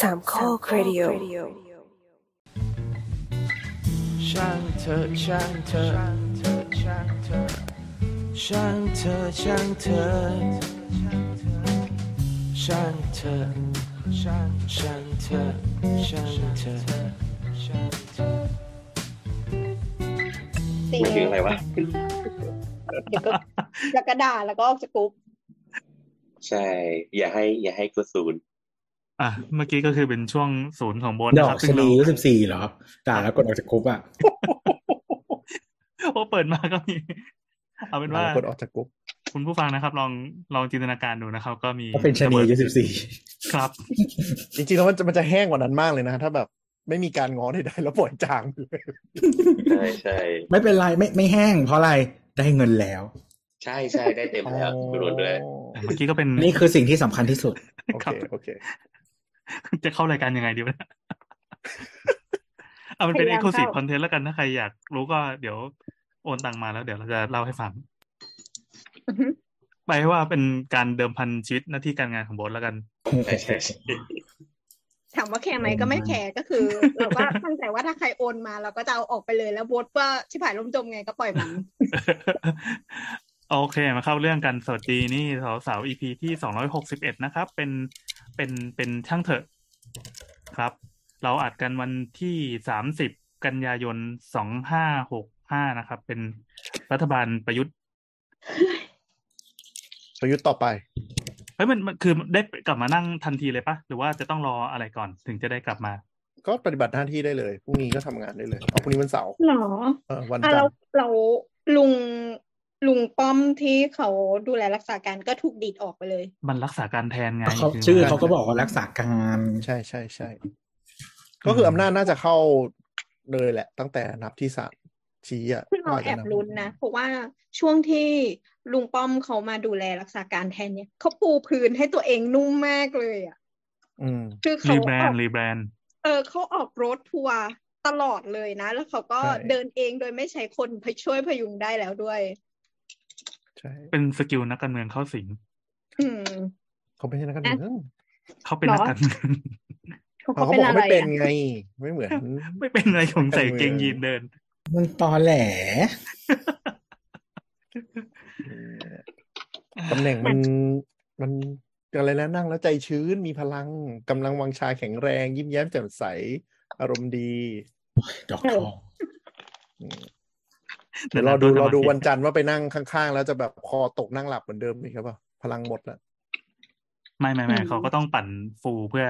สามข้อครดิโอช่างเธอช่างเธอช่างเธอช่างเธอช่างเธอช่างเธอช่างช่างเธอช่างเธอช่างเธอจริงพูดถึงอะไรวะเดี๋ยวก็จะกระดาษแล้วก็ออกจากกรุ๊ปใช่ อย่าให้ อย่าให้กูศูนย์ อะเมื่อกี้ก็คือเป็นช่วงศูนย์ของโบนดนะอครักบชซึ่งนีเราอายุสิบสี่เหรอด่าแล้วกดออกจากกรุ๊ปอะโอ้เปิดมาก็มี เอาเป็นว่าแล้วกดออกจากกรุ๊ปคุณผู้ฟังนะครับ ลองลองจินตนาการดูนะครับ ก็มีก็เป็นชนีอายุสิบสี่ครับ จริงๆแล้วมันจะมันจะแห้งกว่านั้นมากเลยนะ ถ้าแบบไม่มีการง้อใดๆแล้วปล่อยจางไปเลยใช่ใช่ไม่เป็นไรไม่ไม่แห้ง เพราะอะไรได้เงินแล้ว ใช่ใช่ได้เต็มแล้วกูโดนด้วย เมื่อกี้ก็เป็น นี่คือสิ่งที่สำคัญที่สุด โอครัเคบโอเค จะเข้ารายการยังไงดีวะเนี่ยเอามันเป็น exclusive content แล้วกันถ้าใครอยากรู้ก็เดี๋ยวโอนตังมาแล้วเดี๋ยวเราจะเล่าให้ฟังอือฮึไปว่าเป็นการเดิมพันชีวิตหน้าที่การงานของโบสแล้วกันใช่ใช่ใช่ถามว่าแคร์ไหมก็ไม่แคร์ก็คือเราก็ตั้งใจว่าถ้าใครโอนมาเราก็จะเอาออกไปเลยแล้วโบทว่าชิบหายล่มจมไงก็ปล่อยมัน โอเคมาเข้าเรื่องกันสวัสดีนี่สาวสาว EP ที่สองร้อยหกสิบเอ็ดนะครับ เป็นเป็นเป็นช่างเถอะครับ เราอัดกันวันที่สามสิบกันยายนสองห้าหกห้านะครับ เป็นรัฐบาลประยุทธ์ ประยุทธ์ต่อไปเฮ้ยมันมันคือได้กลับมานั่งทันทีเลยปะหรือว่าจะต้องรออะไรก่อนถึงจะได้กลับมา ก็ปฏิบัติหน้าที่ได้เลยพรุ่งนี้ก็ทำงานได้เลยเอาพรุ่งนี้วันเสาร์หรอเออวันอะจันเราทร์เราลุง ลุงป้อมที่เขาดูแลรักษาการก็ถูกดีดออกไปเลย มันรักษาการแทนไงเขาคืชื่อเขาก็บอกว่ารักษาการใช่ใช่ใช่ก็คืออำนาจน่าจะเข้าเลยแหละ ตั้งแต่นับที่ศาลชี้อะคือเราว่แอบจะบลุ้นนะเพราะว่าช่วงที่ลุงป้อมเขามาดูแลรักษาการแทนเนี่ยเขาปูพื้นให้ตัวเองนุ่มมากเลยอะอืมคือเขารีแบรอนอกด์รีแบรนด์เออเขาออกรถทัวร์ตลอดเลยนะ แล้วเขาก็ใช่เดินเองโดยไม่ใช้คนช่วยพยุงได้แล้วด้วย ใช่เป็นสกิลนักการเมืองเข้าสิงอืมเขาไม่ใช่นักการเมืองเขาเป็นหรอนักการเมืองเขาเขาเขาบอกเป็นอะเขาไรไม่เป็นอะไง ไม่เหมือน ไม่เป็นอะไรของใส่เกงยีนเดิน มันตอแหลตำแหน่งมันมันอะไรนะนั่งแล้วใจชื้นมีพลังกำลังวังชาแข็งแรง ยิ้มแย้มแจ่มใส อารมณ์ดี ดอกทองอืม เดี๋เดี๋ยยววเราเราดูดูเราดูสมาธิวันจันทร์ว่าไปนั่งข้างๆ แล้วจะแบบคอตกนั่งหลับเหมือนเดิมอีกครับป่ะพลังหมดแล้วไม่ไม่ไม่อืมเขาก็ต้องปั่นฟูเพื่อ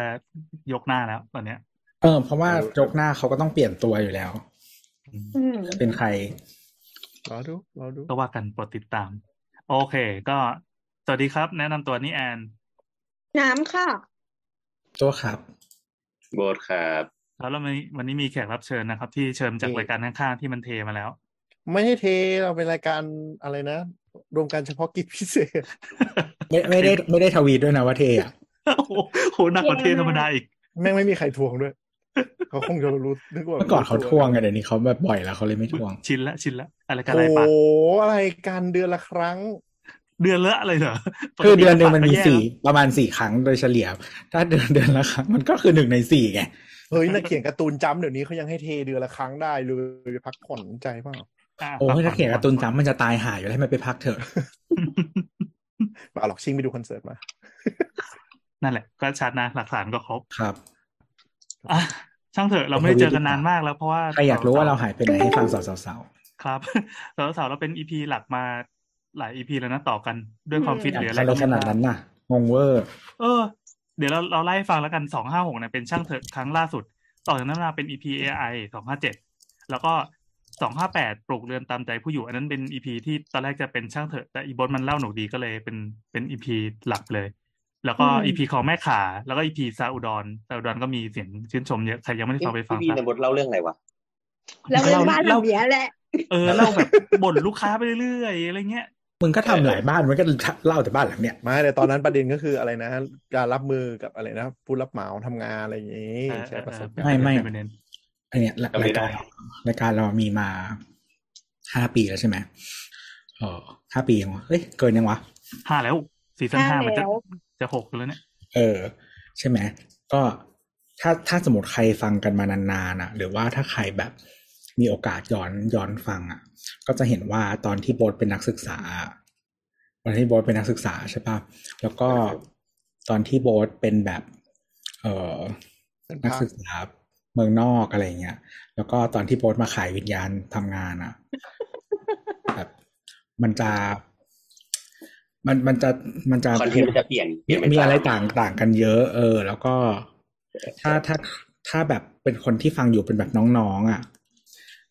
ยกหน้าแล้วตอนเนี้ย เออ เพราะว่าจกหน้าเขาก็ต้องเปลี่ยนตัวอยู่แล้วอืมเป็นใครรอดูรอดูก็ว่ากันโปรดติดตาม โอเค ก็ สวัสดีครับ แนะนำตัวนี่แอน น้ำค่ะ ตัวครับโบสครับแล้วเรามีวันนี้มีแขกรับเชิญนะครับ ที่เชิญจากรายการข้างๆที่มันเทมาแล้ว ไม่ให้เทเราเป็นรายการอะไรนะรวมการเฉพาะกิจพิเศษ ไม่ไม่ได้ไม่ได้ทวีตด้วยนะว่าเทอะโอ้โหโหหนักกว่าเทธรรมดาอีก แม่งไม่มีใครทวงด้วย เขาคงจะรู้นึกว่าเมื่อก่อนเขาทวงไงเดี๋ยวนี้เขาแบบบ่อยแล้วเขาเลยไม่ทวง ชินละชินละอะไรกันโอ้อะไรปากโหอะไรการเดือนละครั้ง เดือนละอะไรเหรอคือเดือนหนึ่งมันมีปกติสี่ประมาณสี่ครั้งโดยเฉลี่ย ถ้าเดือนเดือนละครั้งมันก็คือหนึ่งในสี่ไงเฮ้ยนักเขียนการ์ตูนจำเดี๋ยวนี้เขายังให้เทเดือนละครั้งได้เลยพักผ่อนใจเปล่าะ โอ้ยฟังถ้าเขียนการ์ตูนฟังจำมันจะตายหายอยู่แล้วให้มันไปพักเถอะเปล่าหรอกชิงไปดูคอนเสิร์ตมา นั่นแหละ ก็ชัดนะหลักฐานก็ครบครับอะช่างเถอะเราไม่ได้เจอกันนานมากแล้วเพราะว่าใครอยากรู้ว่าเราหายไปไหนให้ฟังสาวครับสาวสาวเราเป็นอีพีหลักมาหลายอีพีแล้วนะต่อกันด้วยความฟิตๆหรืออะอะไรไรก็ขไม่นาดทราบนั้นน่ะงงเวอร์เออ เดี๋ยวเราเราไล่ให้ฟังแล้วกันสองห้าหกเนี่ยเป็นช่างเถอะครั้งล่าสุด ต่อจากนั้นมาเป็น EP AI สองห้าเจ็ดแล้วก็ สองห้าแปดปลูกเรือนตามใจผู้อยู่ อันนั้นเป็น EP ที่ตอนแรกจะเป็นช่างเถอะ แต่อีบอสมันเล่าหนูดีก็เลยเป็นเป็น EP หลักเลย แล้วก็อืม EP ของแม่ขา แล้วก็ EP ซาอุดรซาอุดรก็มีเสียงชื่นชมเยอะใครยังไม่ได้ฟังไปฟังพี่บีซะในบทเล่าเรื่องอะไรวะแล้วเป็นบ้านหลังเนี้ยแหละเออเล่าแบบบ่นลูกค้าไปเรื่อยๆอะไรเงี้ยมึงก็ทำหลายบ้านมันก็เล่าแต่บ้านหลังเนี้ยไม่แต่ตอนนั้นประเด็นก็คืออะไรนะ การรับมือกับอะไรนะผู้รับเหมาทำงานอะไรอย่างนี้เออใช่ประสบเออไม่ไม่ เป็นประเด็นอันเนี้ยรจำไม่รายได้การรายการเรามีมาห้าปีแล้วใช่ไหมเออห้าปียังวะเฮ้ยเกินยังวะห้าแล้วซีซั่นห้าห้ามันจะแล้วจะหกแล้วเนี่ย เออ ใช่ไหมก็ถ้าถ้าสมมติใครฟังกันมานานๆอะ หรือว่าถ้าใครแบบมีโอกาสย้อนย้อนฟังอะ ก็จะเห็นว่าตอนที่โบ๊ทเป็นนักศึกษาตอนที่โบ๊ทเป็นนักศึกษาใช่ปะแล้วก็ตอนที่โบ๊ทเป็นแบบ เอ่อเป็นนักภาคศึกษา เมืองนอกอะไรเงี้ย แล้วก็ตอนที่โบ๊ทมาขายวิญญาณทำงานอะแบบมันจะ มันมันจะมันจะคอนเทนต์มันจะเปลี่ยนเปลี่ยนปมีอะไรตต่างต่างกันเยอะ เออ แล้วก็ถ้าถ้าถ้าแบบเป็นคนที่ฟังอยู่เป็นแบบน้องๆอะ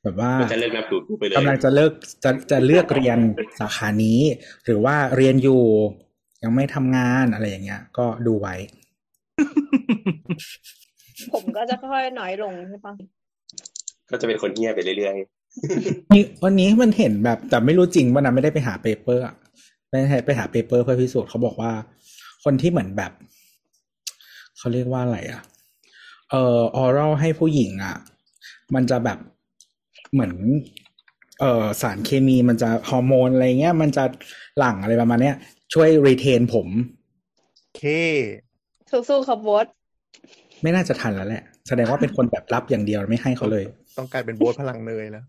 แบบว่ามันจะเลิกนับดูดไปเลยกำลังจะเลิกจะจะเลือกเรียนสาขานี้ หรือว่าเรียนอยู่ยังไม่ทำงานอะไรอย่างเงี้ย ก็ดูไว้ ผมก็จะค่อยๆน้อยลงใช่ปะก็จะเป็นคนเงียบไปเรื่อยนี่วันนี้มันเห็นแบบ แต่ไม่รู้จริงว่านะไม่ได้ไปหา paper อะไปหาไปหา paper เพื่อพิสูจน์เขาบอกว่า คนที่เหมือนแบบ เขาเรียกว่าอะไรอะเอ่อ oral ให้ผู้หญิงอะมันจะแบบเหมือน เอ่อสารเคมีมันจะฮอร์โมนอะไรเงี้ย มันจะหลั่งอะไรประมาณเนี้ย ช่วย retain ผม เคสู้ๆครับโบส ไม่น่าจะทันแล้วแหละ แสดงว่าเป็นคนแบบรับอย่างเดียวไม่ให้เขาเลย ต้องกลายเป็นโบ๊ทพลังเนยแล้ว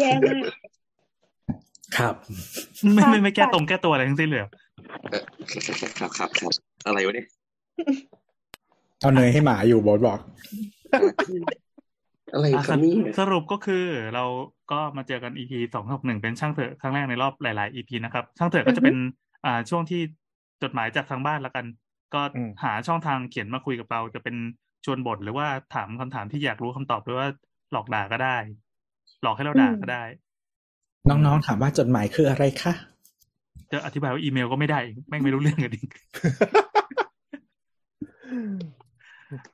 แย่มากครับ ไม่ไม่ไม่แก้ตรงแก้ตัวอะไรทั้งสิ้นเลยเหรอๆครับครับครับอะไรวะเนี่ยเอาเนยให้หมาอยู่โบอสบอก อะไรอะครับนี่สรุปก็คือเราก็มาเจอกัน EP สองหกหนึ่งเป็นช่างเถอะครั้งแรกในรอบหลาย ๆ EP นะครับ ช่างเถอะก็จะเป็นอ่าช่วงที่จดหมายจากทางบ้านแล้วกัน ก็อืมหาช่องทางเขียนมาคุยกับเราจะเป็นชวนบทหรือว่าถามคำถามที่อยากรู้คำตอบหรือว่าหลอกด่าก็ได้ หลอกให้เราด่าก็ได้ น้องๆถามว่าจดหมายคืออะไรคะจะอธิบายว่าอีเมลก็ไม่ได้อีกแม่งไม่รู้เรื่องกันอีก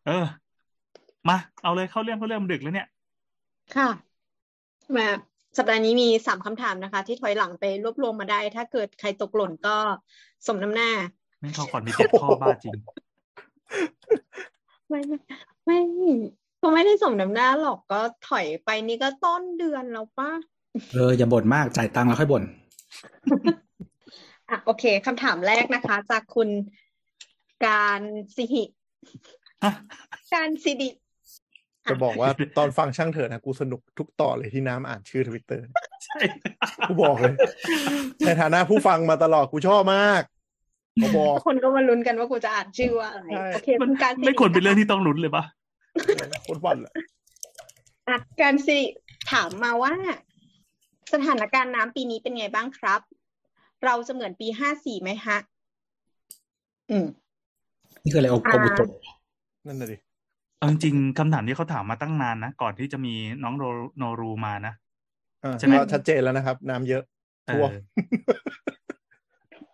เออ มา เอาเลยเข้าเรื่องเข้าเรื่องมันดึกแล้วเนี่ย ค่ะมาสัปดาห์นี้มีสามคำถามนะคะ ที่ถอยหลังไปรวบรวมมาได้ ถ้าเกิดใครตกหล่นก็สมน้ำหน้า แม่งเขาก่อนมีเจ็ดข้อบ้าจริง ไม่ไม่ไม่ก็ไม่ได้สมน้ำหน้าหรอกก็ถอยไปนี่ก็ต้นเดือนแล้วป่ะเอออย่าบ่นมากจ่ายตังค์แล้วค่อยบ่นอะโอเคคำถามแรกนะคะ จากคุณการสิหิฮะการสิดิจะบอกว่าตอนฟังช่างเถอะนะกูสนุกทุกต่อเลยที่น้ำอ่านชื่อทวิตเตอร์ใช่กูบอกเลยในฐานะผู้ฟังมาตลอดกูชอบมากเขา บอกคนก็มาลุ้นกันว่ากูจะอ่านชื่อว่าอะไรใช่โอเคมันคุณการสิไม่ควรเป็นเรื่องะะที่ต้องลุ้นเลยปะโคตรวันอะอะการสิถามมาว่า สถานการณ์น้ำปีนี้เป็นไงบ้างครับ เราจะเหมือนปีห้าสี่ไหมฮะ อืมนี่คืออะไรโอกโบุโตะนั่นน่ะดิเอาจริงๆคำถามที่เขาถามมาตั้งนานนะ ก่อนที่จะมีน้องโนโนรูมานะอ่าใช่ไหมก็ชัดเจนแล้วนะครับ น้ำเยอะเอท่วอม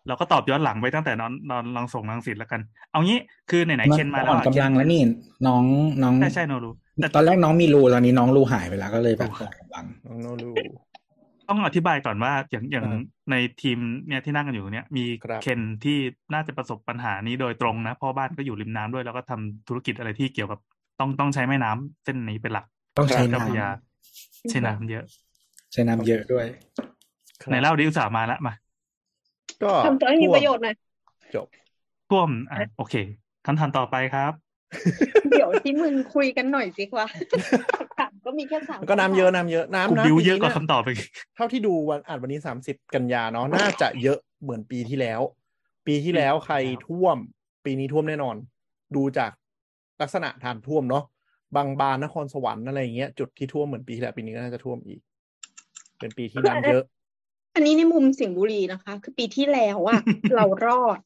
เราก็ตอบย้อนหลังไปตั้งแต่นอนนอนลองส่งลังสิตแล้วกัน เอางี้คือไหนๆเคนมาแล้วอ่อนอะกำลังแล้วนี่น้องน้องใช่ใช่โนรูแต่ตอนแรกน้องมีรูตอนนี้น้องรูหายไปแล้วก็เลยแบบโอ้อ่อนกำลังน้องโนรูต้องอธิบายก่อนว่าอย่างอย่างอ่าในทีมเนี่ยที่นั่งกันอยู่เนี่ย มีครับเคนที่น่าจะประสบปัญหานี้โดยตรงนะเพ่อบ้านก็อยู่ริมน้ำด้วยแล้วก็ทำธุรกิจอะไรที่เกี่ยวกับ ต้องต้องใช้แม่น้ำเส้นนี้เป็นหลัก ต้องใช้เจ้าน้พระยาใช้น้ำเยอะำใช้น้ำเยอะด้วยครับในเล่าดิอุตส่าห์มาละมา ก็ทำตัวให้มีท่วประโยชน์หน่อยจบท่วมอะโอเคคำถามต่อไปครับ เดี๋ยวที่มึงคุยกันหน่อยสิว่าคำถามก็มีแค่สามก็น้ำเยอะน้ำเยอะกูน้ำนะบิวปีเยอะนี้กว่าน่คำตอบไปอีกเท่าที่ดูวันอ่านวันนี้สามสิบกันยาเนาะน่าจะเยอะเหมือนปีที่แล้ว ปีที่แล้วใครท่วม ปีนี้ท่วมแน่นอน ดูจากลักษณะทานท่วมเนาะบางบานนครสวรรค์อะไรอย่างเงี้ยจุดที่ท่วมเหมือนปีที่แล้วปีนี้ก็น่าจะท่วมอีก เป็นปีที่น้ำเยอะ อันนี้ในมุมสิงห์บุรีนะคะ คือปีที่แล้วอะเรารอด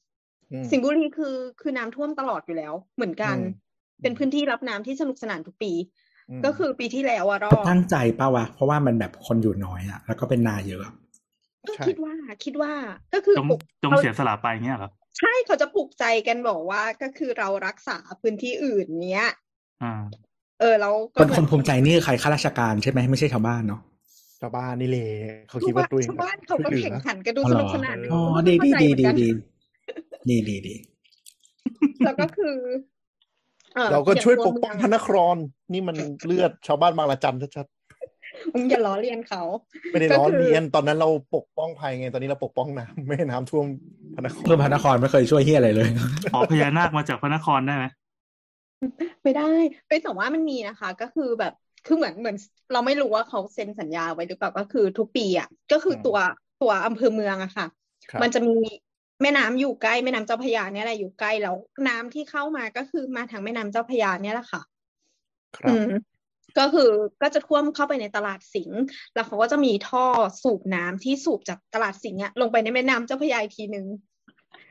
อืมสิงห์บุรีคือคือน้ำท่วมตลอดอยู่แล้ว เหมือนกันอืมเป็นพื้นที่รับน้ำที่สนุกสนานทุกปีมก็คือปีที่แล้วอะรอดตั้งใจป่าวะเพราะว่ามันแบบคนอยู่น้อยอะแล้วก็เป็นนาเยอะก็ใช่คิดว่าคิดว่าก็คือจงปลุกจงเขาเสียสละไปเงี้ยเหรอใช่เขาจะปลุกใจกันบอกว่าก็คือเรารักษาพื้นที่อื่นเนี้ยอ่าเออแล้วก็คนคนภูมิใจนี่คือใครข้าราชการใช่ไหมไม่ใช่ชาวบ้านเนาะ ชาวบ้านนี่เลยเขาชาคิดวว่าบ้านตัวเองชาวบ้านเขาก็ช่วยหลือแข่งขันกันดูอ๋อสเหรอนุกสนานอ๋อก็ดีไม่ดีเข้าใจดีเหมือนกันดีดีดีดีดีแล้วก็คืออ่อเราก็ช่วยอปงกตัวป้องเมืพระนคร นี่มันเลือดชาวบ้านบางละจันชัดมึงอย่าล้อเลียนเขาๆไม่ได้ก็ร้อนคือเรียนตอนนั้นเราปกป้องภัยไงตอนนี้เราปกป้องน้ำไม่ให้น้ำท่วมพระนครเพื่อพระนครไม่เคยช่วยเฮียอะไรเลยอ๋อพญานาคมาจากพระนครได้ไหมไม่ได้ไปแต่ว่ามันมีนะคะ ก็คือแบบ คือเหมือนเหมือนเราไม่รู้ว่าเขาเซ็นสัญญาไว้หรือเปล่าก็คือทุกปีอะก็คือตัวตัวอำเภอเมืองอะค่ะครับมันจะมีแม่น้ำอยู่ใกล้แม่น้ำเจ้าพระยาเนี่ยแหละอยู่ใกล้แล้วน้ำที่เข้ามาก็คือมาทางแม่น้ำเจ้าพระยาเนี่ยแหละค่ะ ครับอืมก็คือก็จะท่วมเข้าไปในตลาดสิงห์แล้วเขาก็จะมีท่อสูบน้ำที่สูบจากตลาดสิงห์อะลงไปในแม่น้ำเจ้าพระยาอีกทีนึง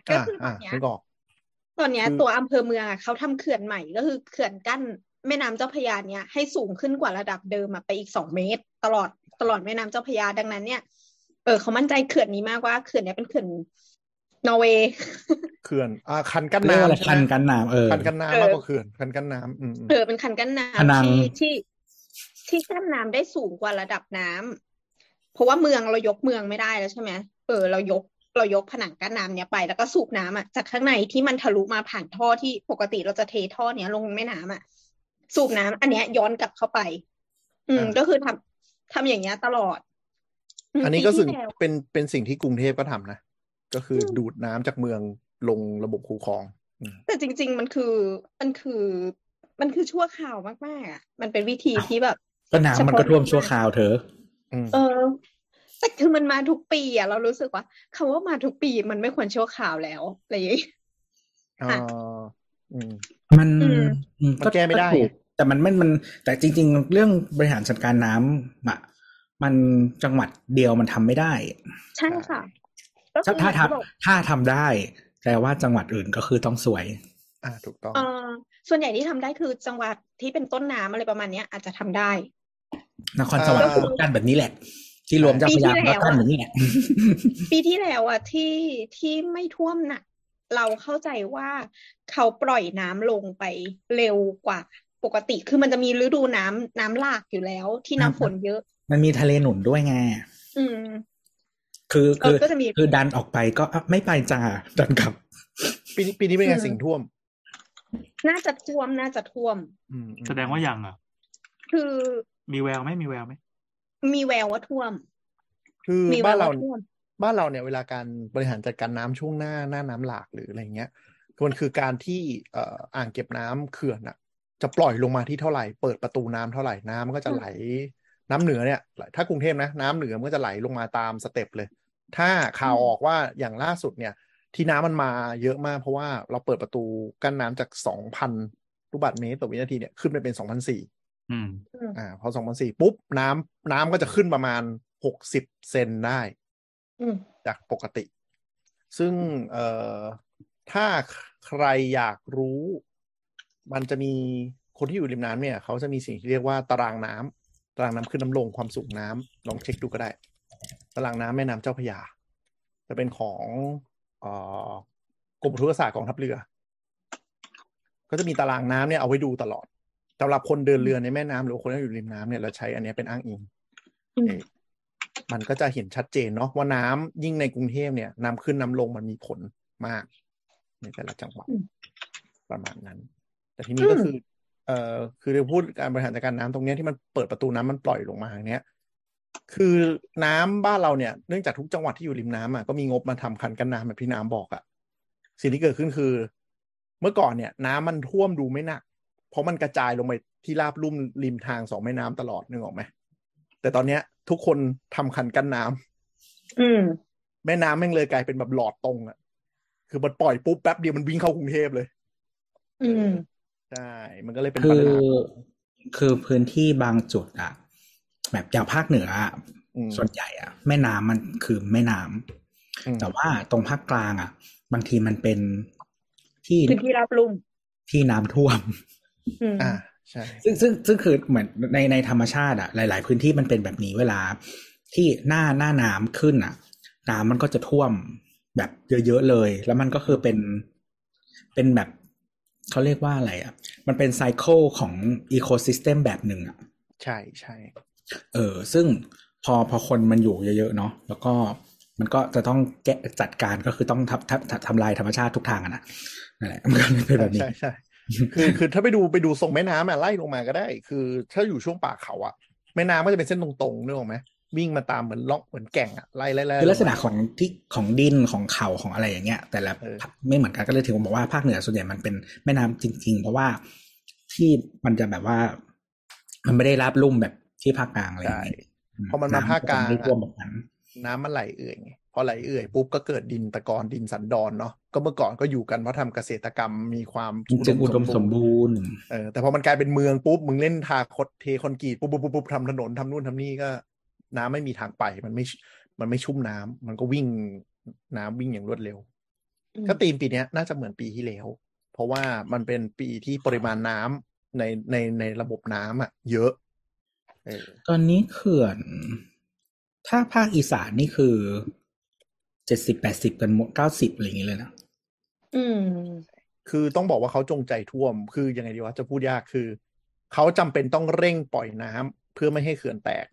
ก็อ่าคือตออ่านเนี้ยนึกออกตอนเนี้ยคือตัวอำเภอเมืองอะเขาทำเขื่อนใหม่ก็คือเขื่อนกั้น แม่น้ำเจ้าพระยาเนี่ยให้สูงขึ้นกว่าระดับเดิมอะไปอีกสองเมตร ตลอดตลอดแม่น้ำเจ้าพระยาดังนั้นเนี่ยเออเขามั่นใจเขื่อนนี้มากว่าเขื่อนเนี้ยเป็นเขื่อนนอร์เวย์เขื่อนอ่าคันกั้นเรียกว่าอะไรน้ำใช่คันไหมกันน้ำเออคันกั้นน้ำมากกว่าเขื่อนคันกั้นน้ำอืมอืมเออเป็นคันกั้นพนัน้ำงที่ที่ที่กั้นน้ำได้สูงกว่าระดับน้ำเพราะว่าเมืองเรายกเมืองไม่ได้แล้วใช่ไหมเออเรายกเรายกผนังกั้นน้ำเนี้ยไปแล้วก็สูบน้ำอะจากข้างในที่มันทะลุมาผ่านท่อที่ปกติเราจะเทท่อเนี้ยลงแม่น้ำอะ สูบน้ำอันเนี้ยย้อนกลับเข้าไป อืมก็คือทำทำอย่างเงี้ยตลอดมอันนี้ก็ปีสิ่งที่แล้วเป็นเป็นสิ่งที่กรุงเทพก็ทำนะก็คืออมดูดน้ำจากเมืองลงระบบคูคลองอืมแต่จริง ๆ มันคือมันคือมันคือชั่วคราวมากๆอะมันเป็นวิธีที่แบบก็น้ำมันก็ท่วมชั่วคราวเธออืมเออแต่คือมันมาทุกปีอะเรารู้สึกว่าคำว่ามาทุกปีมันไม่ควรชั่วคราวแล้วอะไรอย่างเงี้ยอ่าค่ะอื มมันอืมอืมันแก้ไม่ได้ถูกแต่มันไม่มัน แต่จริง ๆ เรื่องบริหารจัดการน้ำอะมันจังหวัดเดียวมันทำไม่ได้ ใช่ค่ะก็คือถ้าถ้าเหมือนที่บอกทำถ้าทำได้แปลว่าจังหวัดอื่นก็คือต้องสวย อ่าถูกต้องเออส่วนใหญ่ที่ทำได้คือจังหวัดที่เป็นต้นน้ำอะไรประมาณเนี้ย อาจจะทำได้ นครสวรรค์อ่าก็กันแบบนี้แหละ ที่รวมเจ้าพระยาปีที่ก็แล้วกันอะแบบนี้แหละปีที่แล้วอะที่ที่ไม่ท่วมหนัก เราเข้าใจว่าเขาปล่อยน้ำลงไปเร็วกว่าปกติ คือมันจะมีฤดูน้ำน้ำหลากอยู่แล้ว ที่น้ำฝนเยอะ มันมีทะเลหนุนด้วยไง อืม คือเอคืออก็จะมีคือดันออกไปก็อะไม่ไปจ้าดันกลับ ปีนี้ปีนี้เป็นไงอืมสิ่งท่วม น่าจะท่วมน่าจะท่วมอืมอืมแสดงว่ายังอะ คือมีแววไหมมีแววไหมมีแววว่าท่วม คือมีแวบ้านวเราว่าท่วม บ้านเราเนี่ยเวลาการบริหารจัดการน้ำช่วงหน้าหน้าน้ำหลากหรืออะไรเงี้ยมันคือการที่เอ่ออ่างเก็บน้ำเขื่อนอะจะปล่อยลงมาที่เท่าไหร่ เปิดประตูน้ำเท่าไหร่น้ำมันก็จะไหล น้ำเหนือเนี่ยไหลถ้ากรุงเทพนะ น้ำเหนือมันก็จะไหลลงมาตามสเต็ปเลย ถ้าข่าวออกว่าอย่างล่าสุดเนี่ย ที่น้ำมันมาเยอะมากเพราะว่าเราเปิดประตูกั้นน้ำจากสองพันลูกบาศก์เมตรต่อวินาทีเนี่ยขึ้นไปเป็นสองพันสี่อืมอ่า พอสองพันสี่ปุ๊บน้ำน้ำก็จะขึ้นประมาณหกสิบเซนได้อืม จากปกติ ซึ่งเอ่อถ้าใครอยากรู้ มันจะมีคนที่อยู่ริมน้ำเนี่ย เขาจะมีสิ่งที่เรียกว่าตารางน้ำตารางน้ำขึ้นน้ำลงความสูงน้ำลองเช็คดูก็ได้ ตารางน้ำแม่น้ำเจ้าพระยา จะเป็นของเอ่อกรมอุทกศาสตร์กองทัพเรือ ก็จะมีตารางน้ำเนี่ยเอาไว้ดูตลอดสำหรับคนเดินเรือในแม่น้ำหรือว่าคนที่อยู่ริมน้ำเนี่ยเราใช้อันเนี้ยเป็นอ้างอิงอื มเอ่อมันก็จะเห็นชัดเจนเนาะว่าน้ำยิ่งในกรุงเทพเนี่ย น้ำขึ้นน้ำลงมันมีผลมาก ในแต่ละจังหวัดอืมประมาณนั้น แต่ทีนี้ก็คือ เอ่อคือเราพูดการบริหารจัดการน้ำตรงเนี้ยที่มันเปิดประตูน้ำมันปล่อยลงมาอย่างเนี้ยคือน้ำบ้านเราเนี่ยเนื่องจากทุกจังหวัดที่อยู่ริมน้ำอะก็มีงบมาทำคันกั้นน้ำแบบที่น้ำบอกอะสิ่งที่เกิดขึ้นคือ เมื่อก่อนเนี่ย น้ำมันท่วมดูไม่หนัก เพราะมันกระจายลงไปที่ราบลุ่มริมทางสองแม่น้ำตลอดนึกออกไหมแต่ตอนเนี้ย ทุกคนทำคันกั้นน้ำอืมแม่น้ำแม่งเลยกลายเป็นแบบหลอดตรงอะ คือมันปล่อยปุ๊บแป๊บเดียวมันวิ่งเข้ากรุงเทพเลย อืมใช่ มันก็เลยเป็นคืปัญอหาคือพื้นที่บางจุดอะแบบอย่างภาคเหนืออะอืมส่วนใหญ่อะแม่น้ำมันคือแม่น้ำอืมแต่ว่าตรงภาคกลางอะบางทีมันเป็นที่พื้นที่รับลุ่มที่น้ำท่วมอืมอ่า ใช่ซึ่งซึ่งซึ่งคือเหมือนในในธรรมชาติอะหลาย ๆ พื้นที่มันเป็นแบบนี้เวลา ที่หน้าหน้าน้ำขึ้นอะน้ำมันก็จะท่วมแบบเยอะ ๆ เลย แล้วมันก็คือเป็นเป็นแบบเขาเรียกว่าอะไรอะมันเป็นไซเคิลของอีโคซิสเต็มแบบหนึ่งอะใช่ใช่เออซึ่งพอพอคนมันอยู่เยอะ ๆ เนาะแล้วก็มันก็จะต้องแกะจัดการก็คือต้องทำทำทำลายธรรมชาติทุกทางอะนะนั่นแหละมันก็เลยเป็นแบบนี้ใช่ใช่ คือคือถ้าไปดูไปดูทรงแม่น้ำอะไล่ลงมาก็ได้ คือถ้าอยู่ช่วงป่าเขาอะแม่น้ำก็จะเป็นเส้นตรงๆนึกออกไหมวิ่งมาตามเหมือนล็อกเหมือนแก่งอะไล่ไล่ไล่คือลักษณะของที่ของดินของเขาของอะไรอย่างเงี้ย แต่ละเออภาคไม่เหมือนกันก็เลยถือว่าบอกว่าภาคเหนือส่วนใหญ่มันเป็นแม่น้ำจริง ๆ เพราะว่าที่มันจะแบบว่า มันไม่ได้รับลุ่มแบบที่ภาคกลางอะไรอย่างใช่เงี้ยพอมันมาภาคกลางน้ำจะไม่ท่วมแบบนั้นน้ำมันไหลเอื่อยไงพอไหลเอื่อยปุ๊บก็เกิดดินตะกอนดินสันดอนเนาะ ก็เมื่อก่อนก็อยู่กันเพราะทำเกษตรกรรมมีความจึงอุดมสมบูรณ์เออแต่พอมันกลายเป็นเมืองปุ๊บมึงเล่นทาคดเทคอนกรีตปุ๊บปุ๊บปุ๊บปุ๊บทำถนนทำนู่นทำนี่ก็ น้ำไม่มีทางไปมันไม่มันไม่ชุ่มน้ำมันก็วิ่งน้ำวิ่งอย่างรวดเร็วอืมก็ตีมปีเนี้ยน่าจะเหมือนปีที่แล้ว เพราะว่ามันเป็นปีที่ปริมาณน้ำในในในระบบน้ำอะ เยอะเออตอนนี้เขื่อน ถ้าภาคอีสานนี่คือเจ็ดสิบแปดสิบกันหมดเก้าสิบอะไรอย่างเงี้ยเลยนะ อืม คือต้องบอกว่าเขาจงใจท่วม คือยังไงดีวะจะพูดยากคือ เขาจำเป็นต้องเร่งปล่อยน้ำเพื่อไม่ให้เขื่อนแตก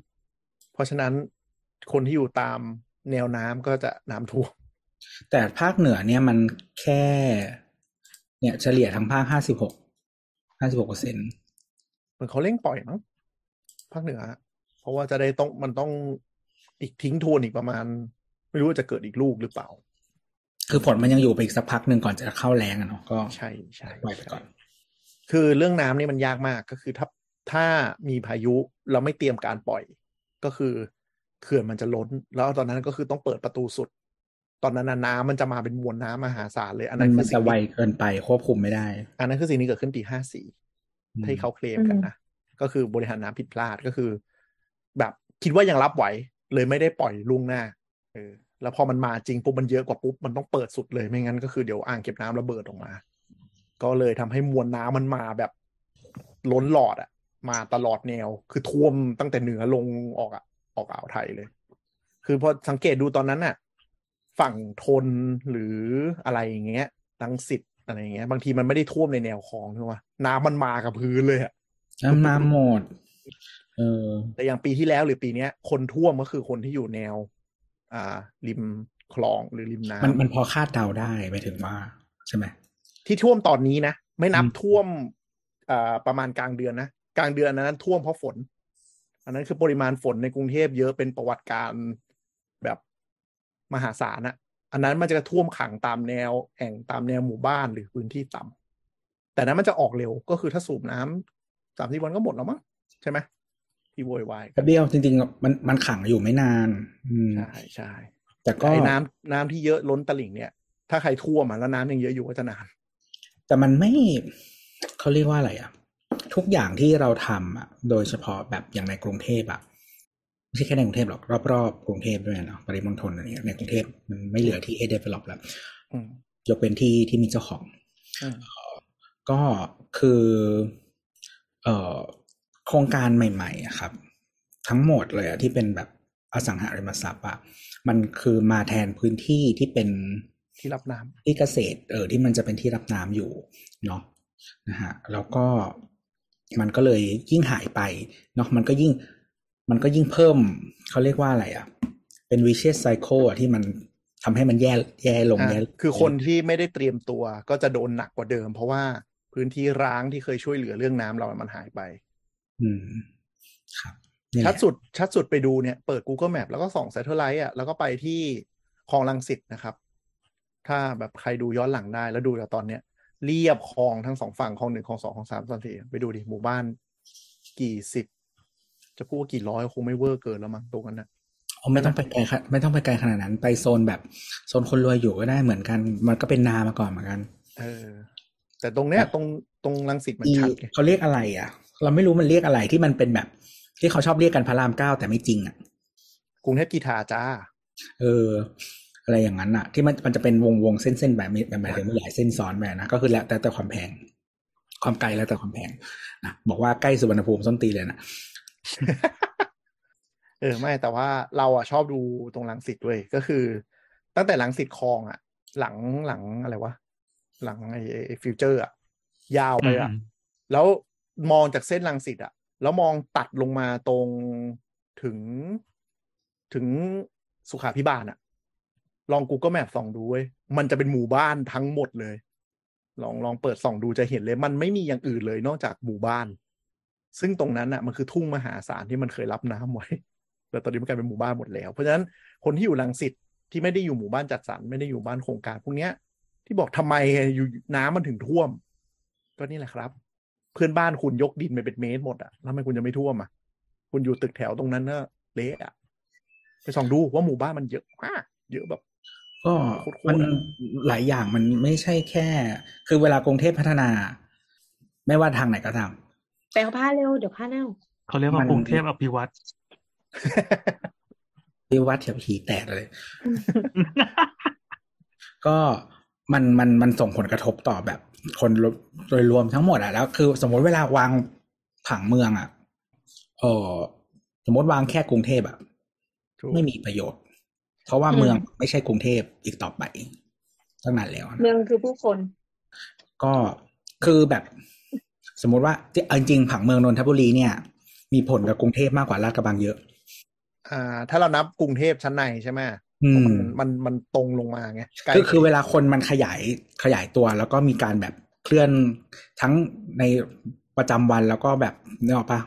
เพราะฉะนั้นคนที่อยู่ตามแนวน้ำก็จะน้ำท่วม แต่ภาคเหนือเนี่ยมันแค่ เนี่ยเฉลี่ยทั้งภาคห้าสิบหกห้าสิบหกเปอร์เซ็นเหมือนเขาเร่งปล่อยมั้งภาคเหนือ เพราะว่าจะได้ต้องมันต้องอีกทิ้งทวนอีกประมาณ ไม่รู้ว่าจะเกิดอีกลูกหรือเปล่า คือฝนมันยังอยู่ไปอีกสักพักหนึ่งก่อนจะเข้าแรงอะเนาะก็ใช่ใช่ปล่อยไปก่อน คือเรื่องน้ำนี่มันยากมากก็คือถ้าถ้ามีพายุเราไม่เตรียมการปล่อยก็คือเขื่อนมันจะล้น แล้วตอนนั้นก็คือต้องเปิดประตูสุด ตอนนั้นน่ะน้ำมันจะมาเป็นมวลน้ำมหาศาลเลย อันมันั้นนคืมันอสิ่จะงไวที่เกินไปควบคุมไม่ได้ อันนั้นคือสิ่งที่เกิดขึ้นปีห้าสี่อืมที่เขาเคลมกันนะก็คือบริหารน้ำผิดพลาดก็คือ แบบคิดว่ายังรับไหว เลยไม่ได้ปล่อยล่วงหน้าเออ แล้วพอมันมาจริงปุ๊บมันเยอะกว่าปุ๊บมันต้องเปิดสุดเลยไม่งั้นก็คือเดี๋ยวอ่างเก็บน้ำระเบิดออกมา ก็เลยทำให้มวลน้ำมันมาแบบล้นหลอดอะมาตลอดแนว คือท่วมตั้งแต่เหนือลงออกอะออกอ่าวไทยเลย คือพอสังเกตดูตอนนั้นน่ะ ฝั่งทนหรืออะไรอย่างเงี้ยลังสิตอะไรอย่างเงี้ย บางทีมันไม่ได้ท่วมในแนวคลองใช่ไหมน้ำมันมากับพื้นเลยอะน้ำน้ำหมด เออ แต่อย่างปีที่แล้วหรือปีเนี้ย คนท่วมก็คือคนที่อยู่แนว อ่า ริมคลองหรือริมน้ำมันมันพอคาดเดาได้ไปถึงว่าใช่ไหมที่ท่วมตอนนี้นะ ไม่นับอืมท่วมอ่าประมาณกลางเดือนนะ กลางเดือนอันนั้นท่วมเพราะฝน อันนั้นคือปริมาณฝนในกรุงเทพเยอะเป็นประวัติการแบบมหาศาลอะอันนั้นมันจะท่วมขังตามแนวแอ่งตามแนวหมู่บ้านหรือพื้นที่ต่ำแต่นั้นมันจะออกเร็วก็คือถ้าสูบน้ำสามสี่วันก็หมดแล้วมั้งใช่ไหม ที่โวยวายแป๊บเดียวจริงๆมันมันขังอยู่ไม่นานอืมใช่ใช่แต่ก็ไอ้น้ำน้ำที่เยอะล้นตลิ่งเนี่ย ถ้าใครท่วมอะแล้วน้ำยังเยอะอยู่ก็จะนาน แต่มันไม่เขาเรียกว่าอะไรอะ ทุกอย่างที่เราทำอะโดยเฉพาะแบบอย่างในกรุงเทพอะไม่ใช่แค่ในกรุงเทพหรอกรอบๆกรุงเทพด้วยเนาะปริมณฑลอะไรเงี้ยในกรุงเทพมันไม่เหลือที่ให้ develop แล้วอืมยกเป็นที่ที่มีเจ้าของอืมก็คือ เอ่อ โครงการใหม่ๆอะครับ ทั้งหมดเลยอะที่เป็นแบบอสังหาริมทรัพย์อะมันคือมาแทนพื้นที่ที่เป็นที่รับน้ำที่เกษตร เออที่มันจะเป็นที่รับน้ำอยู่เนาะนะฮะแล้วก็มันก็เลยยิ่งหายไปเนาะมันก็ยิ่งมันก็ยิ่งเพิ่มเขาเรียกว่าอะไรอะเป็น vicious cycle อะที่มันทำให้มันแย่แย่ลงอะแย่คือคนที่ไม่ได้เตรียมตัวก็จะโดนหนักกว่าเดิม เพราะว่าพื้นที่ร้างที่เคยช่วยเหลือเรื่องน้ำเรามันหายไป อืมครับนี่แหชัละดสุดชัดสุดไปดูเนี่ยเปิด Google Map แล้วก็ส่อง Satellite อะแล้วก็ไปที่คลองลังสิตนะครับ ถ้าแบบใครดูย้อนหลังได้แล้วดูจากตอนเนี้ยเรียบคลองทั้งสองฝั่งคลองหนึ่งคลองสองคลองสามคลองสี่ไปดูดิหมู่บ้าน กี่สิบ จะพูดว่ากี่ร้อยคงไม่เวอร์เกินแล้วมั้งตรงนั้นนะอ๋อไม่ต้องไปไกลขนาดไม่ต้องไปไกลขนาดนั้น ไปโซนแบบโซนคนรวยอยู่ก็ได้เหมือนกัน มันก็เป็นนามาก่อนเหมือนกัน เออ แต่ตรงเนี้ยตรงตรงลังสิตมันอีชัดไงเขาเรียกอะไรอะ เราไม่รู้มันเรียกอะไรที่มันเป็นแบบ ที่เขาชอบเรียกกันพระรามเก้าแต่ไม่จริงอะกรุงเทพกีฬาจ้า เออ อะไรอย่างนั้นอะ ที่มันมันจะเป็นวงวงเส้นเส้นแบบนี้แบบหมายถึงไม่หลายเส้นซ้อนแบบนะก็คือแล้วแต่แต่ความแพง ความไกลแล้วแต่ความแพงนะบอกว่าใกล้สุวรรณภูมิส้นตีนเลยนะเออไม่แต่ว่าเราอะชอบดูตรงลังสิตด้วยก็คือ ตั้งแต่ลังสิตคลองอะ หลังหลังอะไรวะหลังไอ้ไอ้ฟิวเจอร์อะยาวไปอะอืมแล้ว มองจากเส้นลังสิตอะแล้วมองตัดลงมาตรงถึงถึงสุขาพิบาลอะลอง Google Map ส่องดูเว้ยมันจะเป็นหมู่บ้านทั้งหมดเลย ลองลองเปิดส่องดูจะเห็นเลย มันไม่มีอย่างอื่นเลยนอกจากหมู่บ้าน ซึ่งตรงนั้นอะมันคือทุ่งมหาศาลที่มันเคยรับน้ำไว้แต่ตอนนี้มันกลายเป็นหมู่บ้านหมดแล้ว เพราะฉะนั้นคนที่อยู่รังสิตที่ไม่ได้อยู่หมู่บ้านจัดสรรไม่ได้อยู่บ้านโครงการพวกเนี้ย ที่บอกทำไมอยู่น้ำมันถึงท่วม ก็นี่แหละครับ เพื่อนบ้านคุณยกดินไปเป็นเมตรหมดอะแล้วทำไมคุณจะไม่ท่วมอะคุณอยู่ตึกแถวตรงนั้นน่ะเละอะไปส่องดูว่าหมู่บ้านมันเยอะมากเยอะแบบก็โคตรๆมันอะหลายอย่างมันไม่ใช่แค่ คือเวลากรุงเทพพัฒนา ไม่ว่าทางไหนก็ตามไปเอาผ้าเร็วเดี๋ยวผ้าเน่าเขาเรียกว่ามันกรุงเทพอภิวัตวิวัฒน์เถียผีแตกเลย ก็มันมันมันส่งผลกระทบต่อแบบ คนโดยรวมทั้งหมดอะแล้วคือสมมติเวลาวางผังเมืองอะเออสมมติวางแค่กรุงเทพอะถูกไม่มีประโยชน์ เพราะว่าอืมเมืองไม่ใช่กรุงเทพอีกต่อไปตั้งนานแล้วนะเมืองคือผู้คน ก็คือแบบสมมติว่าที่เอาจริงๆผังเมืองนนทบุรีเนี่ย มีผลกับกรุงเทพมากกว่าลาดกระบังเยอะ อ่า ถ้าเรานับกรุงเทพชั้นในใช่ไหมอื มมันมันมันตรงลงมาไงใกล้คือคือเวลาคนมันขยายขยายตัวแล้วก็มีการแบบเคลื่อนทั้งในประจำวันแล้วก็แบบนึกออกปะ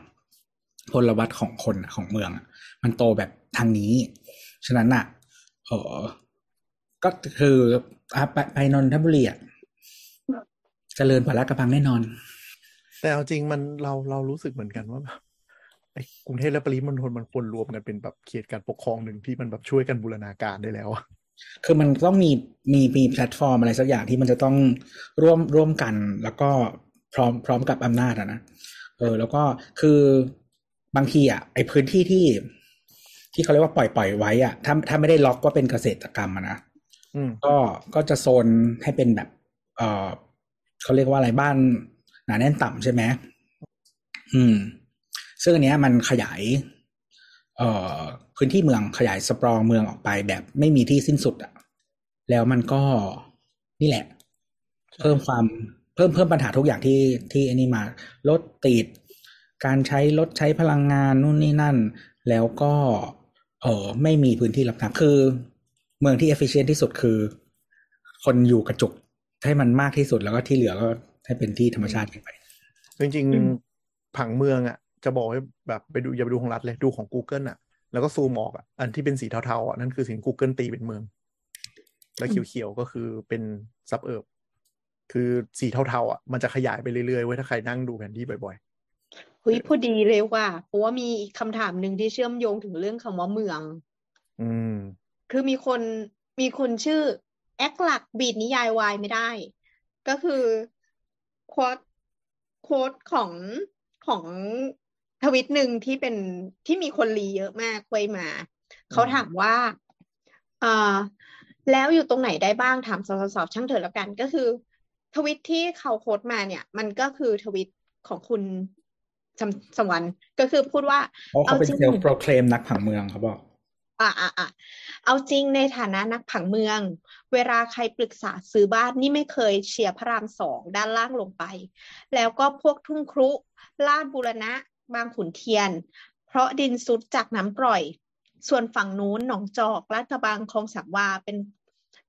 พลวัตของคนอะของเมืองอะมันโตแบบทางนี้ ฉะนั้นอะเออก็คืออะไปไปนนทบุรีอะเจริญกว่าลาดกระบังแน่นอน แต่เอาจริงมันเราเรารู้สึกเหมือนกันว่าแบบ ไอ้กรุงเทพและปริมณฑลมันควรรวมกันเป็นแบบเขตการปกครองหนึ่งที่มันแบบช่วยกันบูรณาการได้แล้วอะคือมันต้องมีมีมีแพลตฟอร์มอะไรสักอย่างที่มันจะต้องร่วมร่วมกัน แล้วก็พร้อมพร้อมกับอำนาจอะนะเออ แล้วก็คือบางทีอะไอพื้นที่ที่ ที่เขาเรียกว่าปล่อยปล่อยไว้อะถ้าถ้าไม่ได้ล็อกว่าเป็นเกษตรกรรมอะนะอืมก็ก็จะโซนให้เป็นแบบ เออเขาเรียกว่าอะไรบ้านหนาแน่นต่ำใช่ไหมอืม ซึ่งอันเนี้ยมันขยายเอ่อพื้นที่เมืองขยายสปรองเมืองออกไปแบบไม่มีที่สิ้นสุดอะแล้วมันก็นี่แหละ เพิ่มความเพิ่มเพิ่มปัญหาทุกอย่างที่ที่อันนี้มารถติด การใช้รถใช้พลังงานนู่นนี่นั่น แล้วก็เออไม่มีพื้นที่รับน้ำคือ เมืองที่ efficient ที่สุดคือ คนอยู่กระจุกให้มันมากที่สุดแล้วก็ที่เหลือก็ให้เป็นที่ธรรมชาติไปจริงอืมๆผังเมืองอะ จะบอกให้แบบไปดูอย่าไปดูของรัฐเลยดูของ Google อะ แล้วก็ซูมออกอะอันที่เป็นสีเทาๆอะนั่นคือสิ่ง Google ตีเป็นเมือง แล้วเขียวๆก็คือเป็นซับเอิบคือสีเทาๆอะมันจะขยายไปเรื่อยๆไว้ยถ้าใครนั่งดูแผนที่บ่อยเฮ้ยพอดีเลยว่ะเพราะว่ามีอีกคำถามหนึ่งที่เชื่อมโยงถึงเรื่องคำว่าเมืองๆอืม คือมีคนมีคนชื่อแอคหลักบีดนิยายวายไม่ได้ ก็คือโค้ดโค้ดของของ ทวิตหนึ่งที่เป็นที่มีคนรีเยอะมากไว้มา เขาถามว่าเอ่อแล้วอยู่ตรงไหนได้บ้างถามสาวสาวช่างเถอะแล้วกัน ก็คือ ทวิตที่เขาโค้ดมาเนี่ย มันก็คือทวิตของคุณสมสมวันก็คือพูดว่าเพราะเขาเป็นเอาจริงเซลฟ์โปรเคลมนักผังเมืองเขาบอกอะอะอะเอาจริงในฐานะนักผังเมือง เวลาใครปรึกษาซื้อบ้านนี่ไม่เคยเชียร์พระรามสองด้านล่างลงไป แล้วก็พวกทุ่งครุลาดบูรณะ บางขุนเทียน เพราะดินซุดจากน้ำปล่อย ส่วนฝั่งนู้นหนองจอกลาดกระบังคลองสามวาเป็น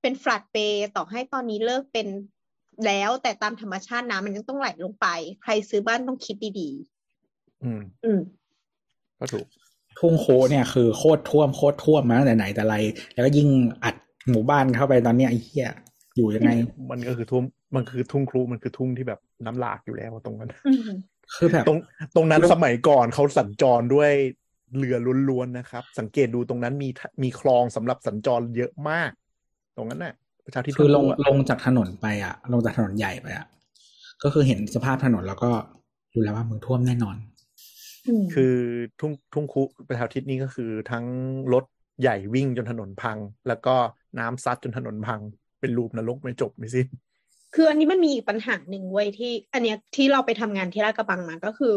เป็นฟลัดเปย์ต่อให้ตอนนี้เลิกเป็นแล้วแต่ตามธรรมชาติน้ำมันยังต้องไหลลงไป ใครซื้อบ้านต้องคิดดีอืมๆอืม ก็ถูก ทุ่งโคเนี่ยคือโคตรท่วมโคตรท่วมมาตั้งแต่ไหนแต่ไร แล้วก็ยิ่งอัดหมู่บ้านเข้าไปตอนเนี้ยไอ้เหี้ยอยู่ยังไง มันก็คือทุ่งมันคือทุ่งครูมันคือทุ่งที่แบบน้ำหลากอยู่แล้วตรงนั้นอืม คือแบบตรงตรงนั้นสมัยก่อนเขาสัญจรด้วยเรือล้วนๆนะครับ สังเกตดูตรงนั้นมีทะมีคลองสำหรับสัญจรเยอะมาก ตรงนั้นน่ะ ประชาธิปไตยคือลงอะลงจากถนนไปอะ ลงจากถนนใหญ่ไปอะ ก็คือเห็นสภาพถนนแล้วก็รู้แล้วว่ามึงท่วมแน่นอนอืมคือทุ่งทุ่งคุประชาธิปนี้ก็คือทั้งรถใหญ่วิ่งจนถนนพัง แล้วก็น้ำซัดจนถนนพัง เป็นรูปนรกไม่จบไม่สิ้น คืออันนี้มันมีอีกปัญหาหนึ่งเว้ยที่ อันเนี้ยที่เราไปทำงานที่ลาดกระบังมาก็คือ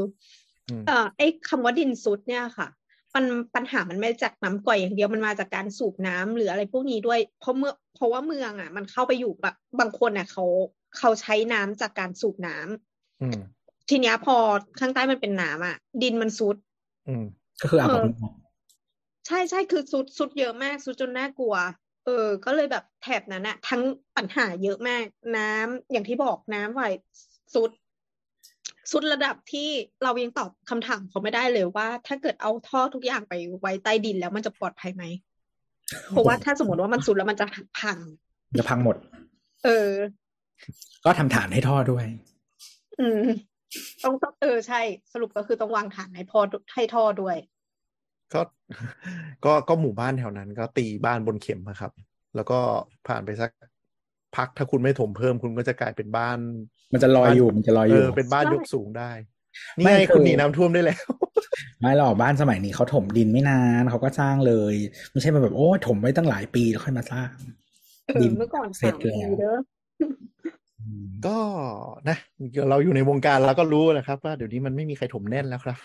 อมเอ่อไอ้คำว่าดินซุดเนี่ยค่ะมันปัญหามันไม่ได้จากน้ำก่อยอย่างเดียวมันมาจากการสูบน้ำหรืออะไรพวกนี้ด้วย เพราะเมื่อเพราะว่าเมืองอะ มันเข้าไปอยู่แบบบางคนอะเขาเขาใช้น้ำจากการสูบน้ำอืมทีเนี้ยพอข้างใต้มันเป็นน้ำอะ ดินมันซุด อืมก็คืออาบเออน้ใช่ใช่คือซุดซุดเยอะมากซุดจนน่ากลัว เออ ก็เลยแบบแถบนั้นอะทั้งปัญหาเยอะมาก น้ำอย่างที่บอกน้ำไหลซุด สุดระดับที่เรายังตอบคำถามเขาไม่ได้เลยว่า ถ้าเกิดเอาท่อทุกอย่างไปไว้ใต้ดินแล้วมันจะปลอดภัยไหมเพราะว่าถ้าสมมติว่ามันสุดแล้วมันจะพังจะพังหมด เออ ก็ทำฐานให้ท่อด้วย อืมต้องต้องเออใช่ สรุปก็คือต้องวางฐานให้พอให้ท่อด้วย ก็ก็ก็หมู่บ้านแถวนั้น ก็ตีบ้านบนเข็มอะครับ แล้วก็ผ่านไปสักพักถ้าคุณไม่ถมเพิ่มคุณก็จะกลายเป็นบ้าน มันจะลอยอยู่มันจะลอยอเอยู่อเป็นบ้านยกสูงได้ นี่ไม่ไงคือคุณหนีน้ำท่วมได้แล้ว ไม่หรอกบ้านสมัยนี้เขาถมดินไม่นานเขาก็สร้างเลย ไม่ใช่มาแบบโอ้ยถมไว้ตั้งหลายปีแล้วค่อยมาสร้างเออดินเมื่อก่อนเสร็สาจมแล้ปีวเด้ออืมก็นะเราอยู่ในวงการเราก็รู้นะครับ ว่าเดี๋ยวนี้มันไม่มีใครถมแน่นแล้วครับ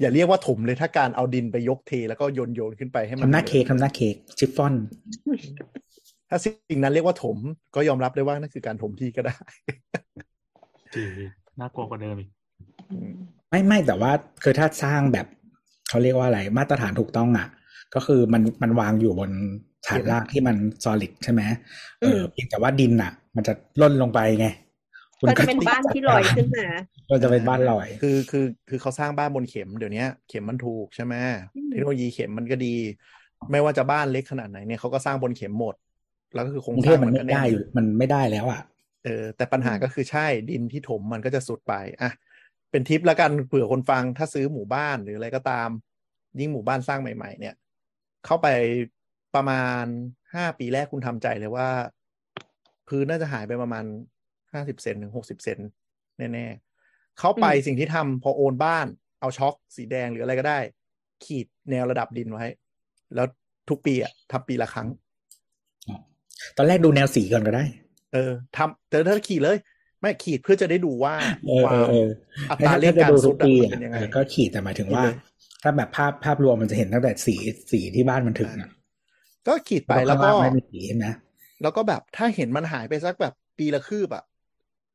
อย่าเรียกว่าถมเลยถ้าการเอาดินไปยกเทแล้วก็โยนโยนขึ้นไปให้มันทำหน้าเค้กทำหน้าเค้กชิฟฟ่อน ถ้าสิ่งนั้นเรียกว่าถม ก็ยอมรับได้ว่านั่นคือการถมที่ก็ได้จีน่ากลัวกว่าเดิมอีกไม่ไม่แต่ว่าคือถ้าสร้างแบบเขาเรียกว่าอะไรมาตรฐานถูกต้องอะ ก็คือมันมันวางอยู่บนฐานรากที่มัน solid ใช่ไหมเออเพียงแต่ว่าดินอะ มันจะล่นลงไปไงคุณ ก็จะเป็นบ้านที่ลอยขึ้นมาก็จะเป็นบ้านลอย คือคือคือเขาสร้างบ้านบนเข็มเดี๋ยวนี้เข็มมันถูกใช่ไหมอืมเทคโนโลยีเข็มมันก็ดี ไม่ว่าจะบ้านเล็กขนาดไหนเนี่ยเขาก็สร้างบนเข็มหมด แล้วก็คือโคกรงรุงสเทร้าพงมันมันไม่ก็แน่ได้นอยู่มันไม่ได้แล้วอะเออแต่ปัญหาก็คือใช่ดินที่ถมมันก็จะสุดไปอะเป็นทิปแล้วกันเผื่อคนฟังถ้าซื้อหมู่บ้านหรืออะไรก็ตาม ยิ่งหมู่บ้านสร้างใหม่ ๆ เนี่ย เข้าไปประมาณห้าปีแรกคุณทำใจเลยว่า พื้นน่าจะหายไปประมาณ ห้าสิบเซนถึงหกสิบเซนแน่ๆเข้าไปอืมสิ่งที่ทำพอโอนบ้าน เอาช็อคสีแดงหรืออะไรก็ได้ ขีดแนวระดับดินไว้ แล้วทุกปีอะทำปีละครั้ง ตอนแรกดูแนวสีก่อนก็ได้ เออทำแต่ถ้าขีดเลยไม่ขีดเพื่อจะได้ดูว่าเออควาเอมอเอออัตราเร่งถ้การดูสุทุดกอะปีมันอะเป็นยังไงเออก็ขีดแต่หมายถึงว่าขีดเลยถ้าแบบภาพภาพรวมมันจะเห็นตั้งแต่สีสีที่บ้านมันถึงอะก็ขีดไปข้างแล้วก็ล่างไม่มีสีเห็นไหมแล้วก็แบบถ้าเห็นมันหายไปสักแบบปีละคืบอะ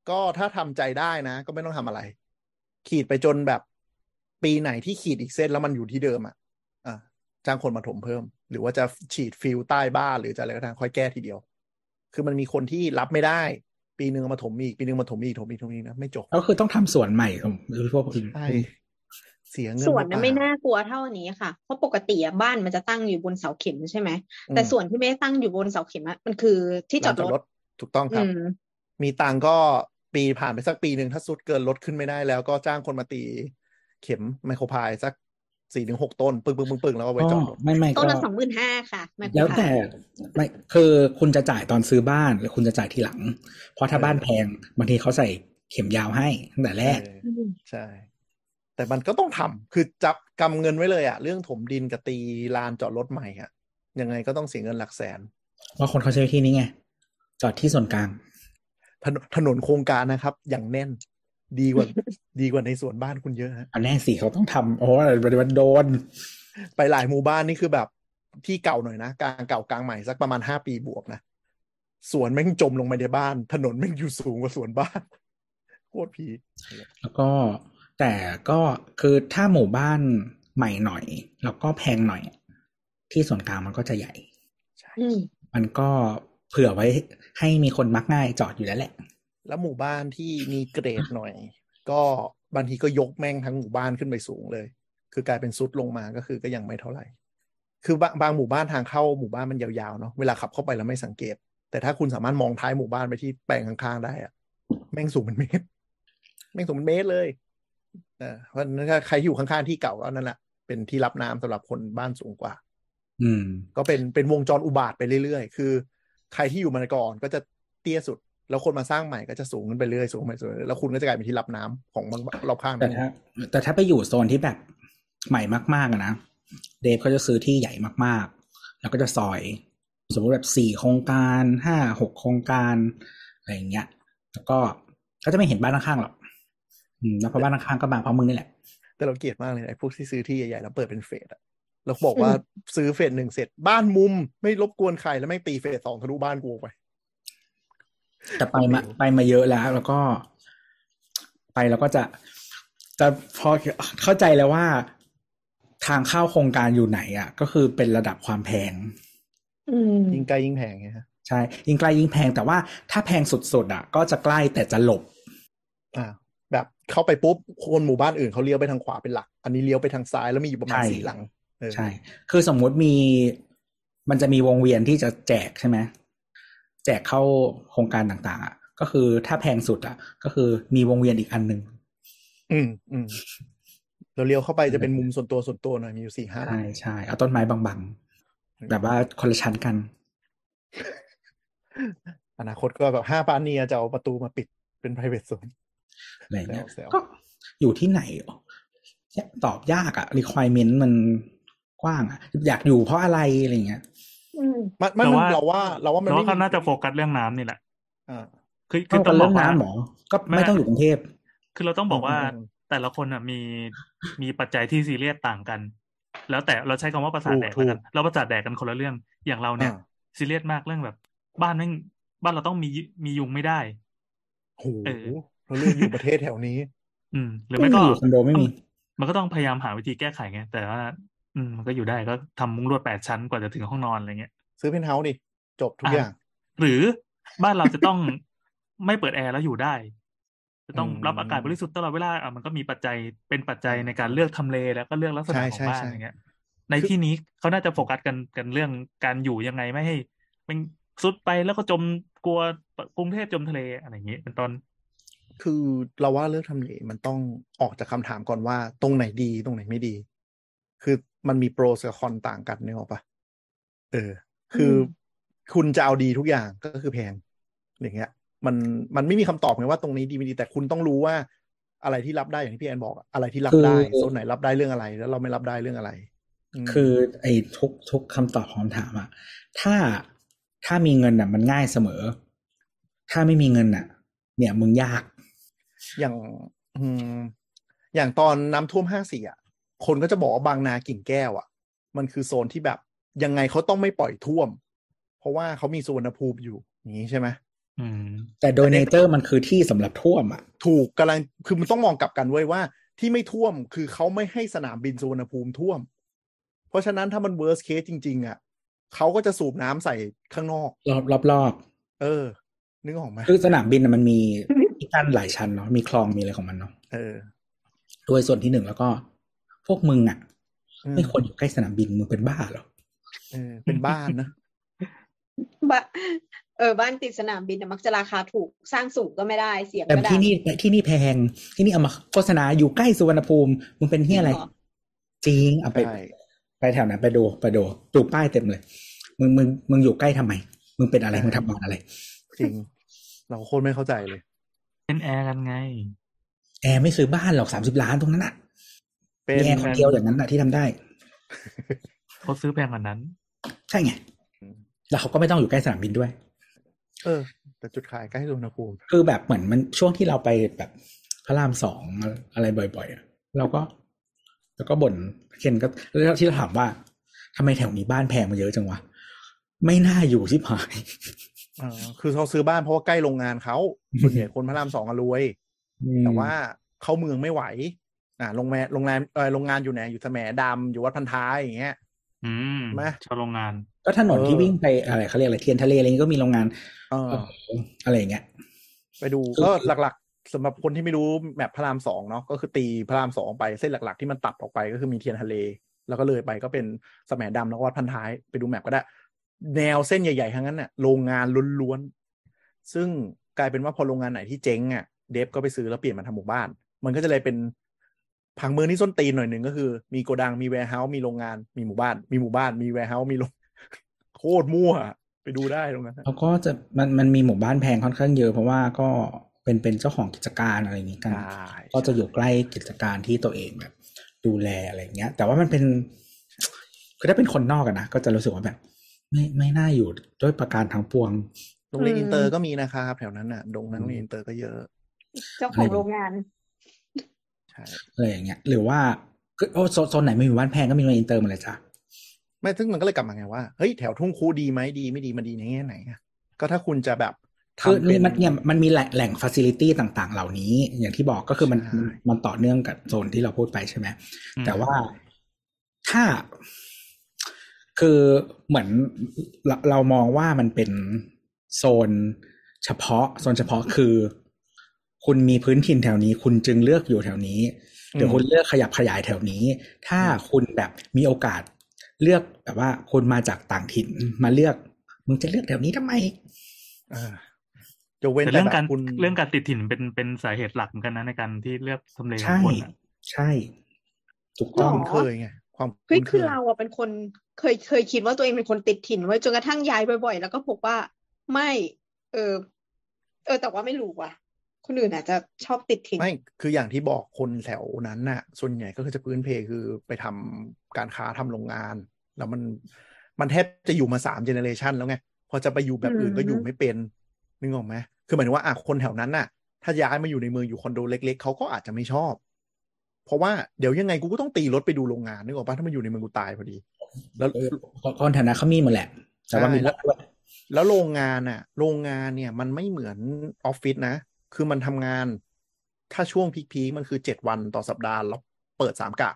ก็ถ้าทำใจได้นะ ก็ไม่ต้องทำอะไร ขีดไปจนแบบปีไหนที่ขีดอีกเส้นแล้วมันอยู่ที่เดิมอะอะจ้างคนมาถมเพิ่ม หรือว่าจะฉีดฟิลใต้บ้านหรือจะอะไรก็ตามค่อยแก้ทีเดียว คือมันมีคนที่รับไม่ได้ ปีหนึ่งมาถมอีกปีหนึ่งมาถมอีกถมอีกถมอีกนะไม่จบก็คือต้องทำสวนใหม่ของหรือพวกอื่นใช่เสียเงินส่วนเปนั้นล่าไม่น่ากลัวเท่าอันนี้ค่ะ เพราะปกติอะบ้านมันจะตั้งอยู่บนเสาเข็มใช่ไหม แต่อืมส่วนที่ไม่ได้ตั้งอยู่บนเสาเข็มอะมันคือที่จอดลานรถถูกต้องครับอืมมีตังค์ก็ ปีผ่านไปสักปีหนึ่งถ้าสุดเกินลดขึ้นไม่ได้แล้วก็จ้างคนมาตีเข็มไมโครพายสักสี่ถึงหกต้น ปึ้งปึ้งปึ้งปึ้งแล้วก็ไว้ก็จอดรถไม่ไม่ต้ก็นละสองหมื่นห้าค่ะไมโครแล้วพายแต่ไม่คือคุณจะจ่ายตอนซื้อบ้าน หรือคุณจะจ่ายทีหลัง เพราะถ้าเออบ้านแพงบางทีเขาใส่เข็มยาวให้ตั้งแต่แรกเออใช่ แต่มันก็ต้องทำคือจับกำเงินไว้เลยอะเรื่องถมดินกับตีลานจอดรถใหม่อะยังไงก็ต้องเสียเงินหลักแสนเพราะคนเขาใช้ที่นี้ไง จอดที่ส่วนกลาง ถนนถนนโครงการนะครับ อย่างแน่นดีกว่า ดีกว่าในสวนบ้านคุณเยอะฮะอันแน่สิเขาต้องทำโอ้โหมันโดน ไปหลายหมู่บ้านนี่คือแบบที่เก่าหน่อยนะกลางเก่ากลางใหม่สักประมาณห้าปีบวกนะสวนแม่งจมลงไปในบ้าน ถนนแม่งอยู่สูงกว่าสวนบ้านโคตรพีคแล้วก็แต่ก็คือถ้าหมู่บ้านใหม่หน่อย แล้วก็แพงหน่อย ที่ส่วนกลางมันก็จะใหญ่อืมมันก็ เผื่อไว้ให้มีคนมักง่ายจอดอยู่แล้วแหละ แล้วหมู่บ้านที่มีเกรดหน่อย ก็บางทีก็ยกแม่งทั้งหมู่บ้านขึ้นไปสูงเลย คือกลายเป็นซุดลงมาก็คือก็ยังไม่เท่าไหร่ คือบางบางหมู่บ้านทางเข้าหมู่บ้านมันยาวๆเนาะเวลาขับเข้าไปแล้วไม่สังเกต แต่ถ้าคุณสามารถมองท้ายหมู่บ้านไปที่แปลงข้างๆได้อะแม่งสูงเป็นเมตร แม่งสูงเป็นเมตรเลยเออเพราะฉะนั้นถ้าใครที่อยู่ข้างๆที่เก่าก็นั่นแหละเป็นที่รับน้ำสำหรับคนบ้านสูงกว่า อืม ก็เป็นเป็นวงจรอุบาทไปเรื่อยๆ คือ ใครที่อยู่มาก่อนก็จะเตี้ยสุด แล้วคนมาสร้างใหม่ก็จะสูงขึ้นไปเรื่อยสูงขึ้นไปสูงขึ้นไปเรื่อยแล้วคุณก็จะกลายเป็นที่รับน้ำของรอบข้างแต่ถ้าแต่ถ้าไปอยู่โซนที่แบบใหม่มากๆอะนะเดฟเขาจะซื้อที่ใหญ่มากๆ แล้วก็จะซอย สมมติแบบสี่โครงการห้าหกโครงการอะไรอย่างเงี้ย แล้วก็ก็จะไม่เห็นบ้านข้างๆหรอกอืมแล้วเพราะบ้านข้างๆก็บางเพราะมึงนี่แหละ แต่เราเกลียดมากเลยนะไอ้พวกที่ซื้อที่ใหญ่ๆแล้วเปิดเป็นเฟสอะ แล้วบอกว่าซื้อเฟสหนึ่งเสร็จบ้านมุม ไม่รบกวนใครแล้วแม่งตีเฟสสองทะลุบ้านกูออกไป แต่ไปมาไปมาเยอะแล้ว แล้วก็ ไปแล้วก็จะ จะพอเข้าใจแล้วว่า ทางเข้าโครงการอยู่ไหนอะ ก็คือเป็นระดับความแพงอืมยิ่งใกล้ยิ่งแพงไงฮะใช่ ยิ่งใกล้ยิ่งแพงแต่ว่าถ้าแพงสุดๆอะ ก็จะใกล้แต่จะหลบ อ่า แบบเข้าไปปุ๊บคนหมู่บ้านอื่นเขาเลี้ยวไปทางขวาเป็นหลัก อันนี้เลี้ยวไปทางซ้ายแล้วมีอยู่ประมาณใช่สี่หลังเออ ใช่ คือสมมุติมี มันจะมีวงเวียนที่จะแจกใช่ไหมแจกเข้าโครงการต่างๆอะก็คือถ้าแพงสุดอะ ก็คือมีวงเวียนอีกอันหนึ่งอืมอืมเราเลี้ยวเข้าไปจะเป็นมุมส่วนตัวส่วนตัวหน่อยมีอยู่สี่ห้าหลัใช่งใช่เอาต้นไม้บังๆแบบว่าคนละชั้นกัน อนาคตก็แบบห้าปาเนียจะเอาประตูมาปิดเป็น private zone อะไรเงี้ยแซวๆก็อยู่ที่ไหนอะตอบยากอะ requirement มัน กว้างอะอยากอยู่เพราะอะไรอะไรเงี้ยอืมมันมันแต่ว่าเราว่า เราว่ามันแต่ว่าไม่เขาน่าจะโฟกัสเรื่องน้ำนี่แหละอ่าคือคือเอาต้กัอนงบเรื่ออกงว่าน้ำหมอ ก็ไม่ต้องอยู่กรุงเทพ คือเราต้องบอกว่าอืมแต่ละคนอะมีมีปัจจัยที่ซีเรียสต่างกัน แล้วแต่เราใช้คำว่าประสาทถูกแดกแล้วกันถูกเราประสาทแดกกันคนละเรื่อง อย่างเราเนี่ยอ่าซีเรียสมากเรื่องแบบ บ้านแม่งบ้านเราต้องมีมียุงไม่ได้โหเออเราเลือกอยู่ประเทศแถวนี้ อืม หรือไม่ไม่มีก็อยู่คอนโดไม่มี มันก็ต้องพยายามหาวิธีแก้ไขไงแต่ว่า อืมมันก็อยู่ได้ก็ทำมุ้งลวดแปดชั้นกว่าจะถึงห้องนอนอะไรเงี้ย ซื้อเพนท์เฮาส์ดิ จบทุกอะอย่าง หรือบ้านเราจะต้องไม่เปิดแอร์แล้วอยู่ได้ จะต้องอืมรับอากาศบริสุทธิ์ตลอดเวลาอะมันก็มีปัจจัยเป็นปัจจัยในการเลือกทำเลแล้วก็เลือกลักษณะใช่ของใช่บ้านใช่อย่างเงี้ย ในที่นี้เขาน่าจะโฟกัสกันกันเรื่องการอยู่ยังไงไม่ให้มันสุดไปแล้วก็จมกลัวกรุงเทพจมทะเลอะไรอย่างงี้เป็นต้นคือเราว่าเลือกทำเลมันต้องออกจากคำถามก่อนว่าตรงไหนดีตรงไหนไม่ดี คือมันมีโปรกับคอนต่างกันเนี่ยหรอกปะเออ คืออคุณจะเอาดีทุกอย่างก็คือแพงอย่างเงี้ย มันมันไม่มีคำตอบไงว่าตรงนี้ดีไม่ดีแต่คุณต้องรู้ว่าอะไรที่รับได้อย่างที่พี่แอนบอกอะอะไรที่รับได้คือโซนไหนรับได้เรื่องอะไร แล้วเราไม่รับได้เรื่องอะไรมคือไอ้ทุกทุกคำตอบของคำถามอะถ้าถ้ามีเงินอะมันง่ายเสมอ ถ้าไม่มีเงินอะเนี่ยมึงยาก อย่างอืมอย่างตอนน้ำท่วมห้าสี่อะ คนก็จะบอกว่าบางนากิ่งแก้วอะ มันคือโซนที่แบบยังไงเขาต้องไม่ปล่อยท่วม เพราะว่าเขามีสุวรรณภูมิอยู่อย่างนี้ใช่ไหมอืมแต่โดยเนเจอร์มันคือที่สำหรับท่วมอะ ถูกกำลังคือมันต้องมองกลับกันไว้ยว่า ที่ไม่ท่วมคือเขาไม่ให้สนามบินสุวรรณภูมิท่วม เพราะฉะนั้นถ้ามัน worst case จริง ๆ อะเขาก็จะสูบน้ำใส่ข้างนอกรอบรอบรอบเออ นึกออกไหมคือสนามบินน่ะมันมีที่กั้นหลายชั้นเนาะมีคลองมีอะไรของมันเนาะเออโดยส่วนที่หนึ่งแล้วก็ พวกมึงอะอืมไม่ควรอยู่ใกล้สนามบินมึงเป็นบ้าเหรอเออเป็นบ้านนะบ้าเออบ้านติดสนามบินน่ะมักจะราคาถูกสร้างสูงก็ไม่ได้เสียงแต่ก็ดัที่งนี่ที่นี่แพงที่นี่เอามาโฆษณาอยู่ใกล้สุวรรณภูมิมึงเป็นที่อะไร จริงเหรอจริงเอาไปใช่ไปแถวนั้นไปดูไปดูดูป้ายเต็มเลย มึงมึงมึงอยู่ใกล้ทำไม มึงเป็นอะไรมึงทำงานอะไร จริง เราโคตรไม่เข้าใจเลย เป็นแอร์กันไง แอร์ไม่ซื้อบ้านหรอกสามสิบล้านตรงนั้นอะ เป็นมีแอร์คนเดียวอย่างนั้นอะที่ทำได้เขาซื้อแพงกว่านั้น ใช่ไง แล้วเขาก็ไม่ต้องอยู่ใกล้สนามบินด้วย เออ แต่จุดขายใกล้สุวรรณภูมิคือแบบเหมือนมันช่วงที่เราไปแบบพระรามสองอะไรบ่อยๆอะเราก็ แล้วก็บ่นเคนก็แล้วที่เราถามว่าทำไมแถวนี้บ้านแพงมาเยอะจังวะไม่น่าอยู่ชิบหายเออคือเขาซื้อบ้านเพราะว่าใกล้โรงงานเขาส่วนใหญ่คนพระรามสองอะรวย แต่ว่าเข้าเมืองไม่ไหว อ่าโรงแรมโรงแรมเออโรงงานอยู่ไหนอยู่แสมดำอยู่วัดพันท้ายอย่างเงี้ย อืมไหมชาวโรงงาน ก็ถนนที่เออวิ่งไปอะไรเขาเรียกอะไรเทียนทะเลอะไรนี้ก็มีโรงงานเอออะไรอย่างเงี้ยไปดูคือก็หลักๆสำหรับคนที่ไม่รู้ map พระรามสองเนาะก็คือตีพระรามสองไปเส้นหลัก ๆ ที่มันตัดออกไปก็คือมีเทียนทะเล แล้วก็เลยไปก็เป็นแสมดำแล้วก็วัดพันท้ายไปดู map ก็ได้ แนวเส้นใหญ่ๆทั้งนั้นน่ะโรงงานล้วนๆซึ่งกลายเป็นว่าพอโรงงานไหนที่เจ๊งอะ dev ก็ไปซื้อแล้วเปลี่ยนมาทำหมู่บ้าน มันก็จะเลยเป็น ผังเมืองที่ส้นตีนหน่อยหนึ่งก็คือ มีโกดังมี warehouse มีโรงงานมีหมู่บ้าน มีหมู่บ้านมี warehouse มีโรงโคตรมั่ว ไปดูได้ตรงนั้นน่ะแล้วก็จะมันมันมีหมู่บ้านแพงค่อนข้างเยอะเพราะว่าก็เป็นเป็นเจ้าของกิจการอะไรอย่างนี้กันใช่ก็จะอยู่ใกล้กิจการที่ตัวเองแบบ ดูแลอะไรอย่างเงี้ย แต่ว่ามันเป็นคือถ้าเป็นคนนอกอะนะก็จะรู้สึกว่าแบบ ไม่ไม่น่าอยู่ด้วยประการทั้งปวงโรงเรียนอืมอินเตอร์ก็มีนะครับแถวนั้นน่ะดงนั้นโรงเรียนอินเตอร์ก็เยอะ เจ้าของโรงงานใช่ อะไรอย่างเงี้ย หรือว่าก็โอ้โซนโซนไหนไม่มีหมู่บ้านแพงก็มีโรงเรียนอินเตอร์มาเลยจ้ะไม่ซึ่งมันก็เลยกลับมาไงว่าเฮ้ยแถวทุ่งครุดีไหมดีไม่ดีมันดีในแง่ไหนอะก็ถ้าคุณจะแบบคือทำเป็นี่นมันเนี่ยมันมีแหล่งแหล่ง facility ต่างๆ เหล่านี้ อย่างที่บอกก็คือมันใช่มันต่อเนื่องกับโซนที่เราพูดไปใช่ไหมอืมแต่ว่าถ้า คือเหมือนเราเรามองว่ามันเป็นโซนเฉพาะ โซนเฉพาะคือ คุณมีพื้นถิ่นแถวนี้ คุณจึงเลือกอยู่แถวนี้หรือคุณเลือกขยับขยายแถวนี้ ถ้าคุณแบบมีโอกาสเลือกแบบว่าคุณมาจากต่างถิ่นมาเลือกมึงจะเลือกแถวนี้ทำไมอ่าจะเว้นแต่แต่เรื่องแบการบคุณเรื่องการติดถิ่นเป็นเป็นสาเหตุหลักเหมือนกันนะในการที่เลือกทำเลขอใช่งคนอะใช่ ถูกควาต้มองคุ้นเคยไงความเฮ้ยคุ้นเคคือยเราอะเป็นคนเคยเคยคิดว่าตัวเองเป็นคนติดถิ่นไว้ยจนกระทั่งย้ายบ่อยๆ แล้วก็พบว่าไม่ เออ เออ แต่ว่าไม่รู้ว่ะ คนอื่นอาจจะชอบติดถิ่นไม่คืออย่างที่บอกคนแถวนั้นน่ะ ส่วนใหญ่ก็คือจะพื้นเพคือไปทำการค้าทำโรงงาน แล้วมันมันแทบจะอยู่มาสามเจเนเรชันแล้วไงพอจะไปอยู่แบบอื่นก็อยู่ไม่เป็นนึกออกไหมคือหมายถึงว่าอะคนแถวนั้นน่ะ ถ้าย้ายมาอยู่ในเมืองอยู่คอนโดเล็ก ๆเขาก็อาจจะไม่ชอบ เพราะว่าเดี๋ยวยังไงกูก็ต้องตีรถไปดูโรงงานนึกออกปะถ้ามันอยู่ในเมืองกูตายพอดี แล้วเออคนแถวนั้นเขามีหมดแหละแต่ว่ามีใช่รัฐด้วยแล้วโรงงานอะ โรงงานเนี่ย มันไม่เหมือนออฟฟิศนะ คือมันทำงาน ถ้าช่วง peak ๆมันคือเจ็ดวันต่อสัปดาห์แล้วเปิดสามกะ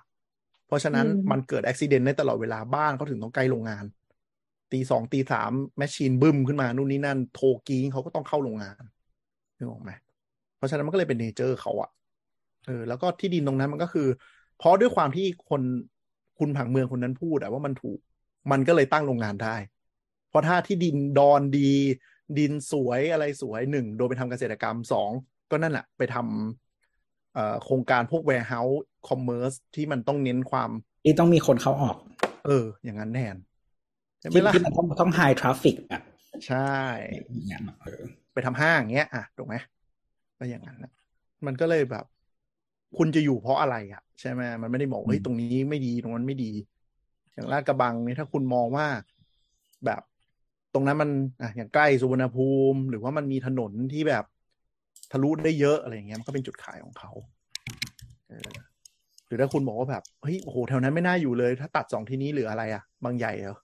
เพราะฉะนั้นอืมมันเกิดอุบัติเหตุได้ตลอดเวลาบ้านเขาถึงต้องใกล้โรงงาน ตีสองตีสาม machine บึ้มขึ้นมานู่นนี่นั่นโทรกริ๊งเขาก็ต้องเข้าโรงงานนึกออกไหมเพราะฉะนั้นมันก็เลยเป็น nature เขาอะเออแล้วก็ที่ดินตรงนั้นมันก็คือ เพราะด้วยความที่คนคุณผังเมืองคนนั้นพูดอะว่ามันถูก มันก็เลยตั้งโรงงานได้ เพราะถ้าที่ดินดอนดี ดินสวยอะไรสวยหนึ่งโดยไปทำเกษตรกรรมสองก็นั่นแหละไปทำเอ่อโครงการพวก warehouse commerce ที่มันต้องเน้นความที่ต้องมีคนเข้าออก เออ อย่างนั้นแทนใช่ไหมที่ล่ะที่มันต้องต้อง high traffic แบบใช่อย่างเงี้ยเออไปทำห้างเงี้ย อะถูกไหมก็อย่างนั้นนะมันก็เลยแบบ คุณจะอยู่เพราะอะไรอะ ใช่ไหมมันไม่ได้บอกเฮ้ยตรงนี้ไม่ดีตรงนั้นไม่ดี อย่างลาดกระบังนี่ถ้าคุณมองว่าแบบ ตรงนั้นมันอะอย่างใกล้สุวรรณภูมิ หรือว่ามันมีถนนที่แบบทะลุได้เยอะอะไรอย่างเงี้ยมันก็เป็นจุดขายของเขาหรือถ้าคุณบอกว่าแบบเฮ้ยโอ้โหแถวนั้นไม่น่าอยู่เลย ถ้าตัดสองที่นี้เหลืออะไรอะบางใหญ่เหรอ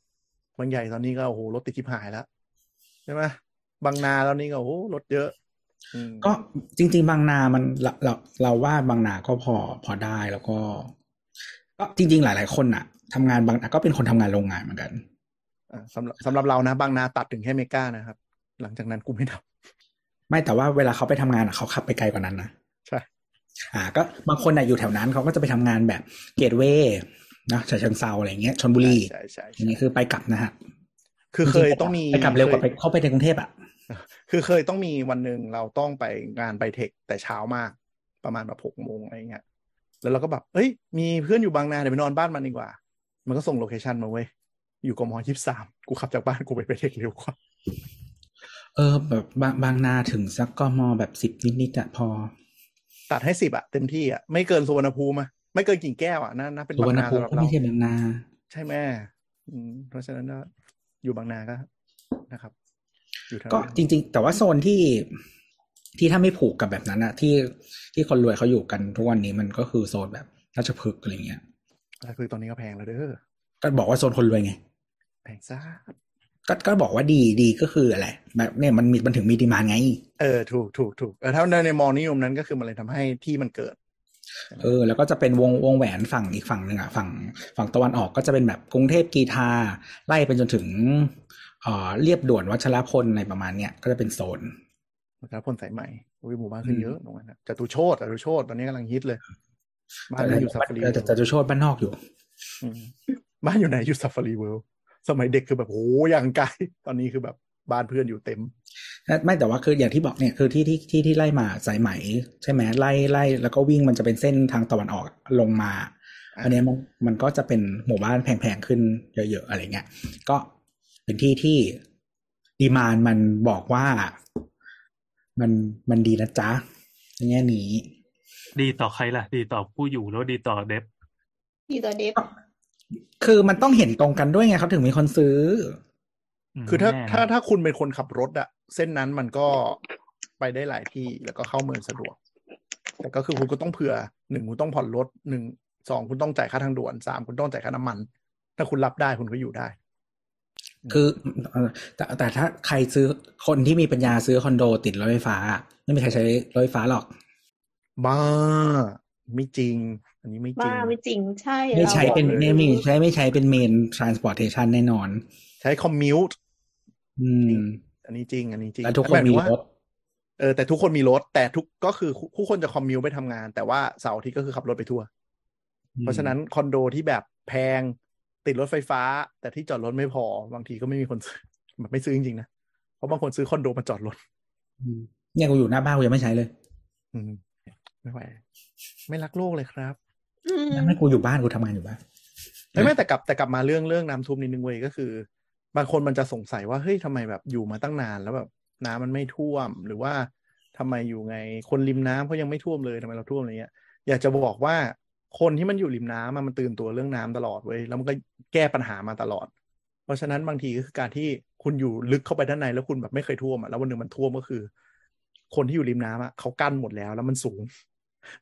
บางใหญ่ตอนนี้ก็โอ้โหรถติดทิพหายแล้วใช่ไหมบางนาตอนนี้ก็โอ้โหรถเยอะก็จริง ๆ บางนามันเราเราว่าบางนาก็พอพอได้แล้วก็ ก็จริง ๆ หลาย ๆ คนอะทำงานบางนาก็เป็นคนทำงานโรงงานเหมือนกัน สำหรับสำหรับเรานะบางนาตัดถึงแค่เมกานะครับ หลังจากนั้นกูไม่ทไม่แต่ว่าเวลาเขาไปทำงานอะเขาขับไปไกลกว่านั้นนะำใช่อ่า ก็บางคนอะอยู่แถวนั้นเขาก็จะไปทำงานแบบเกตเวย์นะฉะเชิงเซาอะไรเงี้ยชนบุรีใช่ใช่อใช่ย่างนี้คือไปกลับนะฮะคือเคยต้องมีไปกลับเร็วกว่าคไปยเข้าไปในกรุงเทพอะคือเคยต้องมีวันหนึ่งเราต้องไปงานไปเทคแต่เช้ามาก ประมาณแบบหกโมงอะไรเงี้ยแล้วเราก็แบบเอ้ย มีเพื่อนอยู่บางนาเดี๋ยวไปนอนบ้านมันดีกว่า มันก็ส่งโลเคชันมาเว้ย อยู่กมยี่สามกูขับจากบ้านกูไปไปเทคเร็วกว่าเออแบบบางบางนาถึงสักกมแบบสิบนิดๆอะพอ ตัดให้สิบอะเต็มที่อะไม่เกินสุวรรณภูมิอะไม่เกินกิ่งแก้วอะนั่นนะเป็นสุบาวรงรณนาภูมิสำหรับก็เราไม่ใช่บางนา ใช่ไหมอืมเพราะฉะนั้นก็อยู่บางนาก็นะครับอยู่แถวก็นั้นจริง ๆ แต่ว่าโซนที่ที่ถ้าไม่ผูกกับแบบนั้นอะที่ที่คนรวยเขาอยู่กันทุกวันนี้มันก็คือโซนแบบราชพฤกษ์อะไรเงี้ยแต่คือตอนนี้ก็แพงแล้วเด้อก็บอกว่าโซนคนรวยไง แพงซ่าก็ก็บอกว่าดีดีก็คืออะไรแบบเนี่ยมันมีมันถึงมีดีมานไง เออถูกถูกถูกเออถ้าในในมองนิยมนั้นก็คือมันเลยทำให้ที่มันเกิด เออ แล้วก็จะเป็นวงวงแหวนฝั่งอีกฝั่งหนึ่งอะฝั่งฝั่งตะวันออกก็จะเป็นแบบกรุงเทพกรีฑาไล่ไปจนถึงเอ่อเลียบด่วนวัชรพลในประมาณเนี้ยก็จะเป็นโซนแล้วพลสายใหม่อุ้ยหมู่บ้านขึ้นเยอะตรงนั้นนะจตุโชติจตุโชติตอนนี้กำลังฮิตเลยบ้านแต่นี้อยู่ซาฟารีแต่แต่จะโชดบ้านนอกอยู่อืมบ้านอยู่ไหนอยู่ซาฟารีเวิลด์ สมัยเด็กคือแบบโหอย่างไกลตอนนี้คือแบบบ้านเพื่อนอยู่เต็ม ไม่แต่ว่าคืออย่างที่บอกเนี่ยคือที่ที่ที่ที่ไล่มาสายไหม ใช่ไหมไล่ไล่แล้วก็วิ่งมันจะเป็นเส้นทางตะวันออกลงมาอ่าอันเนี้ยมันมันก็จะเป็นหมู่บ้านแพงๆขึ้นเยอะๆอะไรเงี้ยก็เป็นที่ที่ดีมานมันบอกว่ามันมันดีนะจ๊ะในแง่นี้ ดีต่อใครล่ะ ดีต่อผู้อยู่แล้วดีต่อเดฟดีต่อเดฟ คือมันต้องเห็นตรงกันด้วยไงเขาถึงมีคนซื้อมคือถ้าแน่นะถ้าถ้าคุณเป็นคนขับรถอะเส้นนั้นมันก็ไปได้หลายที่แล้วก็เข้าเมืองสะดวก แต่ก็คือคุณก็ต้องเผื่อหนึ่งคุณต้องผ่อนรถหนึ่งสองคุณต้องจ่ายค่าทางด่วนสามคุณต้องจ่ายค่าน้ำมัน ถ้าคุณรับได้คุณก็อยู่ได้ คือเอ่อแต่แต่ถ้าใครซื้อคนที่มีปัญญาซื้อคอนโดติดรถไฟฟ้า ไม่มีใครใช้รถไฟฟ้าหรอกบ้า ไม่จริง อันนี้ไม่จริบ้างไม่จริงใช่ไม่ใช้เป็นราไม่มีใช้ไม่ใช้เป็นเมน transportation แน่นอน ใช้คอมมิวต์อืม อันนี้จริง อันนี้จริงแล้วทุกคนหายถึมีงว่ารถเออแต่ทุกคนมีรถ แต่ทุกก็คือทุกคนจะคอมมิวไปทำงาน แต่ว่าเสาร์อาทิตย์ก็คือขับรถไปทั่ว เพราะฉะนั้นคอนโดที่แบบแพงติดรถไฟฟ้า แต่ที่จอดรถไม่พอบางทีก็ไม่มีคนซื้อแบบไม่ซื้อจริงๆนะเพราะบางคนซื้อคอนโดมาจอดรถอืมเนี่ยกูอยู่หน้าบ้านกูยังไม่ใช้เลย อืมไม่ไหว ไม่รักโลกเลยครับอืมนั่นไม่กูอยู่บ้านกูทำงานอยู่บ้านไม่ไม่แต่กลับแต่กลับมาเรื่องเรื่องน้ำท่วมนิดนึงเว้ยก็คือ บางคนมันจะสงสัยว่าเฮ้ยทำไมแบบอยู่มาตั้งนานแล้วแบบน้ำมันไม่ท่วม หรือว่าทำไมอยู่ไงคนริมน้ำเขายังไม่ท่วมเลยทำไมเราท่วมอะไรเงี้ย อยากจะบอกว่าคนที่มันอยู่ริมน้ำอะมันตื่นตัวเรื่องน้ำตลอดเว้ยแล้วมันก็แก้ปัญหามาตลอด เพราะฉะนั้นบางทีก็คือการที่คุณอยู่ลึกเข้าไปด้านในแล้วคุณแบบไม่เคยท่วมอะแล้ววันหนึ่งมันท่วมก็คือ คนที่อยู่ริมน้ำอะเขากั้นหมดแล้ว แล้วมันสูง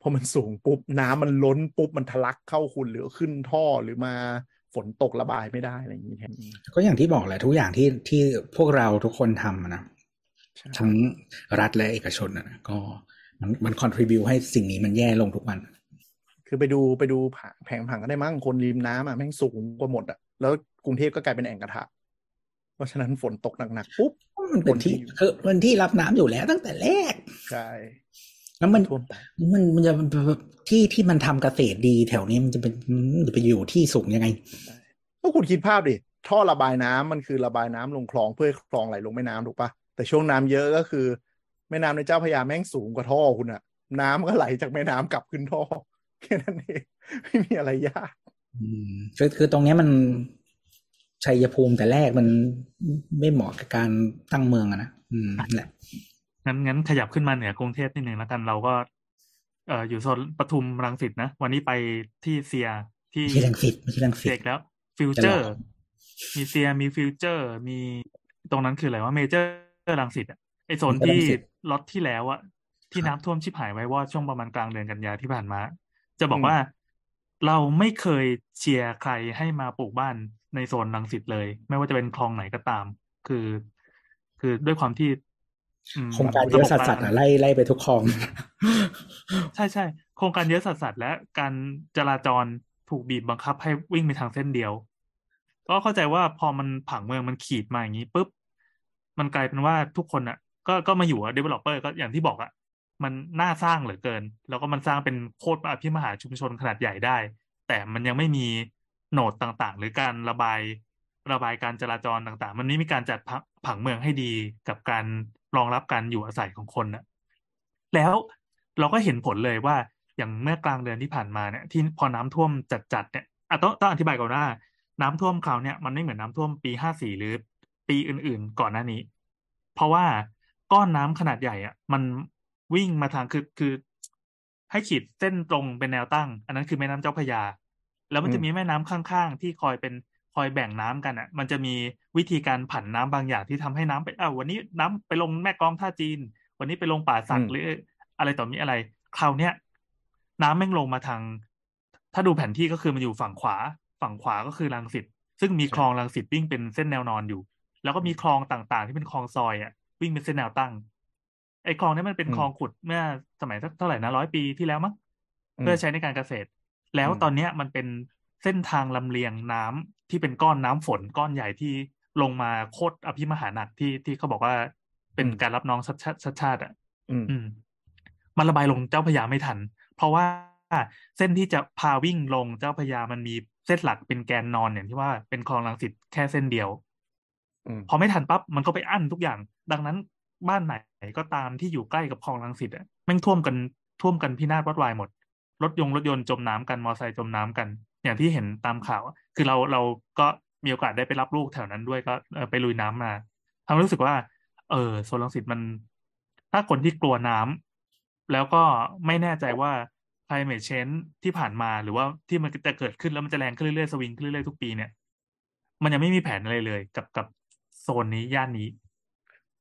พอมันสูงปุ๊บน้ำมันล้นปุ๊บมันทะลักเข้าคุณหรือขึ้นท่อหรือมาฝนตกระบายไม่ได้อะไรอย่างนี้แทนก็อย่างที่บอกแหละทุกอย่างที่ที่พวกเราทุกคนทำอะนะใช่ทั้งรัฐและเอกชนอะนะก็มันมันคอนทริบิวให้สิ่งนี้มันแย่ลงทุกวัน คือไปดูไปดูผาแผงผังก็ได้มั้งคนริมน้ำอะแม่งสูงกว่าหมดอะแล้วกรุงเทพก็กลายเป็นแอ่งกระทะเพราะฉะนั้นฝนตกหนักๆปุ๊บมันเป็นที่คนที่คือมันที่รับน้ำอยู่แล้วตั้งแต่แรกใช่ แล้วมันท่วมไปมันมันจะที่ที่มันทำเกษตรดีแถวนี้มันจะเป็นมันจะไปอยู่ที่สูงยังไงก็คุณคิดภาพดิท่อระบายน้ำมันคือระบายน้ำลงคลองเพื่อให้คลองไหลลงแม่น้ำถูกปะแต่ช่วงน้ำเยอะก็คือ แม่น้ำในเจ้าพระยาแม่งสูงกว่าท่อคุณอะน้ำก็ไหลจากแม่น้ำกลับขึ้นท่อแค่นั้นเองไม่มีอะไรยากอืมคือคือตรงเนี้ยมันชัยภูมิแต่แรกมันไม่เหมาะกับการตั้งเมืองอะนะอืมนั่นแหละ งั้นงั้นขยับขึ้นมาเหนือกรุงเทพนิดนึงแล้วกันเราก็ เอ่ออยู่โซนปทุมรังสิตนะ วันนี้ไปที่เซียที่ไม่ใช่รังสิตไม่ใช่รังสิตเด็กแล้ว ฟิวเจอร์จะหรอมีเซียมีฟิวเจอร์ มีตรงนั้นคืออะไรว่าเมเจอร์รังสิตอะไอโซน Major ที่รังสิตล็อตที่แล้วอะที่ครับน้ำท่วมชิบหายไว้ว่าช่วงประมาณกลางเดือนกันยาที่ผ่านมา จะบอกอืมว่าเราไม่เคยเชียร์ใครให้มาปลูกบ้านในโซนรังสิตเลย ไม่ว่าจะเป็นคลองไหนก็ตาม คือ คือด้วยความที่อืม โครงการเยอะสัสๆอะไล่ไล่ไปทุกคลอง ใช่ใช่โครงการเยอะสัสๆและการจราจรถูกบีบบังคับให้วิ่งไปทางเส้นเดียว ก็เข้าใจว่าพอมันผังเมืองมันขีดมาอย่างนี้ปุ๊บมันกลายเป็นว่าทุกคนอะ ก็ก็มาอยู่อะ developer ก็อย่างที่บอกอะมันน่าสร้างเหลือเกิน แล้วก็มันสร้างเป็นโคตรอภิมหาชุมชนขนาดใหญ่ได้ แต่มันยังไม่มีโหนดต่างๆ หรือการระบายระบายการจราจรต่างๆ มันไม่มีการจัดผังผังเมืองให้ดีกับการ รองรับการอยู่อาศัยของคนน่ะแล้วเราก็เห็นผลเลยว่าอย่างเมื่อกลางเดือนที่ผ่านมาเนี่ยที่พอน้ำท่วมจัดๆเนี่ยอะต้องต้องอธิบายก่อนว่าน้ำท่วมคราวเนี่ยมันไม่เหมือนน้ำท่วมปีห้าสี่หรือปีอื่นๆ ก่อนหน้านี้ เพราะว่าก้อนน้ำขนาดใหญ่อะ มันวิ่งมาทางคือคือ ให้ขีดเส้นตรงเป็นแนวตั้ง อันนั้นคือแม่น้ำเจ้าพระยา แล้วมันจะมีแม่น้ำข้างๆ ที่คอยเป็น คอยแบ่งน้ำกันอะ มันจะมีวิธีการผันน้ำบางอย่างที่ทำให้น้ำไปอ้าววันนี้น้ำไปลงแม่กลองท่าจีน วันนี้ไปลงป่าสักอืมหรือ อะไรต่อมีอะไรคราวเนี้ยน้ำแม่งลงมาทาง ถ้าดูแผนที่ก็คือมันอยู่ฝั่งขวา ฝั่งขวาก็คือรังสิตซึ่งมีคลองรังสิตวิ่งเป็นเส้นแนวนอนอยู่ แล้วก็มีคลองต่างๆ ที่เป็นคลองซอยอะ วิ่งเป็นเส้นแนวตั้ง ไอ้คลองเนี้มันเป็นอืมคลองขุดเมื่อสมัยสักเท่าไหร่นะร้อยปีที่แล้วมั้งอืมเพื่อใช้ในการเกษตร แล้วอืมตอนเนี้ยมันเป็นเส้นทางลำเลียงน้ำ ที่เป็นก้อนน้ำฝนก้อนใหญ่ที่ลงมาโคตรอภิมหาหนักที่ที่เขาบอกว่าเป็นการรับน้องชัดชาติชัดชาติอะอืมอืมมันระบายลงเจ้าพระยาไม่ทัน เพราะว่าเส้นที่จะพาวิ่งลงเจ้าพระยามันมีเส้นหลักเป็นแกนนอนอย่างที่ว่าเป็นคลองรังสิตแค่เส้นเดียวอืมพอไม่ทันปั๊บมันก็ไปอั้นทุกอย่าง ดังนั้นบ้านไหนก็ตามที่อยู่ใกล้กับคลองรังสิตอะแม่งท่วมกันท่วมกันพินาศวัดวายหมดรถยงรถยนต์จมน้ำกันมอไซค์จมน้ำกัน อย่างที่เห็นตามข่าวอะคือเราเราก็มีโอกาสได้ไปรับลูกแถวนั้นด้วยก็เออไปลุยน้ำมาทำให้รู้สึกว่า เออโซนรังสิตมัน ถ้าคนที่กลัวน้ำแล้วก็ไม่แน่ใจว่า climate change ที่ผ่านมาหรือว่าที่มันจะเกิดขึ้นแล้วมันจะแรงขึ้นเรื่อยๆสวิงขึ้นเรื่อยๆทุกปีเนี่ย มันยังไม่มีแผนอะไรเลยกับกับโซนนี้ย่านนี้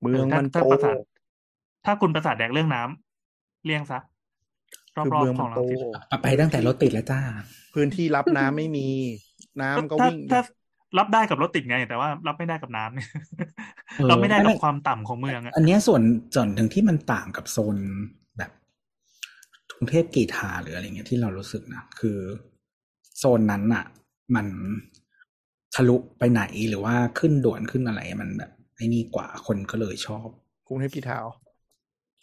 เมืองถ้ามันถ้าโตประสาทถ้าคุณประสาทแดกเรื่องน้ำเลี่ยงซะร คืออบเมืองๆขมัอนงรัโตงสิตไปตั้งแต่รถติดแล้วจ้า พื้นที่รับน้ำไม่มี น้ำก็ถ้าวิ่งถ้ารับได้กับรถติดไง แต่ว่ารับไม่ได้กับน้ำเนี่ยเออรับไม่ได้ไม่กับไม่ความต่ำของเมืองอะอันเนี้ยส่วนส่วนหนึ่งที่มันต่างกับโซนแบบกรุงเทพกรีฑาหรืออะไรเงี้ยที่เรารู้สึกนะคือโซนนั้นอะมันทะลุไปไหนหรือว่าขึ้นด่วนขึ้นอะไรมันแบบไอ้นี่กว่าคนก็เลยชอบ กรุงเทพกี่เท้า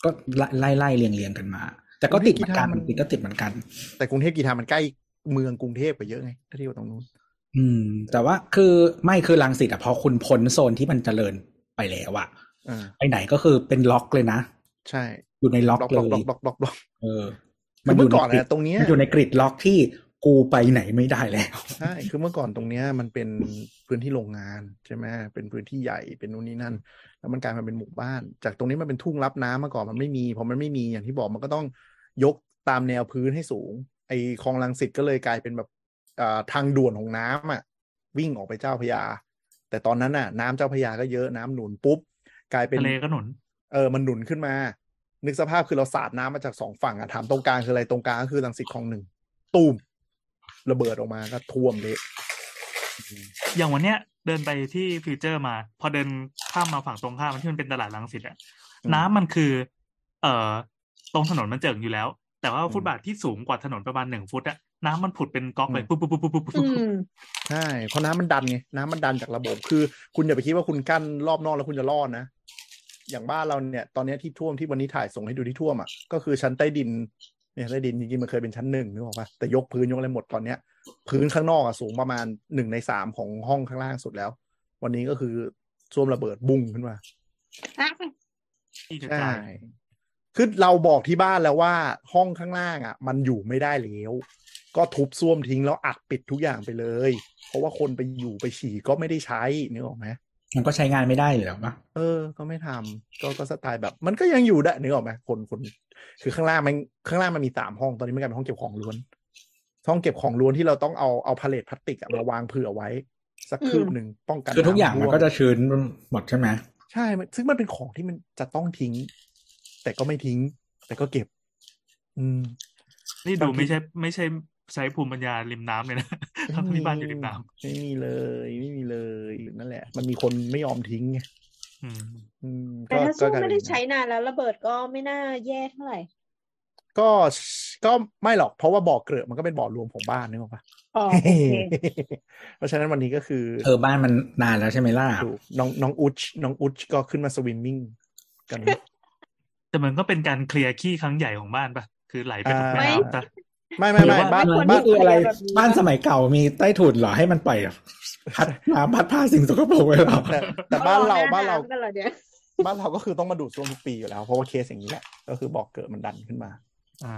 ก็ไล่ไล่ไล่เรียงเรียงกันมา แต่ก็ติดเหมือนกันมันติดก็ติดเหมือนกัน แต่กรุงเทพกีทามันใกล้เมืองกรุงเทพกว่าเยอะไงถ้าเทียบกับตรงนู้นอืม แต่ว่าคือไม่คือรังสิตอะพอคุณพ้นโซนที่มันเจริญไปแล้วอะอ่าไปไหนก็คือเป็นล็อกเลยนะ ใช่ อยู่ในล็อกบล็อกเลบล็อกยบล็อกบล็อกบล็อกเออคือเมื่อก่อนใกริอะตรงเนี้ยมันอยู่ในกริดล็อกที่กูไปไหนไม่ได้แล้วใช่คือเมื่อก่อนตรงเนี้ยมันเป็นพื้นที่โรงงานใช่ไหมเป็นพื้นที่ใหญ่เป็นนู่นนี่นั่น แล้วมันกลายมาเป็นหมู่บ้าน จากตรงนี้มันเป็นทุ่งรับน้ำมาก่อนมันไม่มีพอมันไม่มีอย่างที่บอกมันก็ต้อง ยกตามแนวพื้นให้สูง ไอ้คลองลังสิตก็เลยกลายเป็นแบบอ่าทางด่วนของน้ำอะ วิ่งออกไปเจ้าพระยา แต่ตอนนั้นน่ะ น้ำเจ้าพระยาก็เยอะน้ำหนุนปุ๊บ กลายเป็นทะเลก็หนุน เออมันหนุนขึ้นมา นึกสภาพคือเราสาดน้ำมาจากสองฝั่งอะถามตรงกลางคืออะไรตรงกลางก็คือรังสิตคลองหนึ่งตูมระเบิดออกมาก็ท่วมเละอย่างวันเนี้ยเดินไปที่ฟิวเจอร์มา พอเดินข้ามมาฝั่งตรงข้ามที่มันเป็นตลาดลังสิตอะน้ำมันคือ เอ่อ ตรงถนนมันเจิ่งอยู่แล้ว แต่ว่าฟุตบาทที่สูงกว่าถนนประมาณหนึ่งฟุตอะน้ำมันผุดเป็นก๊อกเลยปุ๊บปุ๊บปุ๊บปุ๊บปุ๊บอืมใช่เพราะน้ำมันดันไงน้ำมันดันจากระบบคือ คุณอย่าไปคิดว่าคุณกั้นรอบนอกแล้วคุณจะรอดนะ อย่างบ้านเราเนี่ย ตอนเนี้ยที่ท่วมที่วันนี้ถ่ายส่งให้ดูที่ท่วมอะก็คือชั้นใต้ดินเนี่ยใต้ดินจริงๆมันเคยเป็นชั้นหนึ่งนึกออกปะแต่ยกพื้นยกอะไรหมดตอนเนี้ย พื้นข้างนอกอะสูงประมาณหนึ่งในสามของห้องข้างล่างสุดแล้ว วันนี้ก็คือซ่วมระเบิดบุ้งขึ้นมาที่กระใช่จาย คือเราบอกที่บ้านแล้วว่าห้องข้างล่างอะ มันอยู่ไม่ได้แล้วก็ทุบซ่วมทิ้งแล้วอัดปิดทุกอย่างไปเลย เพราะว่าคนไปอยู่ไปฉี่ก็ไม่ได้ใช้นึกออกไหมมันก็ใช้งานไม่ได้อยู่แล้วปะเออ ก็ไม่ทำก็ก็สไตล์แบบ มันก็ยังอยู่ได้นึกออกไหมคนคนคือข้างล่างมันข้างล่างมันมีสามห้องตอนนี้มันกลายเป็นห้องเก็บของล้วนห้องเก็บของล้วนที่เราต้องเอาเอาพาเลทพลาสติกอะมาวางเผื่อไว้ สักคืบหนึ่งป้องกันคือทุกอย่างมันำท่วก็จะชื้นหมดใช่ไหมใช่มันซึ่งมันเป็นของที่มันจะต้องทิ้ง แต่ก็ไม่ทิ้ง แต่ก็เก็บ อืม นี่ดูบางทีไม่ใช่ ไม่ใช่ใช้ภูมิปัญญาริมน้ำเลยนะทั้งที่บ้านอยู่ริมน้ไม่มีเลย ไม่มีเลยนั่นแหละ มันมีคนไม่ยอมทิ้งไงำอืมอืมแต่ถ้าสู้กลยไม่เป็นได้ใช้นานแล้วระเบิดก็ไม่น่าแย่เท่าไหร่ ก็ก็ไม่หรอกเพราะว่าบ่อเกลอะมันก็เป็นบ่อรวมของบ้านนึกออกปะอ๋อโอเคเพราะฉะนั้นวันนี้ก็คือเออบ้านมันนานแล้วใช่ไหมล่ะถูกน้องน้องอุชน้องอุชก็ขึ้นมาสวิมมิ่งกัน แต่มันก็เป็นการเคลียร์ขี้ครั้งใหญ่ของบ้านปะคือไหลไปตกอ่าแม่น้ำซะไม่ไม่ไม่หรือว่าบ้านไม่ควรบ้านคืออะไรแบบนี้บ้านสมัยเก่ามีใต้ถุนเหรอให้มันปล่อยพัดน้ำพัดผ้าสิ่งสกปรกไว้เหรอแต่แต่บ้านเราอหบ้านเราำกันเหรอเนี่ยบ้านเราก็คือต้องมาดูดซ่วมทุกปีอยู่แล้วเพราะว่าเคสอย่างนี้แหละก็คือบ่อเกิดมันดันขึ้นมาอ่า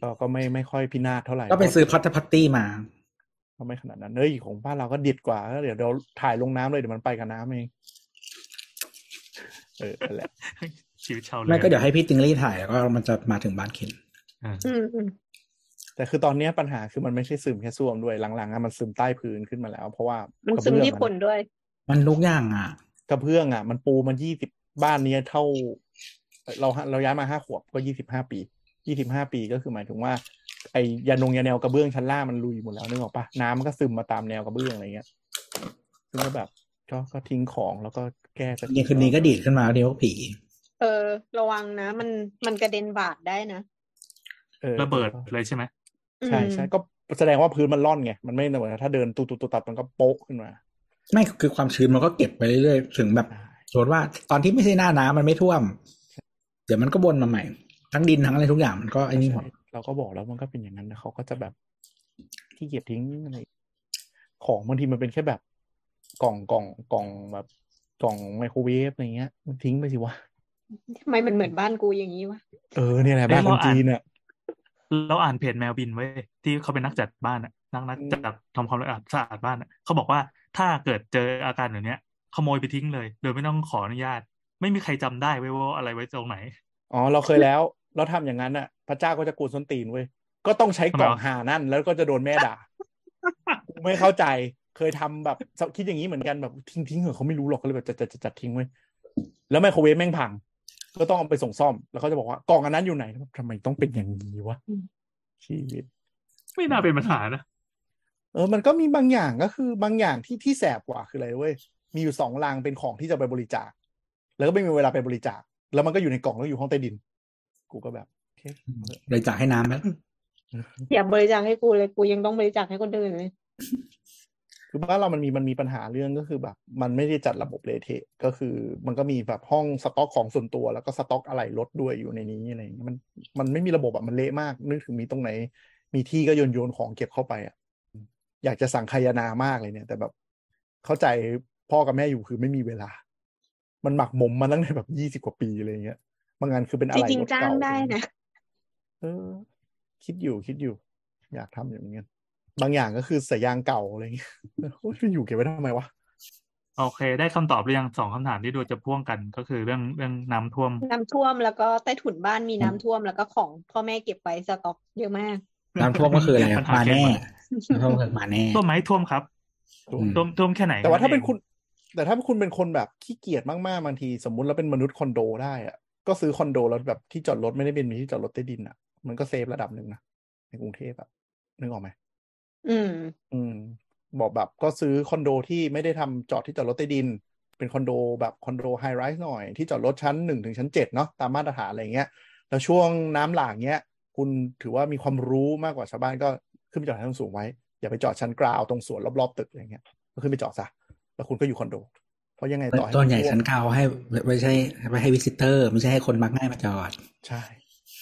ก็ก็ไม่ไม่ค่อยพินาศเท่าไหร่ ก็ไปซื้อพัตพัตตี้มาก็ไม่ขนาดนั้นเอ้ยของบ้านเราก็ดิดกว่าก็เดี๋ยวเดี๋ยวถ่ายลงน้ำเลยเดี๋ยวมันไปกับน้ำเองเออนั่นแหละ ชีวิตชาวเรือไม่ก็เดี๋ยวให้พี่ติงลี่ถ่ายแล้วก็มันจะมาถึงบ้านเคนอ่าอืมอืมแต่คือตอนเนี้ยปัญหาคือมันไม่ใช่ซึมแค่ส้วมด้วยหลังๆอะมันซึมใต้พื้นขึ้นมาแล้ว เพราะว่ามันกระซึมเบื้องที่อะคนด้วย มันทุกอย่างอะกระเบื้องอะ มันปูมายี่สิบบ้านเนี้ยเท่า เราเราย้ายมาห้าขวบก็ยี่สิบห้าปียี่สิบห้าปีก็คือหมายถึงว่า ไอ้ยานงยาแนวกระเบื้องชั้นล่างมันลุยหมดแล้วนึกออกปะน้ำมันก็ซึมมาตามแนวกระเบื้องอะไรเงี้ยซึ่งก็แบบก็ก็ทิ้งของแล้วก็แก้สักนี่คืนนี้ก็ดีดขึ้นมาเดียวผี เออ ระวังนะ มันมันกระเด็นบาดได้นะออระเบิดเลยใช่ไหมใช่ใช่ก็แสดงว่าพื้นมันร่อนไง มันไม่เหมือนถ้าเดินตุตุตุตัดมันก็โป๊ะขึ้นมา ไม่คือความชื้นมันก็เก็บไปเรื่อยๆ ถึงแบบสมมติว่าตอนที่ไม่ใช่หน้าน้ำมันไม่ท่วม เดี๋ยวมันก็วนมาใหม่ ทั้งดินทั้งอะไรทุกอย่างมันก็ไอ้นี่หมดใช่เราก็บอกแล้วมันก็เป็นอย่างนั้นนะเขาก็จะแบบที่เกียจทิ้งอะไรของบางทีมันเป็นแค่แบบ กล่องกล่องกล่องแบบกล่องไมโครเวฟอะไรเงี้ย มันทิ้งไปสิวะ ทำไมมันเหมือนบ้านกูอย่างนี้วะ เออเนี่ยแหละบ้านคนจีนอะเราอ่านเพจแมวบินไว้ยที่เขาเป็นนักจัดบ้านอะนักนักอืมจัดทำความสะอาดบ้านอะเขาบอกว่าถ้าเกิดเจออาการแบบเนี้ย ขโมยไปทิ้งเลย โดยไม่ต้องขออนุญาต ไม่มีใครจำได้เว้ยว่าอะไรไว้ตรงไหน อ๋อเราเคยแล้ว เราทำอย่างนั้นอะ พระเจ้าก็จะกูนส้นตีนเว้ยก็ต้องใช้กล่องทำไมวะหานั่น แล้วก็จะโดนแม่ด่ากูไม่เข้าใจเคยทำแบบคิดอย่างนี้เหมือนกันแบบทิ้งทิ้งเหรอะเขาไม่รู้หรอกก็เลยแบบจัดจัดจัดจัดทิ้งไว้ยแล้วไมโครเวฟแม่งพัง ก็ต้องเอาไปส่งซ่อม แล้วเขาจะบอกว่ากล่องอันนั้นอยู่ไหนทำไมต้องเป็นอย่างนี้วะชีวิต ไม่น่าเป็นปัญหานะเออ มันก็มีบางอย่างก็คือบางอย่างที่ที่แสบกว่าคืออะไรเว้ยมีอยู่สองลังเป็นของที่จะไปบริจาค แล้วก็ไม่มีเวลาไปบริจาค แล้วมันก็อยู่ในกล่องแล้วอยู่ห้องใต้ดิน กูก็แบบโอเคเลยจ่ายให้น้ำไหมอย่าบริจาคให้กูเลยกูยังต้องบริจาคให้คนอื่นเลยกู คือบ้านเรามันมีมันมีปัญหาเรื่องก็คือแบบ มันไม่ได้จัดระบบเลเทะก็คือ มันก็มีแบบห้องสต็อกของส่วนตัว แล้วก็สต็อกอะไรรถด้วยอยู่ในนี้อะไรอย่างเงี้ยมันมันไม่มีระบบอะมันเละมาก นึกถึงมีตรงไหน มีที่ก็โยนโยนของเก็บเข้าไปอะอยากจะสั่งคายนามากเลยเนี่ย แต่แบบเข้าใจพ่อกับแม่อยู่คือไม่มีเวลา มันหมักหมมมาตั้งแต่แบบยี่สิบกว่าปีอะไรอย่างเงี้ยบางงานคือเป็นอะจไรริงรถๆจ้างเก่าได้นะเออ คิดอยู่คิดอยู่ อยากทำอย่างเงี้ย บางอย่างก็คือสายยางเก่าอะไรอย่างเงี้ยโอ้ยอยู่เก็บไว้ทำไมวะโอเค ได้คำตอบหรือยังสองคำถามที่ดูจะพ่วงกันก็คือเรื่องเรื่องน้ำท่วม น้ำท่วมแล้วก็ใต้ถุนบ้านมีน้ำท่วมแล้วก็ของพ่อแม่เก็บไว้สต็อกเยอะมาก น้ำท่วมก็คืออะไรปัญหมาแน่เก็บไว้น้ำท่วมก็คือมาแน่ท่วมไหมท่วมครับอืมท่วมท่วมแค่ไหน แต่ว่าถ้าเป็นองคุณ แต่ถ้าคุณเป็นคนแบบขี้เกียจมากๆบางที สมมุติเราเป็นมนุษย์คอนโดได้อะก็ซื้อคอนโดแล้วแบบที่จอดรถไม่ได้เป็นมีที่จอดรถใต้ดินอะมันก็เซฟระดับหนึ่งนะในกรุงเทพอะนึกออกไหม อืม อืม บอกแบบก็ซื้อคอนโดที่ไม่ได้ทำจอดที่จอดรถใต้ดิน เป็นคอนโดแบบคอนโดไฮไรส์หน่อย ที่จอดรถชั้นหนึ่งถึงชั้นเจ็ดเนาะตามมาตรฐานอะไรเงี้ย แล้วช่วงน้ำหลากเงี้ย คุณถือว่ามีความรู้มากกว่าชาวบ้านก็ขึ้นไปจอดชั้นสูงไว้ อย่าไปจอดชั้นกราวตรงสวนรอบๆตึกอะไรเงี้ยก็ขึ้นไปจอดซะแล้วคุณก็อยู่คอนโดเพราะยังไงต่อให้ต้นใหญ่มัท่วมชั้นเก้าให้ไม่ใช่ไม่ให้วิสิเตอร์ ไม่ใช่ให้คนมักง่ายมาจอด ใช่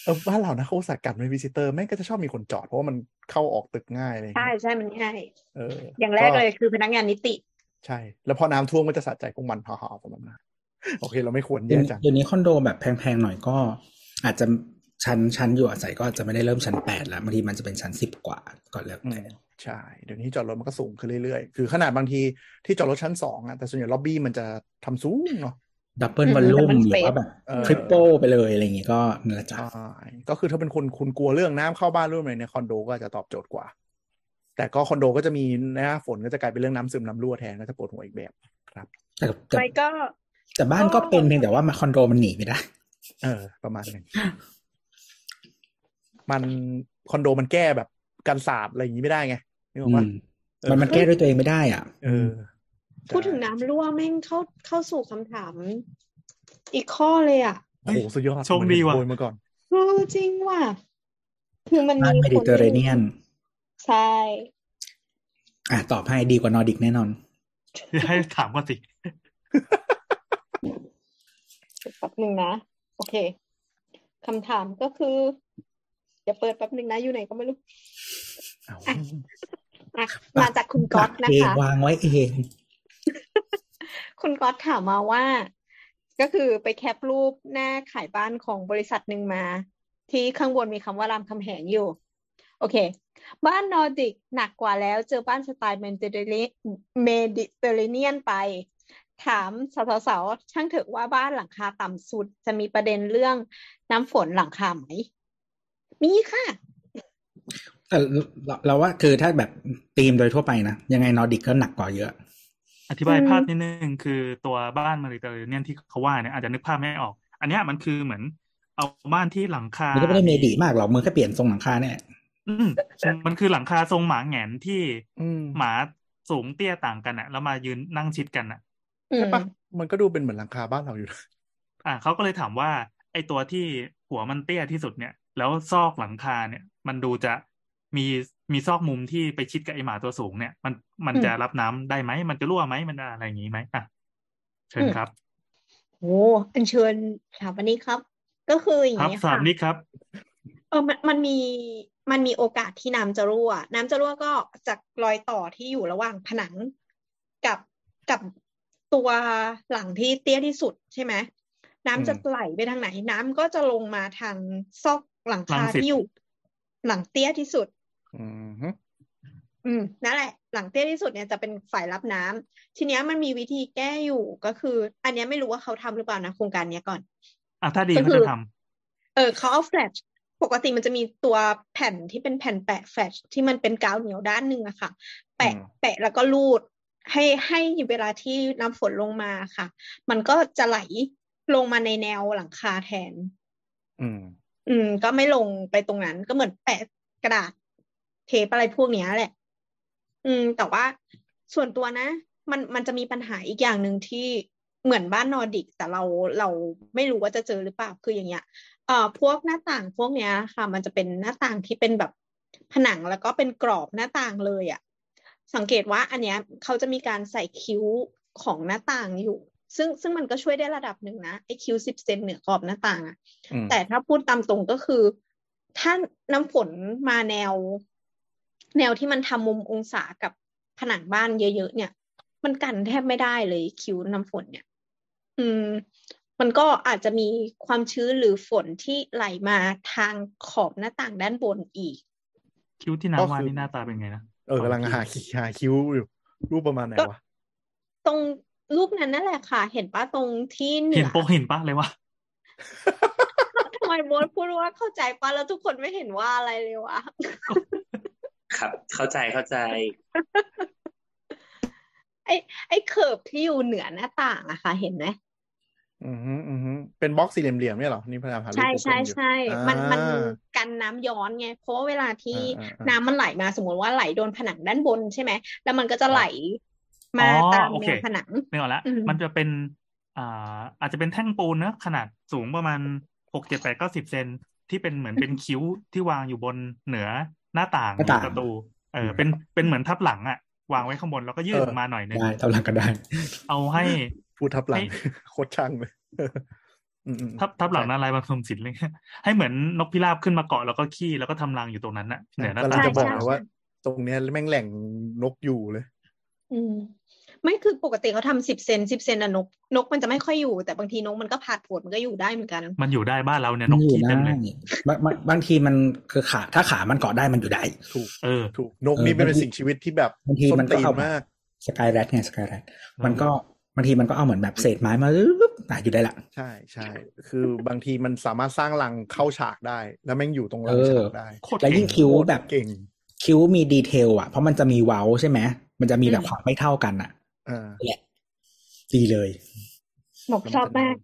เออบ้านเรานะเขาอุตสาห์กัดไม่วิสิเตอร์แม่งก็จะชอบมีคนจอดเพราะว่ามันเข้าออกตึกง่ายอะไรอย่างใช่เงี้ยใช่มันง่ายเออ อย่างแรกเลยคือพนักงานนิติ ใช่ แล้วพอน้ำท่วมก็จะสะใจของมันฮ่าๆประมาณนั้นโอเค เราไม่ควรแย่จังเดี๋ยวนี้คอนโดแบบแพงๆหน่อยก็ อาจจะชั้นชั้นอยู่อาศัยก็จะไม่ได้เริ่มชั้นแปดแล้วบางทีมันจะเป็นชั้นสิบกว่าก่อนแล้วอืแต่มใช่ เดี๋ยวนี้จอดรถมันก็สูงขึ้นเรื่อยๆ คือขนาดบางทีที่จอดรถชั้นสองอะแต่ส่วนใหญ่ล็อบบี้มันจะทำสูงเนาะ double อืม volume double หรือว่า space แบบเออ triple ไปเลยอะไรอย่างงี้ก็นั่นแหละจ้ะใช่ก็คือถ้าเป็นคนคุณกลัวเรื่องน้ำเข้าบ้านเรื่องอะไรเนี่ยคอนโดก็อาจจะตอบโจทย์กว่า แต่ก็คอนโดก็จะมีหน้าฝนก็จะกลายเป็นเรื่องน้ำซึมน้ำรั่วแทนก็จะปวดหัวอีกแบบครับแต่แต่ไม่ก็แต่บ้านก็เป็นเพียงแต่ว่ามาคอนโดมันหนีไม่ได้ เออ ประมาณนึงมันคอนโดมันแก้แบบกันศาสตร์อะไรอย่างนี้ไม่ได้ไงนึกออกอืปะมมันมันแก้ด้วยตัวเองไม่ได้อะ เออ พูดถึงน้ำรั่วแม่งเข้าเข้าสู่คำถาม อีกข้อเลยอะโอ้โหสุดยอดโชคดีว่ะโวยมาก่อนเออจริงว่ะคือมันบ้านมีเม Mediterranean ใช่ อะตอบให้ดีกว่านอร์ดิกแน่นอนให้ถามก่อนสิแป๊บหนึ่งนะ โอเคคำถามก็คือเดี๋ยวเปิดแป๊บหนึ่งนะอยู่ไหนก็ไม่รู้เอาอะมาจากคุณก๊อตนะเองคะวางไว้เอง คุณก๊อตถามมาว่า ก็คือไปแคปรูปหน้าขายบ้านของบริษัทหนึ่งมา ที่ข้างบนมีคำว่ารามคำแหงอยู่ โอเค บ้านนอร์ดิกหนักกว่าแล้ว เจอบ้านสไตล์ Mediterranean ไป ถามสาวๆช่างเถอะว่าบ้านหลังคาต่ำสุด จะมีประเด็นเรื่องน้ำฝนหลังคาไหม มีค่ะแต่เราเราว่าคือถ้าแบบธีมโดยทั่วไปนะ ยังไงนอร์ดิกก็หนักกว่าเยอะ อธิบายอืมภาพนิดนึงคือตัวบ้าน Mediterranean ที่เขาว่าเนี่ยอาจจะนึกภาพไม่ออก อันเนี้ยมันคือเหมือน เอาบ้านที่หลังคามันก็ไม่ได้เมดิมากหรอกมึงแค่เปลี่ยนทรงหลังคาเนี่ยอืมมันคือหลังคาทรงหมาแหงนที่อืมหมาสูงเตี้ยต่างกันอะแล้วมายืนนั่งชิดกันอะอืใช่มปะมันก็ดูเป็นเหมือนหลังคาบ้านเราอยู่นะอ่าเขาก็เลยถามว่า ไอตัวที่หัวมันเตี้ยที่สุดเนี่ย แล้วซอกหลังคาเนี่ย มันดูจะมี มีซอกมุมที่ไปชิดกับไอหมาตัวสูงเนี่ย มันมันอืมจะรับน้ำได้ไหม มันจะรั่วไหมมันอะไรอย่างนี้ไหมอะเชิญอืมครับโอ้อัญเชิญถามวันนี้ครับ ก็คืออย่าครังบนี้สาค่ะมนิกครับ เออมันมันมีมันมีโอกาสที่น้ำจะรั่ว น้ำจะรั่วก็จากรอยต่อที่อยู่ระหว่างผนังกับกับตัวหลังที่เตี้ยที่สุดใช่ไหมน้ำจะไหลไปทางไหนน้ำก็จะลงมาทางซอกหลังคารังสิตที่อยู่หลังเตี้ยที่สุด อืมฮึอืมนั่นแหละ หลังเตี้ยที่สุดเนี่ยจะเป็นฝ่ายรับน้ำทีเนี้ยมันมีวิธีแก้อยู่ก็คือ อันเนี้ยไม่รู้ว่าเขาทำหรือเปล่านะโครงการเนี้ยก่อนอะถ้าดีก็เขาคือจะทำเออเขาเอาแฟลชปกติมันจะมีตัวแผ่นที่เป็นแผ่นแปะแฟลชที่มันเป็นกาวเหนียวด้านหนึ่งอะค่ะ แปะแปะแล้วก็รูด ให้ให้เวลาที่น้ำฝนลงมาค่ะ มันก็จะไหลลงมาในแนวหลังคาแทน อืม อืม ก็ไม่ลงไปตรงนั้นก็เหมือนแปะกระดาษ เทปอะไรพวกเนี้ยแหละ อืม แต่ว่าส่วนตัวนะ มันมันจะมีปัญหาอีกอย่างหนึ่งที่เหมือนบ้านนอร์ดิก แต่เราเราไม่รู้ว่าจะเจอหรือเปล่าคืออย่างเงี้ยเอ่อพวกหน้าต่างพวกเนี้ยค่ะ มันจะเป็นหน้าต่างที่เป็นแบบผนังแล้วก็เป็นกรอบหน้าต่างเลยอะ สังเกตว่าอันเนี้ยเขาจะมีการใส่คิ้วของหน้าต่างอยู่ ซึ่งซึ่งมันก็ช่วยได้ระดับหนึ่งนะไอ้คิ้วสิบเซนเหนือกรอบหน้าต่างอะอืมแต่ถ้าพูดตามตรงก็คือ ถ้าน้ำฝนมาแนว แนวที่มันทำมุมองศากับผนังบ้านเยอะๆเนี่ย มันกันแทบไม่ได้เลยคิ้วน้ำฝนเนี่ย อืม มันก็อาจจะมีความชื้นหรือฝนที่ไหลมาทางขอบหน้าต่างด้านบนอีก คิ้วที่ก็น้ำวาคือนี่หน้าตาเป็นไงนะเออกำลังหาคิหาคิ้วอยู่รูปประมาณไหนวะตรงรูปนั้นนั่นแหละค่ะ เห็นปะตรงที่เหนืเห็นอโปกเห็นปะเลยวะทำไมโบทพูดว่าเข้าใจปะแล้วทุกคนไม่เห็นว่าอะไรเลยวะ ครับ เข้าใจเข้าใจ ไอ้ไอ้ curve ที่อยู่เหนือหน้าต่างอะค่ะ เห็นไหมอือฮึอือฮึเป็นบล็อกสี่เหลี่ยมๆเนี่ยเหรอ นี่พยายามหารูปใช่ Google ใช่อยู่ใช่มันมันอ่ากันน้ำย้อนไง เพราะว่าเวลาที่อ่าอ่าอ่าน้ำมันไหลมาสมมติว่าไหลโดนผนังด้านบนใช่ไหม แล้วมันก็จะไหลมาอ๋อตามโอเคแนวผนังนึกออกแล้วอืมมันจะเป็นอ่าอาจจะเป็นแท่งปูนเนอะขนาดสูงประมาณหกเจ็ดแปดเก้าสิบเซนที่เป็นเหมือนเป็นคิ้วที่วางอยู่บนเหนือ หน้าต่างหน้าต่างประตูเออเป็นเป็นเหมือนทับหลังอะวางไว้ข้างบนแล้วก็ยื่นเออออกมาหน่อยนึงได้ตำหลังก็ได้ เอาให้พูดทับหลังให้โคตรช่างเลยอืมอืมทับทับหลังนาลายณ์บรรทมศิลป์อะไรเงี้ยให้เหมือนนกพิราบขึ้นมาเกาะแล้วก็ขี้แล้วก็ทำรังอยู่ตรงนั้นน่ะเหนือหน้ากำลังต่างจะบอกใช่เลยว่า ตรงเนี้ยแม่งแหล่งนกอยู่เลย อืม ไม่คือปกติเขาทำสิบเซนสิบเซนอะนก นกมันจะไม่ค่อยอยู่ แต่บางทีนกมันก็ผาดโผนมันก็อยู่ได้เหมือนกัน มันอยู่ได้บ้านเราเนี่ยนกอยู่ขี้เต็มได้เลยบางบางบางทีมันคือขาถ้าขามันเกาะได้มันอยู่ได้ ถูกเออถูกนกเออนี่เป็นบางทีสิ่งชีวิตที่แบบบางทีส้มันก็ตีนเอามากสกายแรดไงสกายแรดมันก็บางทีมันก็เอาเหมือนแบบเศษไม้มาปึ๊บอะอยู่ได้ละ ใช่ใช่คือบางทีมันสามารถสร้างรังเข้าฉากได้ แล้วแม่งอยู่ตรงรังเออฉากได้โคตรแล้วเก่ยิ่งงคิ้วแบบเก่งคิ้วมีดีเทลอะเพราะมันจะมีเว้าใช่ไหมมันจะมีแบบอืมความไม่เท่ากันอะอ่า แหละดีเลยหมกชอบมาก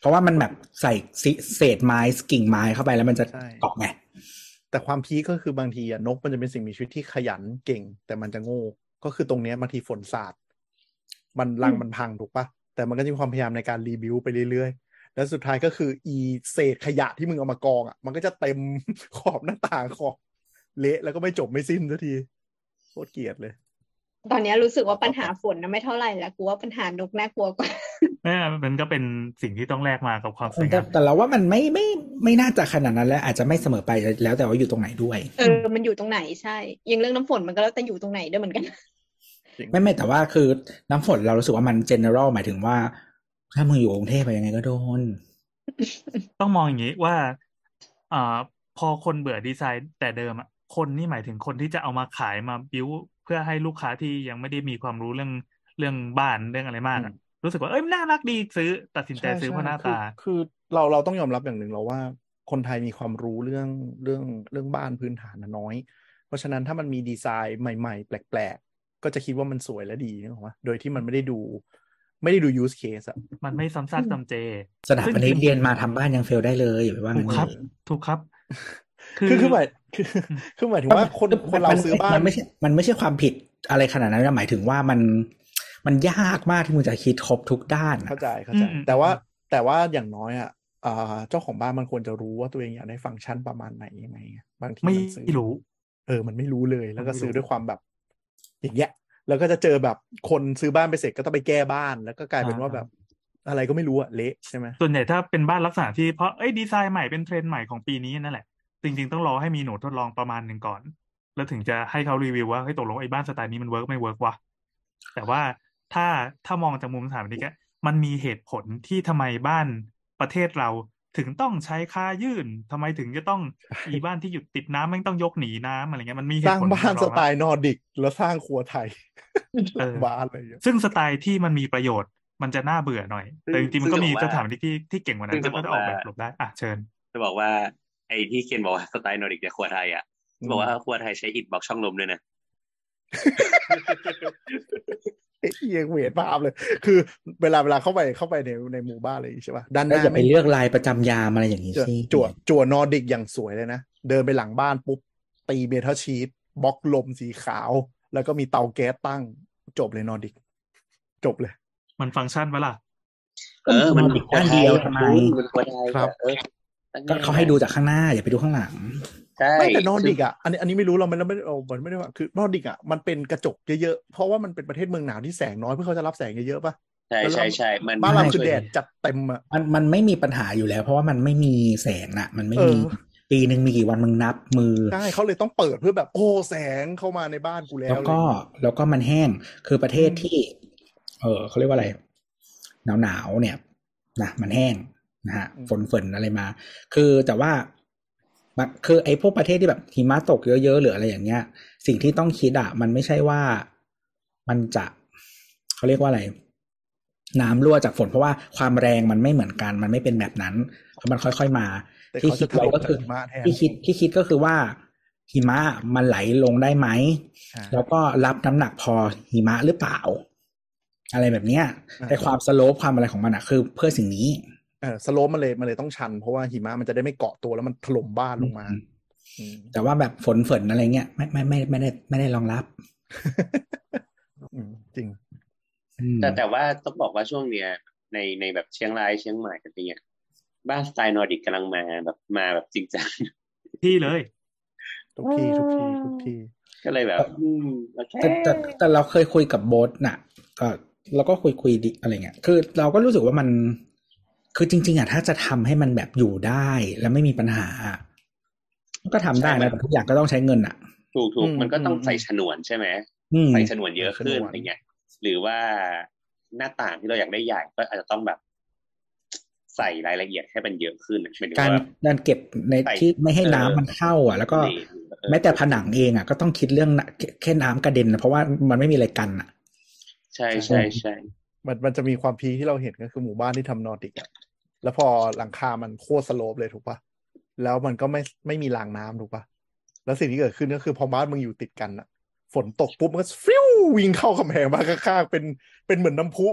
เพราะว่ามันแบบใส่ซิเศษไม้กิ่งไม้เข้าไปแล้วมันจะใช่เกาะไงแต่ความพีคก็คือบางทีอะนกมันจะเป็นสิ่งมีชีวิตที่ขยันเก่ง แต่มันจะโง่ก็คือตรงเนี้ยบางทีฝนสาดมันรังอืมมันพังถูกปะแต่มันก็จะมีความพยายามในการรีบิวไปเรื่อยๆ แล้วสุดท้ายก็คืออีเศษขยะที่มึงเอามากองอะมันก็จะเต็มขอบหน้าต่างขอบเละแล้วก็ไม่จบไม่สิ้นสักทีโคตรเกลียดเลย ตอนนี้รู้สึกว่าปัญหาฝนนะไม่เท่าไหร่แล้วกูว่าปัญหานกน่ากลัวกว่าเออมันก็เป็นสิ่งที่ต้องแลกมากับความสวยแต่งามแต่เราว่ามันไม่ไม่ไม่น่าจะขนาดนั้นแล้วอาจจะไม่เสมอไปแล้วแต่ว่าอยู่ตรงไหนด้วยเออมันอยู่ตรงไหนใช่อยังเรื่องน้ำฝนมันก็แล้วแต่อยู่ตรงไหนด้วยเหมือนกันไม่ไม่แต่ว่าคือน้ำฝนเรารู้สึกว่ามัน general หมายถึงว่า ถ้ามึงอยู่กรุงเทพไปยังไงก็โดน ต้องมองอย่างนี้ว่าอ่าพอคนเบื่อดีไซน์แต่เดิมอะคนนี่หมายถึงคนที่จะเอามาขายมาบิ้วเพื่อให้ลูกค้าที่ยังไม่ได้มีความรู้เรื่องเรื่องบ้านเรื่องอะไรมากอะรู้สึกว่าเอ้ยน่ารักดีซื้อตัดสินใจซื้อเพราะหน้าคือตา คือเราเราต้องยอมรับอย่างหนึ่งเราว่าคนไทยมีความรู้เรื่องเรื่องเรื่องบ้านพื้นฐานนะน้อย เพราะฉะนั้นถ้ามันมีดีไซน์ใหม่ ๆ แปลก ๆ ก็จะคิดว่ามันสวยและดีนึกออกปะโดยที่มันไม่ได้ดู ไม่ได้ดู use case อะมันไม่ซ้ำซากจำเจ สถาปนิกเรียนมาทำบ้านยังเฟลได้เลยอย่าไปว่าถูงั้กนครับเลยถูกครับ คือคือหมายคือคือหมายถึงว่าคนคนเราซื้อบ้านมันไม่ใช่ มันไม่ใช่ความผิดอะไรขนาดนั้นนะหมายถึงว่ามันมันยากมากที่มึงจะคิดครบทุกด้านอะเข้าใจเข้าใจอืมแต่ว่าแต่ว่าอย่างน้อยอะอ่าเจ้าของบ้านมันควรจะรู้ว่าตัวเองอยากได้ฟังก์ชันประมาณไหนยังไงบางทีไม่มันซื้อรู้ เออ มันไม่รู้เลย แล้วก็มันไม่รู้ซื้อด้วยความแบบ อย่างเงี้ยแล้วก็จะเจอแบบคนซื้อบ้านไปเสร็จก็ต้องไปแก้บ้าน แล้วก็กลายเป็นว่าแบบอะไรก็ไม่รู้อะเละใช่ไหมส่วนใหญ่ถ้าเป็นบ้านลักษณะที่เพราะเอ้ยดีไซน์ใหม่เป็นเทรนด์ใหม่ของปีนี้นั่นแหละ จริง ๆ ต้องรอให้มีหนูทดลองประมาณหนึ่งก่อน แล้วถึงจะให้เขารีวิวว่าเฮ้ยตกลงไอ้บ้านสไตล์นี้มัน work ไม่ work วะแต่ว่าถ้าถ้ามองจากมุมสถาปนิกอะมันมีเหตุผลที่ทำไมบ้านประเทศเราถึงต้องชายคายื่นทำไมถึงจะต้องอีบ้านที่อยู่ติดน้ำแม่งต้องยกหนีน้ำอะไรเงี้ยมันมีเหสตุร้างผลบ้านรสองรับไตล์นอร์ดิก แล้วสร้างครัวไทยเออบ้านอะไรอย่างเงี้ยซึ่งสไตล์ที่มันมีประโยชน์มันจะน่าเบื่อหน่อย แต่จริงๆมันก็มีซึ่งจะบอกว่าสถาปนิกที่ที่เก่งกว่านั้ซึ่นงจะก็บอกจะออกแบบว่าหลบได้อะเชิญ จะบอกว่า ไอ้ที่เคนบอกว่าสไตล์นอร์ดิกเนี่ยครัวไทยอะบอกว่าครัวไทยใช้อิฐบล็อกช่องลมด้วยนะเอ้ยเอียงเวทภาพเลย คือเวลาเวลาเข้าไปเข้าไปในในหมู่บ้านอะไรอย่างงี้ใช่ป่ะด้านหแล้วน้าอย่าไปไม่เลือกลายประจำยามอะไรอย่างนี้จั่วสิจั่วจั่วนอร์ดิกอย่างสวยเลยนะ เดินไปหลังบ้านปุ๊บ ตีเมทัลชีตบล็อกลมสีขาว แล้วก็มีเตาแก๊สตั้ง จบเลยนอร์ดิก จบเลย มันฟังก์ชันปะล่ะ เออ มันด้านเดียวทำไมมันครัวไทยครับเออ ก็เขาให้ดูจากข้างหน้าอย่าไปดูข้างหลังใช่ไม่แต่นอร์ดิกอะอันนี้อันนี้ไม่รู้เราไม่เราไม่ได้เรามันไม่ได้ว่าคือนอร์ดิกอะมันเป็นกระจกเยอะๆเพราะว่ามันเป็นประเทศเมืองหนาวที่แสงน้อยเพื่อเขาจะรับแสงเยอะๆป่ะใช่ใช่ใช่มันบ้านเราไม่คือแดดจัดเต็มอะมันมันไม่มีปัญหาอยู่แล้ว เพราะว่ามันไม่มีแสงน่ะ มันไม่เอมีอปีหนึ่งมีกี่วันมึงนับมือใช่เขาเลยต้องเปิดเพื่อแบบโอ้แสงเข้ามาในบ้านกูแล้วแล้วก็แล้วก็มันแห้งคือประเทศที่ เออเขาเรียกว่าอะไรหนาวหนาวๆเนี่ยนะมันแห้ง นะฮะฝนฝนอะไรมา คือแต่ว่าบะคือไอ้พวกประเทศที่แบบหิมะตกเยอะๆหรืออะไรอย่างเงี้ย สิ่งที่ต้องคิดอะมันไม่ใช่ว่ามันจะเขาเรียกว่าอะไร น้ำรั่วจากฝนเพราะว่าความแรงมันไม่เหมือนกัน มันไม่เป็นแบบนั้นเพราะมันค่อยๆมาแต่ที่เขาคิจะดถไว้ล่มก็คือหิมะแทนที่คิดที่คิดก็คือว่าหิมะมันไหลลงได้ไหมอ่าแล้วก็รับน้ำหนักพอหิมะหรือเปล่า อะไรแบบเนี้ยอ่าแต่ความสโลปความอะไรของมันอะคือเพื่อสิ่งนี้ เออสโลปมันเลยมันเลยต้องชัน เพราะว่าหิมะมันจะได้ไม่เกาะตัวแล้วมันถล่มบ้านลงมาอืมอืมแต่ว่าแบบฝนฝนอะไรเงี้ยไม่ไม่ไม่ไม่ได้ไม่ได้รองรับอืมจริงอืมแต่แต่ว่าต้องบอกว่าช่วงเนี้ย ในในแบบเชียงรายเชียงใหม่อะไรเงี้ยบ้านสไตล์นอร์ดิกกำลังมาแบบมาแบบจริงจังที่เลยทุกที่ทุกที่ทุกที่ก็เลยแบบอืมโอเคแต่แต่แต่เราเคยคุยกับโบสน่ะก็เราก็คุยคุยดิอะไรเงี้ยคือเราก็รู้สึกว่ามัน คือจริง ๆอะถ้าจะทำให้มันแบบอยู่ได้แล้วไม่มีปัญหาอะมันก็ทำได้นะแต่ทุกอย่างก็ต้องใช้เงินอะถูกถูกอืมมันก็ต้องอืมใส่ฉนวนใช่ไหมอืมใส่ฉนวนเยอะขึ้นฉนวนอะไรเงี้ยหรือว่าหน้าต่างที่เราอยากได้ใหญ่ก็อาจจะต้องแบบใส่รายละเอียดให้มันเยอะขึ้นหมายถึงการว่าการเก็บในใส่ที่ไม่ให้เออน้ำมันเข้า อะ แล้วก็นี่เออแม้แต่ผนังเองอะก็ต้องคิดเรื่องน่ะแค่แค่น้ำกระเด็นนะเพราะว่ามันไม่มีอะไรกันอะ ใช่ใช่ใช่ มันมันจะมีความพีคที่เราเห็นก็คือหมู่บ้านที่ทำนอร์ดิกอะแล้วพอหลังคามันโคตรสโลปเลยถูกปะแล้วมันก็ไม่ไม่มีรางน้ำถูกปะแล้วสิ่งที่เกิดขึ้นก็คือพอบ้านมึงอยู่ติดกันอะฝนตกปุ๊บมันก็ฟิววิ่งเข้ากำแพงบ้านข้างๆเป็นเป็นเหมือนน้ำพุ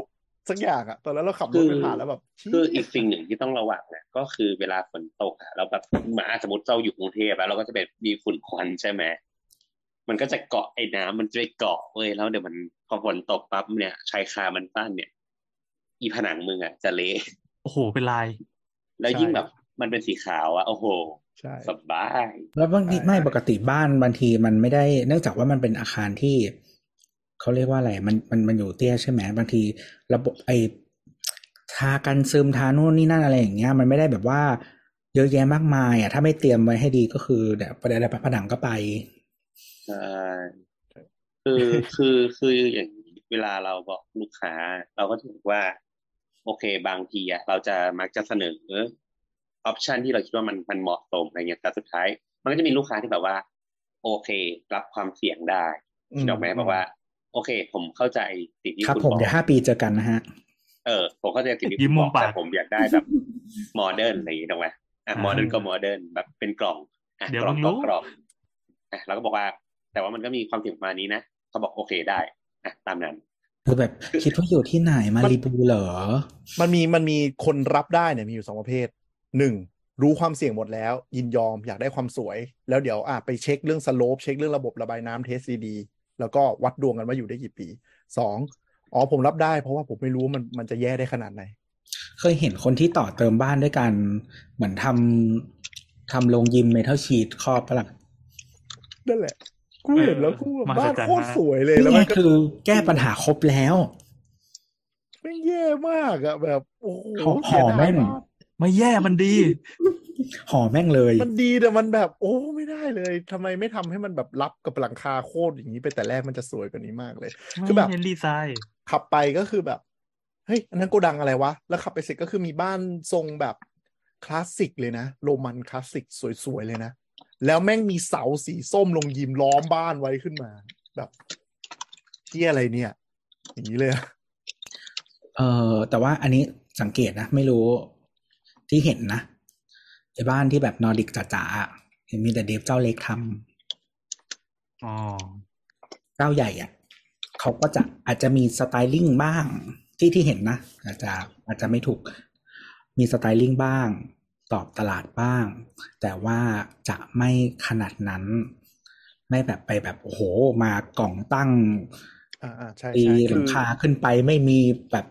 สักอย่างอะตอนนั้นเราขับรถไปผ่านแล้วแบบเชี่ยคืออีกสิ่งหนึ่งที่ต้องระวังเนี่ยก็คือเวลาฝนตกอะเราแบบมาสมมติเราอยู่กรุงเทพแล้วเราก็จะเป็นมีฝุ่นควันใช่ไหม มันก็จะเกาะไอ้น้ำมันจะไปเกาะเว้ยแล้วเดี๋ยวมันพอฝนตกปั๊บเนี่ยชายคามันปั้นเนี่ย อีผนังมึงอะจะเละโอ้โหเป็นลาย แล้วยิ่งแบบมันเป็นสีขาวอะโอ้โหใช่สบายแล้วบางทีใช่ไม่ปกติบ้านบางทีมันไม่ได้เนื่องจากว่ามันเป็นอาคารที่เขาเรียกว่าอะไรมันมันมันอยู่เตี้ยใช่ไหมบางที ระบบไอทากันซึมทานู่นนี่นั่นอะไรอย่างเงี้ย มันไม่ได้แบบว่าเยอะแยะมากมายอะถ้าไม่เตรียมไว้ให้ดีก็คือเดี๋ยวประเดี๋ยวผนังก็ไป ใช่คือคือคืออย่างเวลาเราบอกลูกค้า เราก็ถือว่า โอเค บางทีอะเราจะมักจะเสนอ option ที่เราคิดว่ามันมันเหมาะสมอะไรเงี้ยแต่สุดท้าย มันก็จะมีลูกค้าที่แบบว่า โอเค รับความเสี่ยงได้คิดออกไหมบอกว่า โอเค ผมเข้าใจสิ่งที่ครับคุณผมบอกเดี๋ยวห้าปีเจอกันนะฮะ เออ ผมเข้าใจสิ่งที่ยิ้คุมณมุบมอกปากแต่ผมอยากได้แบบ modern อะไรอย่างงี้ถูกไหมอะอ่า modern ก็ modern แบบเป็นกล่องอะเดี๋ยวกล่องมึงรู้ก็กล่องอะเราก็บอกว่า แต่ว่ามันก็มีความเสี่ยงประมาณนี้นะเขาบอกโอเคได้อะตามนั้นคือแบบคิดว่าอยู่ที่ไหนมารีบูเหรอ มันมีมันมีคนรับได้เนี่ยมีอยู่สองประเภทหนึ่งรู้ความเสี่ยงหมดแล้ว ยินยอมอยากได้ความสวย แล้วเดี๋ยวอะไปเช็คเรื่อง slope เช็คเรื่องระบบระบายน้ำ test ดีๆแล้วก็วัดดวงกันว่าอยู่ได้กี่ปีสองอ๋อผมรับได้เพราะว่าผมไม่รู้ว่ามันมันจะแย่ได้ขนาดไหน เคยเห็นคนที่ต่อเติมบ้านด้วยกัน เหมือนทำทำโรงยิมเมทัลชีตครอบปะล่ะนั่นแหละ กูเห็นแล้วกูแบบมหับ้าศนจรรย์โคตรมากสวยเลยนี่แล้วไงมันก็คือแก้ปัญหาครบแล้วไม่งแย่มากอะแบบโอ้โหหอเสียหอดายแม่งมากไม่แย่มันดีห่อแม่งเลย มันดีแต่มันแบบ โอ้ไม่ได้เลยทำไมไม่ทำให้มันแบบรับกับหลังคาโคตรอย่างนี้ไปแต่แรกมันจะสวยกว่านี้มากเลย คือแบบไม่เน้นดีไซน์ขับไปก็คือแบบเฮ้ยอันนั้นโกดังอะไรวะ แล้วขับไปเสร็จก็คือมีบ้านทรงแบบคลาสสิกเลยนะ โรมันคลาสสิกสวยๆเลยนะ แล้วแม่งมีเสาสีส้มลงยิมล้อมบ้านไว้ขึ้นมา แบบที่อะไรเนี่ยอย่างนี้เลยอะเออแต่ว่าอันนี้สังเกตนะ ไม่รู้ที่เห็นนะไอ้บ้านที่แบบนอร์ดิกจ๋าๆอะเห็นมีแต่ dev เจ้าเล็กทำอ๋อเจ้าใหญ่อะเขาก็จะอาจจะมีสไตลิ่งบ้างที่ที่เห็นนะอาจจะอาจจะไม่ถูก มีสไตลิ่งบ้าง ตอบตลาดบ้าง แต่ว่าจะไม่ขนาดนั้น ไม่แบบไปแบบโอ้โหมากล่องตั้งอ่าอ่าใช่ตีใช่หลังคาขึ้นไปไม่มีแบบ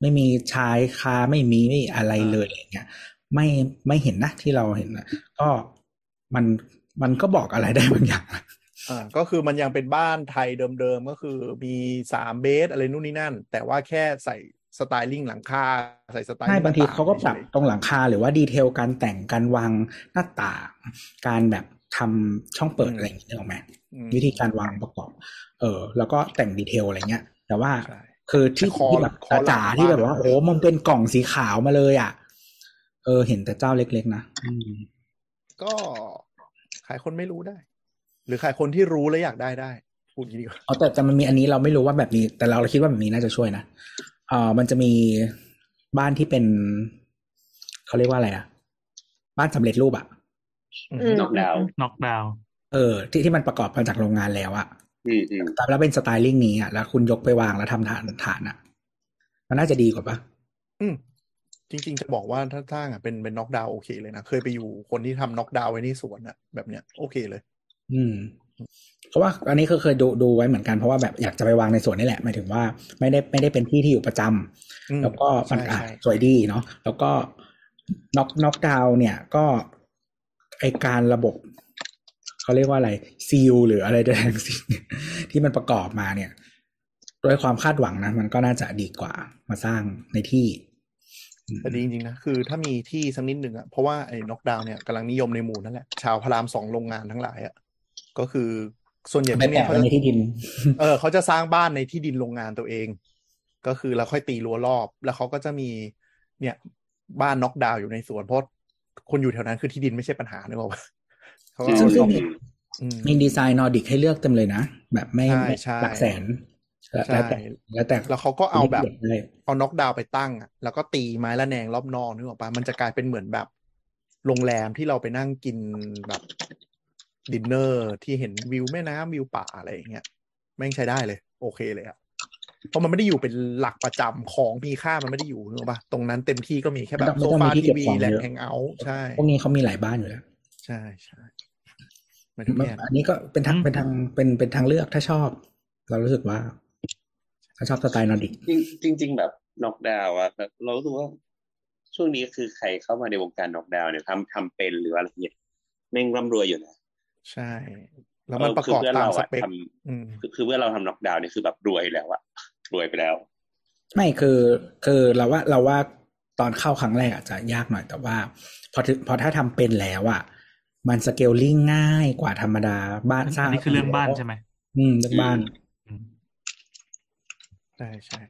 ไม่มีชายคาไม่มีไม่อะไรเลยอย่างเงี้ยไม่ไม่เห็นนะที่เราเห็นนะก็มันมันก็บอกอะไรได้บางอย่างอ่าก็คือมันยังเป็นบ้านไทยเดิมๆ ก็คือมีสามเบสอะไรนู่นนี่นั่น แต่ว่าแค่ใส่ สไตลิ่งหลังคาใส่สไตลิ่ใช่งบางทีหน้เขาก็ปรับฉยตรงหลังคาหรือว่าดีเทลการแต่งการวางหน้าต่าง การแบบทำช่องเปิดอะไรอย่างเงี้ยนึกออกไหมๆอืมวิธีการวางประกอบ เออ แล้วก็แต่งดีเทลอะไรเงี้ย แต่ว่าใช่คือที่แต่คอที่แบบคอหลังจ๋าๆที่แบบว่าบ้านอะโอ้มันเป็นกล่องสีขาวมาเลยอะ เออ เห็นแต่เจ้าเล็ก ๆ นะอืมก็ขายคนไม่รู้ได้ หรือขายคนที่รู้แล้วอยากได้ได้พูดอย่างนี้ดีกว่าเอาแต่แต่มันมีอันนี้เราไม่รู้ว่าแบบนี้ แต่เราคิดว่าแบบนี้น่าจะช่วยนะ เออมันจะมีบ้านที่เป็นเขาเรียกว่าอะไรอะบ้านสำเร็จรูปอะอืมน็อกดาวน์น็อกดาวน์เออ ที่ที่มันประกอบมาจากโรงงานแล้วอะอืมอืมแต่แล้วเป็นสไตลิ่งนี้อะแล้วคุณยกไปวางแล้วทำฐานฐานอะมันน่าจะดีกว่าปะอืมจริง ๆ จะบอกว่าถ้าสร้างอะเป็นเป็นน็อกดาวน์โอเคเลยนะ เคยไปอยู่คนที่ทำน็อกดาวน์ไว้ที่สวนอะ แบบเนี้ยโอเคเลย อืม เพราะว่าอันนี้คือเคยดูดูไว้เหมือนกันเพราะว่าแบบอยากจะไปวางในสวนนี่แหละหมายถึงว่าไม่ได้ไม่ได้เป็นที่ที่อยู่ประจำอืมแล้วก็มันใช่อะใช่สวยดีเนาะแล้วก็น็อกน็อกดาวเนี่ยก็ไอการระบบเขาเรียกว่าอะไรซีลหรืออะไรใดๆทั้งสิ้นที่มันประกอบมาเนี่ยด้วยความคาดหวังนะ มันก็น่าจะดีกว่ามาสร้างในที่อืมแต่ดีจริงๆนะคือถ้ามีที่สักนิดหนึ่งอะเพราะว่าไอ้น็อกดาวน์เนี่ยกำลังนิยมในหมู่นั่นแหละชาวพระรามสองโรงงานทั้งหลายอะก็คือ ส่วนใหญ่พไม่วกแปลเนี้ยกเขาว่าจะในที่ดิน เออเขาจะสร้างบ้านในที่ดินโรงงานตัวเอง ก็คือแล้วค่อยตีรั้วรอบ แล้วเขาก็จะมีเนี่ยบ้านน็อกดาวน์อยู่ในสวนเพราะคนอยู่แถวนั้นคือที่ดินไม่ใช่ปัญหานึกออกปะเขาก็ซึ่เอางซึ่ล็งอกมีอืมมีดีไซน์นอร์ดิกให้เลือกเต็มเลยนะ แบบไม่ใช่ไม่ใช่หลักแสนแล้วใช่แล้วแต่แล้วแต่แล้วเขาก็เอาแบบเลยเอาน็อกดาวน์ไปตั้งอะแล้วก็ตีไม้ละแนงรอบนอกนึกออกปะมันจะกลายเป็นเหมือนแบบ โรงแรมที่เราไปนั่งกินแบบ ดินเนอร์ที่เห็นวิวแม่น้ำวิวป่าอะไรอย่างเงี้ยแม่งใช้ได้เลย โอเคเลยอะเพราะมันไม่ได้อยู่เป็นหลักประจำของมีค่ามันไม่ได้อยู่นึกออกปะตรงนั้นเต็มที่ก็มีแค่แบบไม่โซต้องฟามีที่ทีเก็บวีของแหละเยอะแฮงเอาท์ใช่พวกนี้เขามีหลายบ้านอยู่แล้ว ใช่ใช่ไม่ทุกแง่อันนี้ก็เป็นทางเป็นทางเป็นเป็นทางเลือกถ้าชอบ เรารู้สึกว่า ถ้าชอบสไตล์นอร์ดิกจริงจริงๆแบบน็อกดาวน์อะแบบเรารู้สึกว่าช่วงนี้คือใครเข้ามาในวงการน็อกดาวน์เนี่ยทำทำเป็นหรืออะไรเงี้ยแม่งร่ำรวยอยู่นะ ใช่ แล้วมันประกอบเพื่อนตามเราสอะเปคทอืมำคือคือเพื่อนเราทำน็อกดาวน์เนี่ยคือแบบรวยแล้วอะรวยไปแล้ว ไม่คือคือเราว่าเราว่าตอนเข้าครั้งแรกอาจจะยากหน่อยแต่ว่า พอถึงพอถ้าทำเป็นแล้วอะมัน scaling ง่ายกว่าธรรมดาบ้านสร้างอันนี้คือเรื่องบ้านใช่ไหมอืมเรื่องบ้านอืมใช่ใช่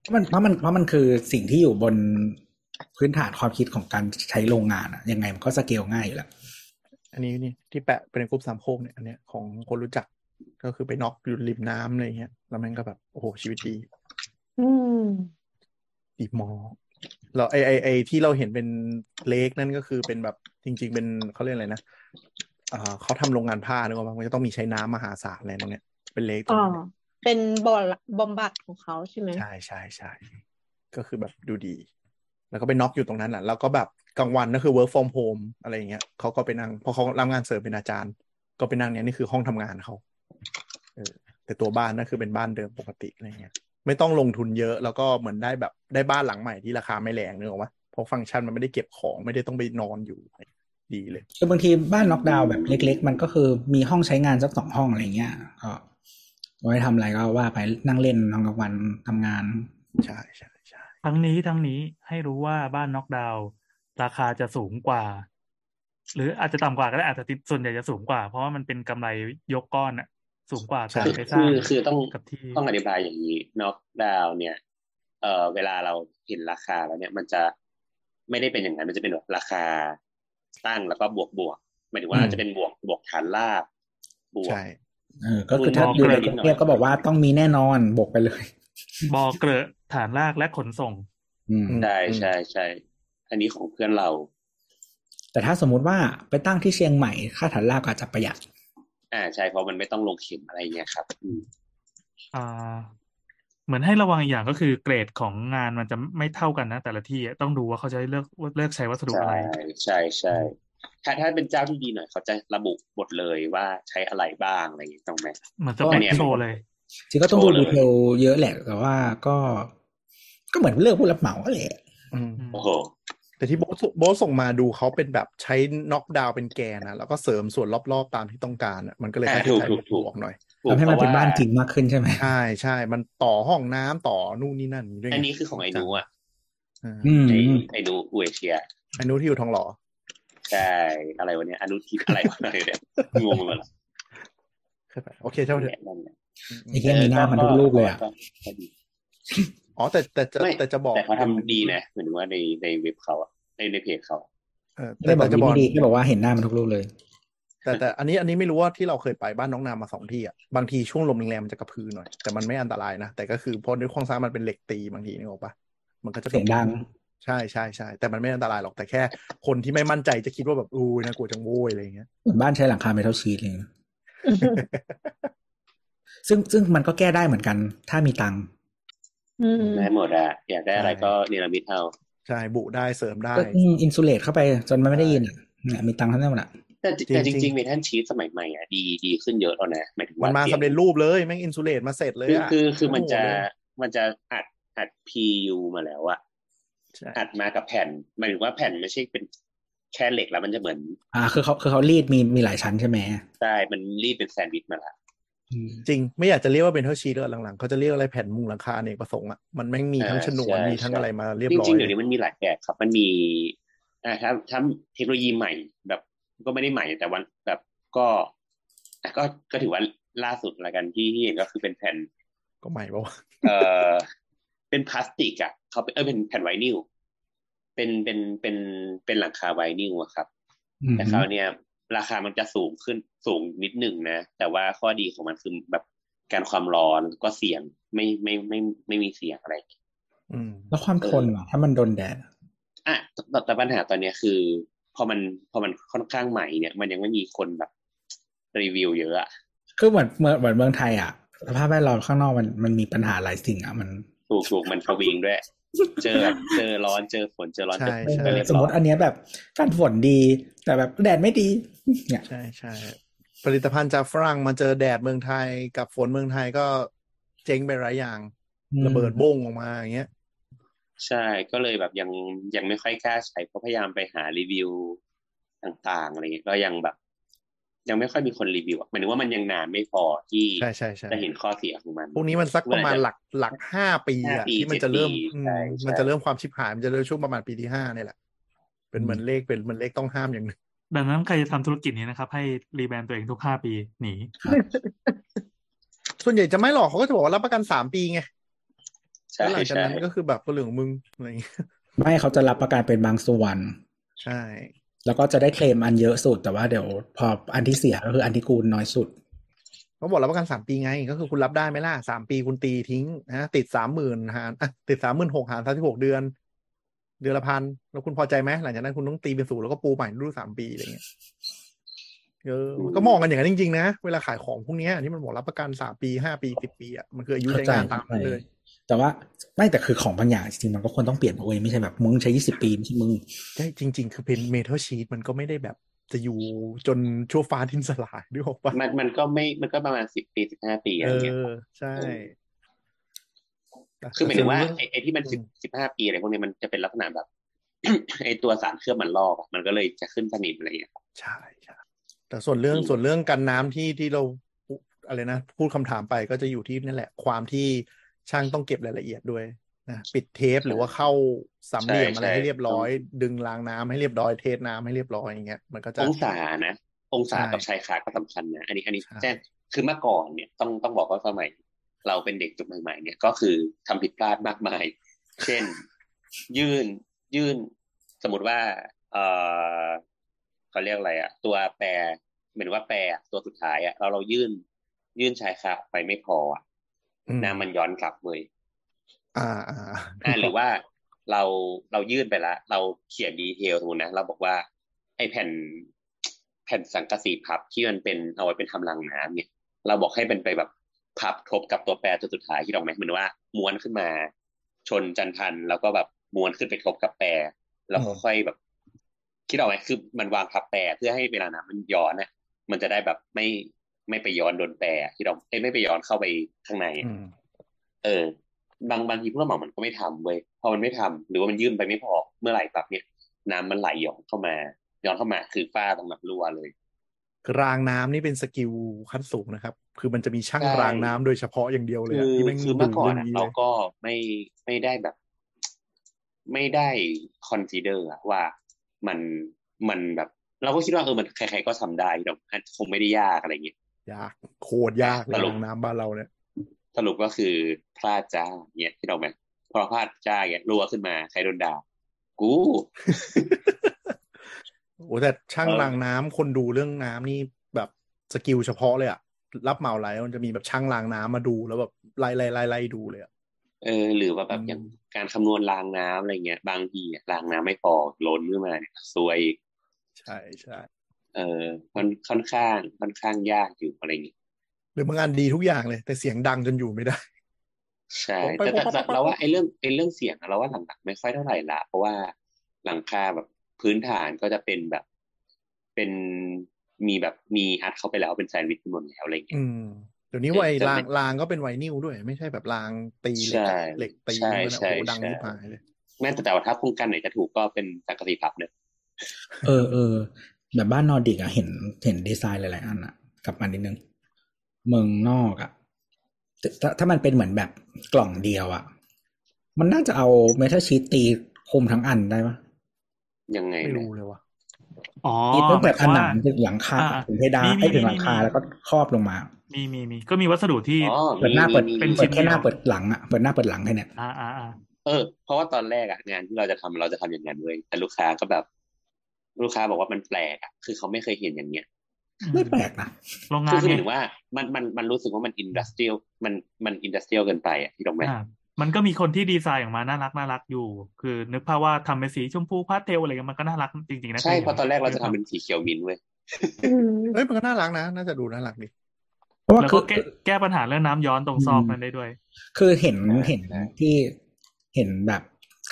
เพราะมันเพราะมันเพราะมันคือสิ่งที่อยู่บนพื้นฐานความคิดของการใช้โรงงานอะยังไงมันก็สเกลง่ายอยู่แล้ว อันนี้นี่ที่แปะเป็นในกลุ่มสามโคกเนี่ยอันเนี้ยของคนรู้จักก็คือไปน็อกอยู่ริมน้ำอะไรเงี้ย แล้วมันก็แบบโอ้โหชีวิตดีอืมดีมอแล้วไอไอไอที่เราเห็นเป็นเลกนั่นก็คือเป็นแบบจริง ๆ เป็นเขาเรียกอะไรนะอ่าเขาทำโรงงานผ้านึกออกปะมันจะต้องมีใช้น้ำมหาศาลอะไรนั่นเนี่ยเป็นเลกตรอ๋งอนั้นเนี่ยเป็นบ่อบำบัดของเขาใช่ไหมใช่ใช่ใช่ก็คือแบบดูดี แล้วก็ไปน็อกอยู่ตรงนั้นแหละแล้วก็แบบ กลางวันก็คือ work from home อะไรอย่างเงี้ยเขาก็ไปนั่งเพราะเขารับงานเสริมเป็นอาจารย์ ก็ไปนั่งเนี่ยนี่คือห้องทำงานเขาเออแต่ตัวบ้านนั่นคือเป็นบ้านเดิมปกติอะไรเงี้ย ไม่ต้องลงทุนเยอะแล้วก็เหมือนได้แบบได้บ้านหลังใหม่ที่ราคาไม่แรงนึกออกปะเพราะฟังก์ชันมันไม่ได้เก็บของไม่ได้ต้องไปนอนอยู่ดีเลยคือบางทีบ้านน็อกดาวน์แบบเล็ก ๆ มันก็คือมีห้องใช้งานสักสองห้องอะไรเงี้ยก็ไว้ทำอะไรก็ว่าไปนั่งเล่นนอนกลางวันทำงานใช่ใช่ใช่ทั้งนี้ทั้งนี้ให้รู้ว่าบ้านน็อกดาวน์ ราคาจะสูงกว่า หรืออาจจะต่ำกว่าก็ได้อาจจะติดส่วนใหญ่จะสูงกว่า เพราะว่ามันเป็นกำไรยกก้อนอะสูงกว่าการไปสร้าคืงอคือต้องกับที่ต้องอธิบายอย่างนี้น็อกดาวน์เนี่ย เอ่อเวลาเราเห็นราคาแล้วเนี่ยมันจะไม่ได้เป็นอย่างนั้นมันจะเป็นแบบราคาตั้งแล้วก็บวกบวกหมายถึงว่าอืมจะเป็นบวกบวกฐานลาบบวกใช่เออก็คือถ้าอยู่ในกรุงเทพก็บอกว่าต้องมีแน่นอนบวกไปเลย บอเกลอะฐานรากและขนส่งอืมใช่ใช่ใช่ อันนี้ของเพื่อนเรา แต่ถ้าสมมุติว่าไปตั้งที่เชียงใหม่ ค่าฐานรากก็อาจจะประหยัด อ่าใช่เพราะมันไม่ต้องลงเข็มอะไรเงี้ยครับอืมอ่า เหมือนให้ระวังอีกอย่างก็คือเกรดของงานมันจะไม่เท่ากันนะ แต่ละที่อะต้องดูว่าเขาจะเลือกเลือกใช้วัสดุอะใช่ไร ใช่ใช่ถ้าถ้าเป็นเจ้าที่ดีหน่อยเขาจะระบุหมดเลยว่าใช้อะไรบ้างอะไรอย่างเงี้ยต้องไหมเหมือนสก็เปคเนี่ยโชว์เลยจริงก็ต้องดูโชว์เลยดีเทลเยอะแหละแต่ว่าก็ ก็เหมือนเลือกผู้รับเหมาแหละอืมโอ้โห แต่ที่โบทโบทส่งมาดูเขาเป็นแบบใช้น็อกดาวน์เป็นแกนนะแล้วก็เสริมส่วนรอบๆตามที่ต้องการอะมันก็เลยอ่าค่าใช้จ่ายถูกถูกบวกหน่อยถูกทำให้มันพเป็นระว่บ้านจริงมากขึ้นใช่ไหมใช่ใช่มันต่อห้องน้ำต่อนู่นนี่นั่นด้วยไงอันนี้คือของไอ้นูอะอ่าอืมไอ้ไอ้นูอุเอเชียไอ้นู้นที่อยู่ทองหล่อใช่อะไรวะเนี่ยอนุทินอะไรวะเนี่ยงงไปหมดละใช่ปะโอเคเท่าเถอะนั่นแหละไอ้เหี้ยมีหน้ามันทุกรูปเลยอะก็ก็ดี อ๋อแต่แต่จะไม่แต่จะบอกแต่เขาทำดีนะเหมือนว่าในในเว็บเขาอะในในเพจเขาเออไม่ได้แต่บอกแต่ดีจะบอกไม่ดีแค่บอกว่าเห็นหน้ามันทุกรูปเลย แต่แต่อันนี้อันนี้ไม่รู้ว่าที่เราเคยไปบ้านน้องนามมาสองที่อะบางทีช่วงลมแรงๆมันจะกระพือหน่อย แต่มันไม่อันตรายนะ แต่ก็คือเพราะด้วยโครงสร้างมันเป็นเหล็กตีบางทีนึกออกปะมันก็จะเสียงดังใช่ใช่ใช่แต่มันไม่อันตรายหรอกแต่แค่ คนที่ไม่มั่นใจจะคิดว่าแบบอู้ยน่ากลัวจังโว้ยอะไรอย่างเงี้ยเหมือนบ้านใช้หลังคา metal sheet เลยนะซึ่งซึ่งมันก็แก้ได้เหมือนกัน ถ้ามีตังค์อืม ได้หมดอะอยากได้อะไรก็เนรมิตเอาใช่บุได้เสริมได้ก็อินซูเลตเข้าไปจนมันไม่ได้ยินอะเนี่ยมีตังค์เท่านั้นหมดอะแต่แต่จจริงๆริงๆ metal sheet สมัยใหม่อะดีดีขึ้นเยอะแล้วนะหมายถึงมันว่ามาสียงสำเร็จรูปเลยแม่ง insulate มาเสร็จเลยคืออะคือคือมันจะโโหเลยมันจะอัดอัด PU มาแล้วอะใช่อัดมากับแผ่นหมายถึงว่าแผ่นไม่ใช่เป็นแค่เหล็กแล้วมันจะเหมือน อ่า คือเขาคือเขารีดมีมีหลายชั้นใช่ไหมใช่มันรีดเป็นแซนด์วิชมาละ จริงไม่อยากจะเรียกว่าเป็นเท่าชีแล้วหลังๆเขาจะเรียกอะไรแผ่นมุงหลังคาอเนกประสงค์อะมันแม่งมีทั้งฉนวนมีทั้งอะไรมาเรียบจร้อยริงๆเดี๋ยวนี้มันมีหลายแบบครับมันมีอ่าถ้าถ้าเทคโนโลยีใหม่แบบก็ไม่ได้ใหม่แต่วันแบบก็อะก็ก็ถือว่าล่าสุดละกันที่ที่เห็นก็คือเป็นแผ่น ก็ใหม่ปะวะเออเป็นพลาสติกอะเขาเป็นเออเป็นแผ่นไวนิลเป็นเป็นเป็นเป็นหลังคาไวนิลอะครับอืมแต่คราวเนี้ย ราคามันจะสูงขึ้นสูงนิดหนึ่งนะ แต่ว่าข้อดีของมันคือแบบการความร้อนก็เสียงไม่ไม่ไม่ไม่มีเสียงอะไรอืมแล้วความทนอะถ้ามันโดนแดดอะอะแต่แต่ปัญหาตอนเนี้ยคือ พอมันพอมันค่อนข้างใหม่เนี่ย มันยังไม่มีคนแบบรีวิวเยอะอะคือเหมือนเหมือนเหมือนเมืองไทยอะสภาพแวดล้อมข้างนอกมันมันมีปัญหาหลายสิ่งอะมันถูกถูกมันสวิงด้วย เจอแบบเจอร้อนเจอฝนเจอร้อนเจอฝนใช่ก็เรียบสมร้มอยติอันเนี้ยแบบการฝนดี แต่แบบแดดไม่ดีเนี่ยใช่ใช่ผลิตภัณฑ์จากฝรั่งมาเจอแดดเมืองไทยกับฝนเมืองไทยก็เจ๊งไปหลายอย่างระเบิดบ้งออกมาอย่างเงี้ย ใช่ก็เลยแบบยังยังไม่ค่อยกล้าใช้เพราะพยายามไปหารีวิวต่างๆอะไรเงี้ยก็ยังแบบ ยังไม่ค่อยมีคนรีวิวอะหมายถึงว่ามันยังนานไม่พอที่ใช่ใช่ใช่จะเห็นข้อเสียของมัน พวกนี้มันสักประมาณหลักหลักห้าปีห้าอะปีที่มันจะเริ่มเจ็ดปีอืมใช่ใช่มันจะเริ่มความชิบหาย มันจะเริ่มช่วงประมาณปีที่ห้าเนี่ยแหละ เป็นเหมือนเลขเป็นเหมือนเลขต้องห้ามอย่างหนึ่งดังนั้นใครจะทำธุรกิจนี้นะครับ ให้รีแบรนด์ตัวเองทุกห้าปีหนี ส่วนใหญ่จะไม่หรอกเขาก็จะบอกว่ารับประกันสามปีไงใช่แล้วหลังจากใช่นั้นก็คือแบบก็เหลืองมึงอะไรอย่างเงี้ยไม่เขาจะรับประกันเป็นบางส่วน ใช่ แล้วก็จะได้เคลมอันเยอะสุด แต่ว่าเดี๋ยวพออันที่เสียก็คืออันที่กูน้อยสุดเขาบอกรับประกันสามปีไง ก็คือคุณรับได้ไหมล่ะสามปีคุณตีทิ้งนะติดสามหมื่นหารติดสามหมื่นหกหารสามสิบหกเดือน เดือนละพันแล้วคุณพอใจไหมหลังจากนั้นคุณต้องตีเป็นศูนย์แล้วก็ปูใหม่รูดสามปีอะไรเงี้ยเออก็มองกันอย่างนั้นจริงๆนะ เวลาขายของพวกนี้ที่มันบอกรับประกันสามปีห้าปีสิบปีอะมันคืออายุใช้งานตามเลย แต่ว่าไม่แต่คือของบางอย่างจริงๆมันก็ควรต้องเปลี่ยนเอาไว้ไม่ใช่แบบมึงใช้ยี่สิบปีไม่ใช่มึงใช่จริง ๆ คือเป็นเมทัลชีตมันก็ไม่ได้แบบจะอยู่จนชั่วฟ้าดินสลายด้วยหรอกปะมันมันก็ไม่มันก็ประมาณสิบปีสิบห้าปีอะเอไรเงี้ยอใช่ คือหมายถึงว่าแต่ไอ้ไอ้ที่มันสิบสิบห้าปีอะไรพวกนี้มันจะเป็นลักษณะแบบไอ้ตัวสารเคลือบมันลอกอะมันก็เลยจะขึ้นสนิมอะไรอย่างเงี้ยใช่ใช่แต่ส่วนเรื่องอืมส่วนเรื่องกันน้ำที่ที่เราพูอะไรนะพูดคำถามไปก็จะอยู่ที่นั่นแหละ ความที่ ช่างต้องเก็บรายละเอียดด้วยนะปิดเทปหรือว่าเข้าสามเหลี่ยมอะไรให้เรียบร้อย ดึงรางน้ำให้เรียบร้อยเทสน้ำให้เรียบร้อยอย่างเงี้ยมันก็จะองศานะ องศาใช่กับชายคาก็สำคัญนะอันนี้อันนี้ใช่แจ้งคือเมื่อก่อนเนี่ยต้องต้องบอกว่าสมัยเราเป็นเด็กจบใหม่ๆเนี่ยก็คือทำผิดพลาดมากมาย เช่น ยื่นยื่น สมมติว่า เออเขาเรียกอะไรอะตัวแปรเหมือนว่าแปรอะตัวสุดท้ายอะเราเรายื่น ยื่นชายคาไปไม่พออะอืม น้ำมันย้อนกลับเลยอ่าอ่าอ่าหรือว่าเราเรายื่นไปแล้วเราเขียนดีเทลสมมตินะเราบอกว่า ไอ้แผ่น แผ่นสังกะสีพับที่มันเป็นเอาไว้เป็นทำรังน้ำเนี่ย เราบอกให้เป็นไปแบบพับทบกับตัวแปรตัวสุดท้ายที่เราไหมเหมือนว่า ม้วนขึ้นมา ชนจันทันแล้วก็แบบม้วนขึ้นไปทบกับแปร แล้วค่อยๆแบบคิดเอาไหมคือมันวางทับแปรเพื่อให้เวลาน้ำมันย้อนนะมันจะได้แบบไม่ ไม่ไปย้อนโดนแปรที่เราเอ้ยไม่ไปย้อนเข้าไปข้างในอืมเออ บางบางทีผู้รับเหมามันก็ไม่ทำเว้ยพอมันไม่ทำหรือว่ามันยื่นไปไม่พอเมื่อไหร่ปั๊บเนี่ย น้ำมันไหลย้อนเข้ามา ย้อนเข้ามาคือฝ้าตรงแบบรั่วเลยรางน้ำนี่เป็น skill ขั้นสูงนะครับ คือมันจะมีช่างใช่รางน้ำโดยเฉพาะอย่างเดียวเลยคือะอที่แม่งคือเมื่อก่อนดูอะงเราลยก็ไม่ไม่ได้แบบ ไม่ได้ consider ว่ามันมันแบบ เราก็คิดว่าเออมันใครๆก็ทำได้แต่คงไม่ได้ยากอะไรเงี้ย ยากโคตรยากเลยตลกรางน้ำบ้านเราเนี่ยสรุปก็คือพลาดจ้าเนี่ยที่เราไหมพอพลาดจ้าเนี่ยรัวขึ้นมาใครโดนด่ากูโอ้แต่ช่างเออรางน้ำคนดูเรื่องน้ำนี่แบบสกิลเฉพาะเลยอะรับเหมาไลฟ์มันจะมีแบบช่างรางน้ำมาดูแล้วแบบไล่ไล่ไล่ไล่ดูเลยอะเออหรือว่าแบบอืมอย่างการคำนวณรางน้ำอะไรเงี้ย บางทีอะรางน้ำไม่พอล้นขึ้นมาเนี่ยซวยอีกใช่ใช่ เออมันค่อนข้างค่อนข้างยากอยู่อะไรเงี้ยหรือบางอันดีทุกอย่างเลย แต่เสียงดังจนอยู่ไม่ได้ ใช่ไปแต่ไปแต่ไปแต่เราว่าไอ้เรื่องไอ้เรื่องเสียงอะเราว่าหลังๆไม่ค่อยเท่าไหร่ละเพราะว่าหลังคาแบบพื้นฐานก็จะเป็นแบบเป็นมีแบบมีอัดเข้าไปแล้วเป็นแซนด์วิชหมดแล้วอะไรเงี้ยอืมเดี๋ยวนี้จะไวจะรางเป็นรางก็เป็นไวนิลด้วย ไม่ใช่แบบรางตีเหล็กใช่อะเหล็กตีใช่มันอะใช่โอ้โหดังใช่ยิบหายเลยแม้แต่แต่ว่าถ้าโครงการไหนจะถูกก็เป็นสังกะสีพับเนี่ยเออเออ แบบบ้านนอร์ดิกอะเห็นเห็นดีไซน์หลายๆอันอะกลับมานิดนึงเมืองนอกอะแต่ถ้าถ้ามันเป็นเหมือนแบบกล่องเดียวอะมันน่าจะเอาเมทัลชีตตีคุมทั้งอันได้ปะยังไงไม่นะรู้เลยว่ะอ๋อตีตั้งแต่หผมายความนัว่างถึงหลังคาอ่าถึงเพดานมีมีให้ถึงมีหลังคามีแล้วก็ครอบลงมา มีมีมีก็มีวัสดุที่อ๋อเปิดหน้าเปิดมีเป็นเปิดแค่หน้าชิ้นเดียวเปิดหลังอะเปิดหน้าเปิดหลังแค่เนี้ยอ่าอ่าอ่าเออเพราะว่าตอนแรกอะงานที่เราจะทำเราจะทำอย่างนั้นเลยแต่ลูกค้าก็แบบ ลูกค้าบอกว่ามันแปลกอะคือเขาไม่เคยเห็นอย่างเงี้ยไม่แปลกนะโรงงาคือนคือหไงมายถึงว่ามันมันมันรู้สึกว่ามัน industrial มันมัน industrial เกินไปอะที่ตรงไหมอ่ามันก็มีคนที่ดีไซน์ออกมาน่ารักน่ารักอยู่ คือนึกภาพว่าทำเป็นสีชมพูพาสเทลอะไรเงี้ยมันก็น่ารักจริงๆนะใช่คยเพราะตอนแรกเราจะทำเป็นสีเขียวมิ้นท์เว้ยอืมเฮ้ยมันก็น่ารักนะ น่าจะดูน่ารักดีเพราะว่าแล้วคืก็อแก้แก้ปัญหาเรื่องน้ำย้อนตรงซอกนั้นได้ด้วย คือเห็นอ่าเห็นใช่ที่เห็นแบบ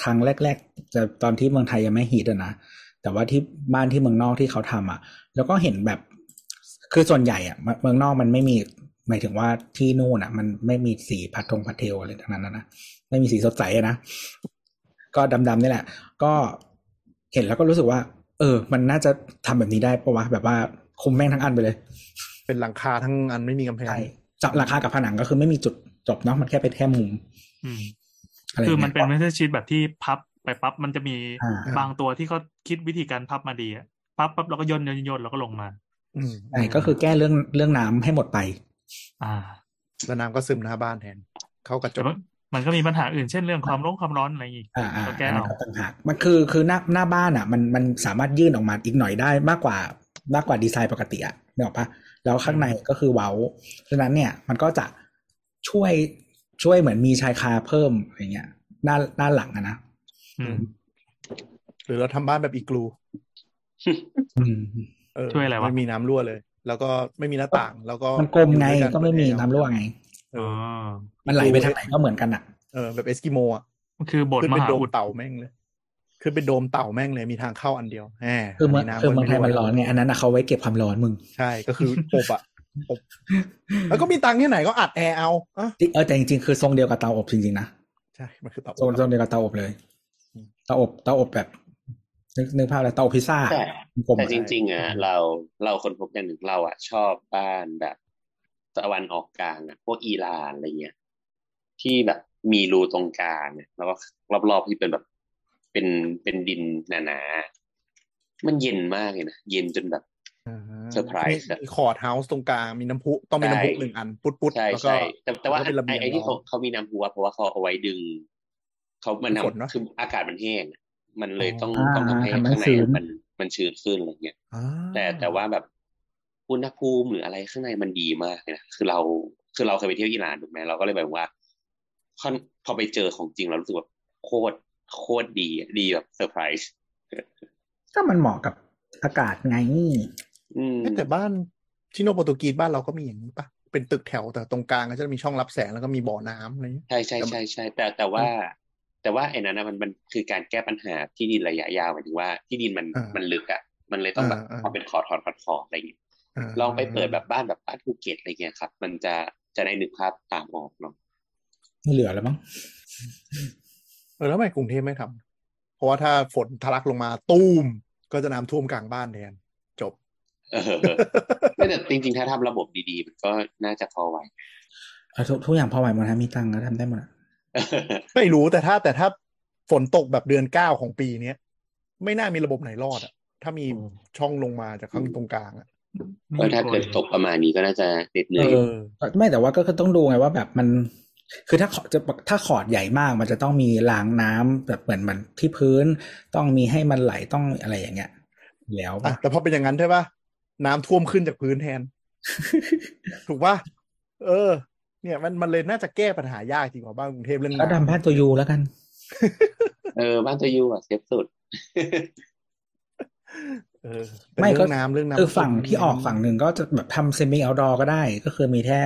ครั้งแรก ๆ จะตอนที่เมืองไทยยังไม่ฮิตอะนะ แต่ว่าที่บ้านที่เมืองนอกที่เขาทำอะ แล้วก็เห็นแบบ คือส่วนใหญ่อะเมืเมืองนอกมันไม่มีหมายถึงว่าที่นู่นอะ มันไม่มีสีพัดทงพัดเทลอะไรทั้งนั้นนะนะไม่มีสีสดใสอะนะก็ดำๆนี่แหละ ก็เห็นแล้วก็รู้สึกว่า เออ มันน่าจะทำแบบนี้ได้ปะวะแบบว่าคุมแม่งทั้งอันไปเลย เป็นหลังคาทั้งอันไม่มีกำแพงใช่จับราคากับผนังก็คือไม่มีจุดจบเนาะมันแค่เป็นแค่มุมอืมอะไรคือเงี้ยมันเป็นเมทัลชีตแบบที่พับ ไปปั๊บมันจะมีอ่าบางตัวที่เขาคิดวิธีการพับมาดีอะพับปั๊บแล้วก็ย่นย่นย่นแล้วก็ลงมาอืมใช่ก็คือแก้เรื่องเรื่องน้ำให้หมดไป อ่าแล้วน้ำก็ซึมหน้าบ้านแทน เข้ากระจแต่กมันมันก็มีปัญหาอื่นเช่นเรื่องความร้อนความร้อนอะไรอีกอ่าอ่าก็แก้อันนั้เอานก็ต่างหากมันคือคือหน้าหน้าบ้านอะ มันมันสามารถยื่นออกมาอีกหน่อยได้มากกว่ามากกว่าดีไซน์ปกติอะนึกออกปะแล้วข้างในก็คือเว้าฉะนั้นเนี่ยมันก็จะช่วยช่วยเหมือนมีชายคาเพิ่มอะไรเงี้ยด้านด้านหลังอะนะอืม หรือเราทำบ้านแบบอีกลูอืมเออช่วยอะไรวะไม่มีน้ำรั่วเลย แล้วก็ไม่มีหน้าต่าง แล้วก็มันกลมไงอยู่ด้วยนก็ไม่มีเปิดแอน้ำรั่วไงเออ๋ออมันไหลไปทางไหนก็เหมือนกันอะเออแบบเอสกิโมอะมันคือบทขึ้นมเป็นหาโดมอุดเต่าแม่งเลยขึ้นเป็นโดมเต่าแม่งเลยมีทางเข้าอันเดียวแหมคือเมืองน้ำคือเมืองไทยก็มันร้อนไงอันนั้นอะเขาไว้เก็บความร้อนมึง ใช่ก็คืออบอะอบแล้วก็มีตังค์ที่ไหนก็อัดแอร์เอาอะเออแต่จริงๆคือทรงเดียวกับเตาอบจริงๆนะใช่มันคือเต่าทรงทรงเดียวกับเตาอบเลยเตาอบเตาอบแบบนึกนึกภาพแล้วเตาอบพิซซ่าแต่กลมแต่อะจริง ๆอะเราเราคนพบอย่างหนึ่งเราอะชอบบ้านแบบตะวันออกกลางอะพวกอิหร่านอะไรเงี้ยที่แบบมีรูตรงกลางอะแล้วก็รอบๆที่เป็นแบบเป็นเป็นดินหนาๆมันเย็นมากเลยนะเย็นจนแบบเซอร์ไพรส์อะมี courthouse ตรงกลางมีน้ำพุต้องมีน้ำพุใช่หนึ่งอัน ปุ๊ดปุ๊ดใช่แล้วก็ใช่แต่แต่ว่าแล้วก็เป็นระเบีไอ้ยงไอ้ที่ล้เขาอมเขามีน้ำพุอะเพราะว่าเขาเอาไว้ดึง เขามันฝนเนอะทำคืออากาศมันแห้งอะมันเลยต้องอ่าต้องทำให้ทำให้ข้างในชื้นอะมันมันชื้นขึ้นอะไรเงี้ยอ่าแต่แต่ว่าแบบอุณหภูมิหรืออะไรข้างในมันดีมากเลยนะคือเราคือเราเคยไปเที่ยวอิหร่านถูกไหมเราก็เลยแบบว่าค่อนพอไปเจอของจริงเรารู้สึกแบบโคตรโคตรดีอะดีแบบเซอร์ไพรส์ก็มันเหมาะกับอากาศไงอืมเอ๊ะแต่บ้านชิโนโปรตุกีสบ้านเราก็มีอย่างนี้ปะเป็นตึกแถวแต่ตรงกลางก็จะมีช่องรับแสงแล้วก็มีบ่อน้ำอะไรอย่างเงี้ยใช่ใช่ใช่ใช่แต่แต่ว่า แต่ว่าไอ้นั้นนะมันมันคือการแก้ปัญหาที่ดินระยะยาวหมายถึงว่าที่ดินมันอ่ามัมันลึกอะมันเลยต้องแบบอ่าอ่าเอาเป็น court court court court อะไรอย่างเงี้ยาลองไปเปิดแบบบ้านแบบบ้านภูเก็ตอะไรเงี้ยครับ มันจะจะได้นึกภาพตามออกเนาะไม่เหลือแล้วมั้งเออแล้วทำไมกรุงเทพไม่ทเพราะว่าถ้าฝนทะลักลงมาตูมก็จะน้ำท่วมกลางบ้านแทนจบเออไม่แต่จริง ๆ ถ้าทำระบบดีๆ มันก็น่าจะพอไหวเอาทุกทุกอย่างพอไหวหมดนะมีตังค์ก็ทำได้หมดอะ ไม่รู้แต่ถ้าแต่ถ้าฝนตกแบบเดือนเก้าของปีเนี้ยไม่น่ามีระบบไหนรอดอะถ้ามีช่องลงมาจากข้างตรงกลางอะก็ถ้าเกิดตกประมาณนี้ก็น่าจะเหน็ดเหนื่อยเออไม่แต่ว่าก็คือต้องดูไงว่าแบบมัน คือถ้าขอจะถ้าขอดใหญ่มาก มันจะต้องมีรางน้ำแบบเหมือนมันที่พื้นต้องมีให้มันไหลต้องอะไรอย่างเงี้ย แล้วอะแต่พอเป็นอย่างนั้นใช่ปะน้ำท่วมขึ้นจากพื้นแทน ถูกปะเออ เนี่ยมันมันเลยน่าจะแก้ปัญหายากจริงกว่าบ้านกรุงเทพเรื่องแล้วน้ำดำบ้านตัวยูแล้วกัน เออ บ้านตัวยูอะเซฟสุดเออแต่ไม่ก็เรื่องน้ำเรื่องน้ำคือฝั่งที่ออกฝั่งหนึ่งก็จะแบบทำเซมิเอาดอก็ได้ ก็คือมีแค่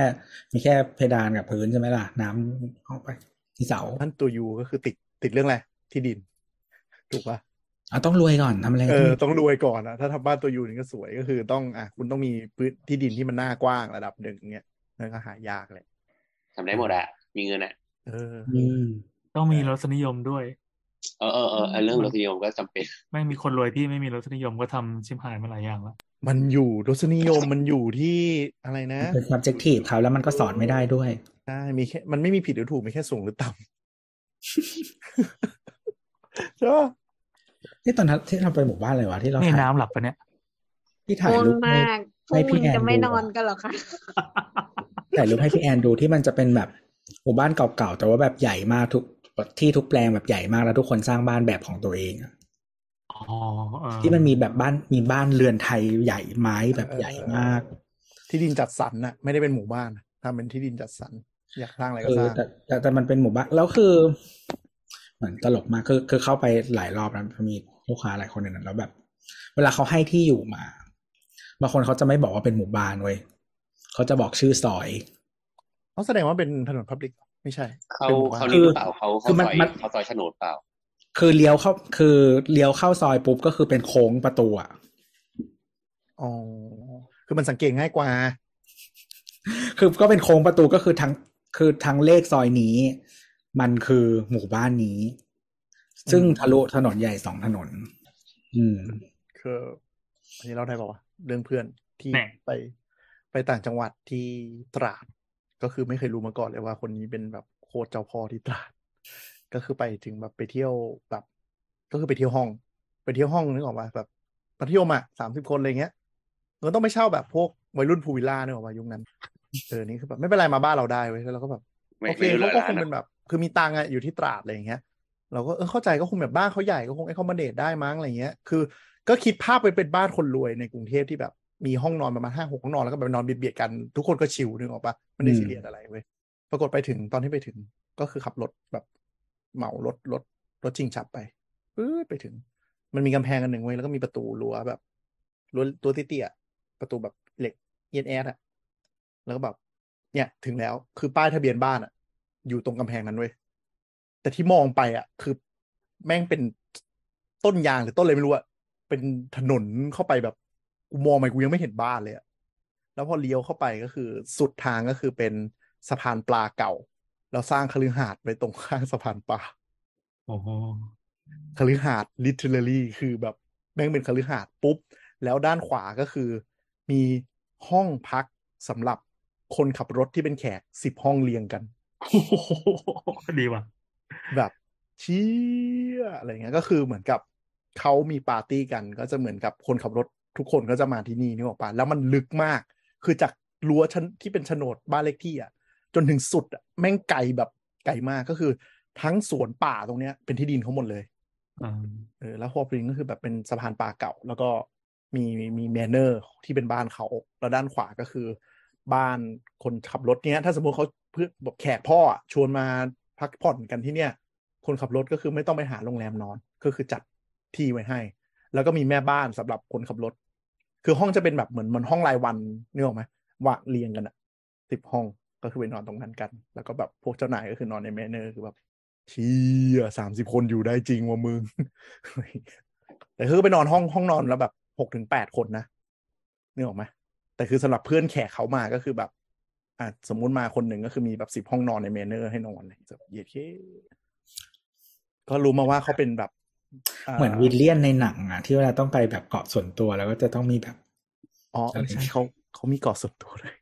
มีแค่เพดานกับพื้นใช่ไหมล่ะ น้ำออกไป ที่เสาบ้านตัวยูก็คือติดติดเรื่องอะไรที่ดิน ถูกปะเอาต้องรวยก่อนทำอะไรเอต้องอต้องรวยก่อนนะถ้าทำบ้านตัวยูนี่ก็สวยก็คือต้องอะคุณต้องมีพื้นที่ดินที่มันหน้ากว้างระดับหนึ่งเงี้ยนั่นก็หายากเลย ทำได้หมดอะมีเงินอะเอออืมต้องมีรสนิยมด้วย เออเออเออเออเรื่องรสนิยมก็จำเป็น ไม่มีคนรวยที่ไม่มีรสนิยมก็ทำชิมหายมาหลายอย่างแล้วมันอยู่รสนิยมมันอยู่ที่อะไรนะเป็น subjective เขาแล้วมันก็สอนไม่ได้ด้วยใช่มีแค่มันไม่มีผิดหรือถูกมีแค่สูงหรือต่ำใช่ปะที่ตอนนั้นที่เราไปหมู่บ้านอะไรวะที่เรานี่ถ่ายน้ำหลับปะเนี่ยที่ถ่ายง่วงรูปให้มากพวให้กพี่มึงแอนจะไม่ดูนอนอะกันเหรอคะ ถ่ายรูปให้พี่แอนดูที่มันจะเป็นแบบหมู่บ้านเก่าๆแต่ว่าแบบใหญ่มากทุกที่ทุกแปลงแบบใหญ่มากแล้วทุกคนสร้างบ้านแบบของตัวเองอะอ๋อเออที่มันมีแบบบ้านมีบ้านเรือนไทยใหญ่ไม้แบบใหญ่มาก ที่ดินจัดสรรน่ะ ไม่ได้เป็นหมู่บ้านทำเป็นที่ดินจัดสรรอยากสร้างอะไรเอก็สอร้างแต่แต่แต่มันเป็นหมู่บ้านแล้วคือ เหมือนตลกมากคือคือเข้าไปหลายรอบแล้วมีลูกค้าหลายคนในนั้นแล้วแบบ เวลาเขาให้ที่อยู่มาบางคนเขาจะไม่บอกว่าเป็นหมู่บ้านเว้ย เขาจะบอกชื่อซอยเขาแสดงว่าเป็นถนนพับลิกไม่ใช่เขาเป็นหมู่บ้านเขานี่หรือเปล่าเขาคืเขาอมันซอยมันเขาซอยโฉนดเปล่า คือเลี้ยวเข้าคือเลี้ยวเข้าซอยปุ๊บก็คือเป็นโค้งประตูอะอ๋อคือมันสังเกตง่ายกว่า คือก็เป็นโค้งประตูก็คือทั้งคือทั้งเลขซอยนี้ มันคือหมู่บ้านนี้ ซึ่งทะลุถนนใหญ่สองถนน อืม คืออันนี้เราได้บอกว่าเรื่องเพื่อนที่แน่ไป ไปต่างจังหวัดที่ตราด ก็คือไม่เคยรู้มาก่อนเลยว่าคนนี้เป็นแบบโคตรเจ้าพ่อที่ตราด ก็คือไปถึงแบบไปเที่ยวแบบ ก็คือไปเที่ยวห้อง ไปเที่ยวห้องนึกออกมาแบบมัธยมอะสามสิบคนอะไรเงี้ยเราต้องไปเช่าแบบพวกวัยรุ่นพูลวิลล่าเนี่ยออกมายุคนั้นเออนี่คือแบบไม่เป็นไรมาบ้านเราได้เว้ยแล้วเราก็แบบไม่โอเคไม่รู้เขาก็ร้าคนงอะเป็นแบบ คือมีตังค์อะอยู่ที่ตราดอะไรอย่างเงี้ยเราก็เออเข้าใจก็คงแบบบ้านเขาใหญ่ก็คงไอ้คอมมานเดตได้มั้งอะไรเงี้ย คือ ก็คิดภาพไปเป็นบ้านคนรวยในกรุงเทพที่แบบ มีห้องนอนประมาณห้าหกห้องนอนแล้วก็แบบนอนเบียดๆกัน ทุกคนก็ชิลนึกออกปะไม่ได้อืมซีเรียสอะไรเว้ยปรากฏไปถึงตอนที่ไปถึงก็คือขับรถแบบเหมารถรถรถชิงฉับไปปื๊ดไปถึง มันมีกำแพงอันหนึ่งไว้ยแล้วก็มีประตูรั้วแบบรั้วตัวเตี้ยๆประตูแบบเหล็กเอียดแอดอะแล้วก็แบบ เนี่ยถึงแล้วคือป้ายทะเบียนบ้านอะอยู่ตรงกำแพงนั้นเว้ยแต่ที่มองไปอะคือแม่งเป็นต้นยางหรือต้นอะไรไม่รู้อะเป็นถนนเข้าไปแบบ กูมองไปกูยังไม่เห็นบ้านเลยอะแล้วพอเลี้ยวเข้าไปก็คือสุดทางก็คือเป็นสะพานปลาเก่าแล้วสร้างคฤหาสน์ไว้ตรงข้างสะพานปลาโอ้โหคฤหาสน์ literally คือแบบแม่งเป็นคฤหาสน์ปุ๊บ แล้วด้านขวาก็คือ มีห้องพักสำหรับคนขับรถที่เป็นแขกสิบห้องเรียงกันโอ้โหดีว่ะ แบบเชี่ยอะไรเงี้ยก็คือเหมือนกับเขามีปาร์ตี้กันก็จะเหมือนกับคนขับรถ ทุกคนก็จะมาที่นี่นึกออกปะแล้วมันลึกมาก คือจากรั้วชั้นที่เป็นโฉนดบ้านเลขที่อะ จนถึงสุดอะแม่งไกลแบบไกลมากก็คือทั้งสวนป่าตรงเนี้ยเป็นที่ดินเขาหมดเลยอืมเออแล้วฮอปริงก็คือแบบเป็นสะพานปลาเก่า แล้วก็มีมีแมนเนอร์ที่เป็นบ้านเขาแล้วด้านขวาก็คือ บ้านคนขับรถเนี้ย ถ้าสมมติเขาเพื่อแบบแขกพ่ออะชวนมาพักผ่อนกันที่เนี่ยคนขับรถก็คือไม่ต้องไปหาโรงแรมนอน ก็คือจัดที่ไว้ให้ แล้วก็มีแม่บ้านสำหรับคนขับรถ คือห้องจะเป็นแบบเหมือนมือนห้องรายวันนึกออกไหมวางเรียงกันอะสิบห้องก็คือไปนอนตรงนั้นกัน แล้วก็แบบพวกเจ้านายก็คือนอนใน manor คือแบบเชี่ยสามสิบคนอยู่ได้จริงว่ะมึง แต่คือไปนอนห้องห้องนอนแล้วแบบหกถึงแปดคนนะนึกออกไหมแต่คือสำหรับเพื่อนแขกเขามาก็คือแบบอะสมมุติมาคนหนึ่งก็คือมีแบบสิบห้องนอนใน manor ให้นอนเลยแบบเย็ดเคก็รู้มาว่าเขาเป็นแบบ เหมือน villainในหนังอะที่เวลาต้องไปแบบเกาะส่วนตัวแล้วก็จะต้องมีแบบอ๋อเออใช่เขาเขามีเกาะส่วนตัวเลย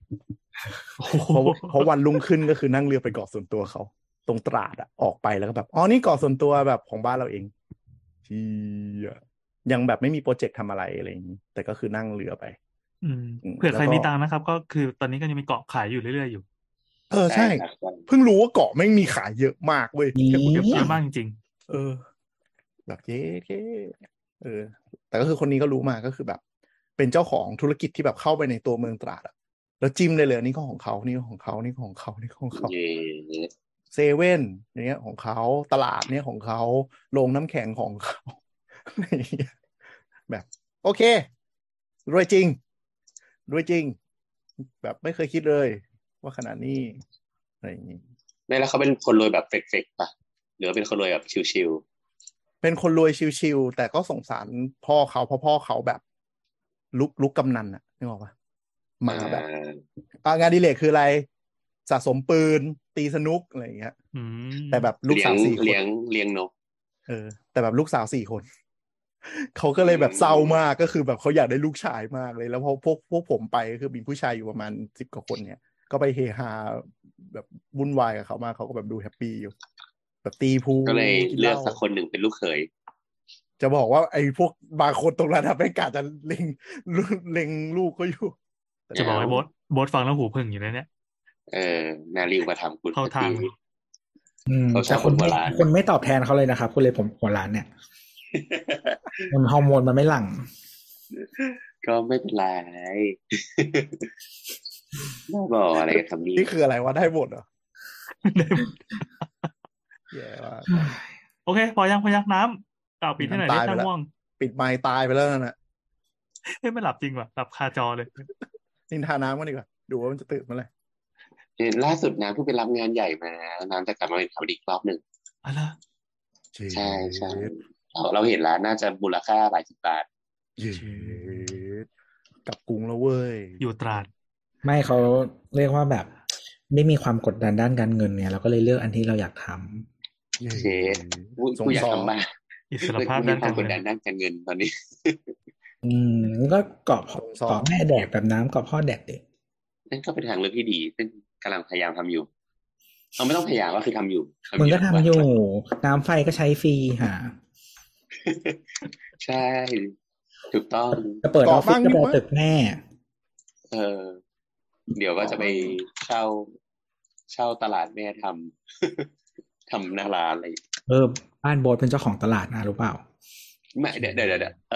โอ้โหเพราะเพราะวันรุ่งขึ้นก็คือนั่งเรือไปเกาะส่วนตัวเขาตรงตราดอะออกไปแล้วก็แบบอ๋อนี่เกาะส่วนตัวแบบของบ้านเราเองเชียยังแบบไม่มีโปรเจกต์ทำอะไรอะไรอย่างนี้แต่ก็คือนั่งเรือไปอืมอืมเผื่อใครแล้วก็มีตังค์นะครับ ก็คือตอนนี้ก็ยังมีเกาะขายอยู่เรื่อยๆอยู่ เออใช่ครับใช่เพิ่งรู้ว่าเกาะไม่งมีขายเยอะมากเว้ยนี่แค่พูดเยเดียวอะมากจริงเออ แบบเย้เย้เออ แต่ก็คือคนนี้ก็รู้มาก็คือแบบ เป็นเจ้าของธุรกิจที่แบบเข้าไปในตัวเมืองตราดอะแล้วจิ้มได้เลยนี่ก็ของเขานี่ก็ของเขานี่ก็ของเขานี่ก็ของเขาเย่เซเว่นเนี้ยของเขาตลาดเนี้ยของเขาโรงน้ำแข็งของเขาอะไรอย่างเงี้ยแบบ โอเครวยจริงรวยจริง แบบไม่เคยคิดเลย ว่าขนาดนี้อะไรอย่างงี้ไม่แล้วเขาเป็นคนรวยแบบเฟกๆป่ะหรือว่าเป็นคนรวยแบบชิว เป็นคนรวยชิวๆแต่ก็สงสารพ่อเขาเพราะพ่อเขาแบบ ลุกลุกกำนันอะนึกออกปะๆมาแบบอ่าอะงานอดีเลกคืออะไร สะสมปืน ตีสนุกอะไรอย่างเงี้ยๆอืมแต่แบบลูกเลี้ยสางวสี่คนเลี้ยงเลี้ยงนกเออ แต่แบบลูกสาวสี่คน เขาก็เลยแบบเศร้ามากก็คือแบบเขาอยากได้ลูกชายมากเลย แล้วพอพวกพวกผมไปก็คือมีผู้ชายอยู่ประมาณสิบกว่าคนเนี่ย ก็ไปเฮฮาแบบวุ่นวายกับเขามากเขาก็แบบดูแฮปปี้อยู่ แบบตีพูก็เลยนเลือกหาสักคนหนึ่งเป็นลูกเขยจะบอกว่าไอ้พวกบางคนตรงนั้นอะไม่กล้าจะเล็งเล็งลูกเขาอยู่ จะบอกให้โบทโบทฟังแล้วหูพึ่งอยู่นะเนี่ยเออนาริวมาทำคุณเข้าทางสักทีอืมเขาชอบแต่คนคนโบไม่ราณคนไม่ตอบแทนเขาเลยนะครับคุณเลยผมหัวร้านเนี่ยมันฮอร์โมนมันไม่หลั่ง ก็ไม่เป็นไรน่าบอกอะไรกันทำนี้นี่คืออะไรวะได้หมดเหรอ แย่ว่ากโอเค พอยังพอยังน้ำกล่าวปิดให้หน่อยน้ำได้ตายไปถ้าแล้วง่วง ปิดไมค์ตายไปแล้วนั่นน่ะเฮ้ยไม่หลับจริงว่ะหลับคาจอเลยนินทาน้ำกันดีกว่า ดูว่ามันจะตื่นเมื่อไหร่เห็นล่าสุดน้ำเพิ่งไปรับงานใหญ่มาน้ำจะกลับมาเป็นข่าวดีอีกรอบหนึ่งอะไรใช่ใช่เราเราเห็นแล้วน่าจะมูลค่าหลายสิบบาทเย้กลับกรุงแล้วเว้ย อยู่ตราด ไม่เขาเรียกว่าแบบ ไม่มีความกดดันด้านการเงินเนี่ยเราก็เลยเลือกอันที่เราอยากทำ เย้เชฟกูกูอยากทำบ้างอิสรภาพมีด้านควากามรกดเงิดันนด้านการเงินตอนนี้ อืมก็เกาะพ่อเกาะแม่แดดแบบน้ำเกาะพ่อแดดเด็กนั่นก็เป็นทางเลือกที่ดี ซึ่งกำลังพยายามทำอยู่เราไม่ต้องพยายามก็คือทำอยู่มึงก็ทำอยู่ น้ำไฟก็ใช้ฟรีหาใช่ ถูกต้องจะเปิดออฟฟิศก็ไปตึกแน่เออเดี๋ยวก็จะไปเช่า เช่าตลาดแม่ทำ ทำหน้าร้านอะไรเออบ้านโบสเป็นเจ้าของตลาดนะรู้เปล่าไม่เดี๋ยวเดี๋ยวเดี๋ยวเดี๋ยวเอ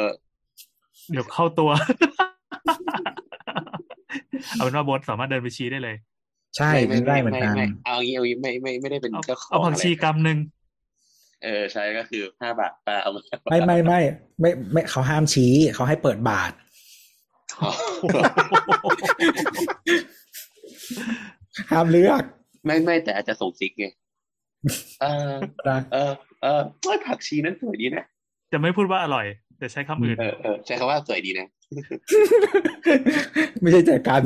อเดี๋ยวเข้าตัว เอาเป็นว่าโบทสามารถเดินไปชี้ได้เลย ใช่มันได้เหมือนกันไไเอางี้เอางี้ไม่ไม่ไม่ได้เป็นเอาเจ้าของเอาผักชีอะไรกำหนึ่งเออใช่ก็คือห้าบาทป้าเอามาไม่ไม่ไม่ไม่ไม่เขาห้ามชี้เขาให้เปิดบาทอ๋อห้ามเลือก ไม่ไม่แต่อาจจะส่งซิกไง เออนะเออเออเอ้ยผักชีนั้นสวยดีนะจะไม่พูดว่าอร่อย แต่ใช้คำอื่นเออเออใช้คำว่าสวยดีนะไม่ใช่แจกกัน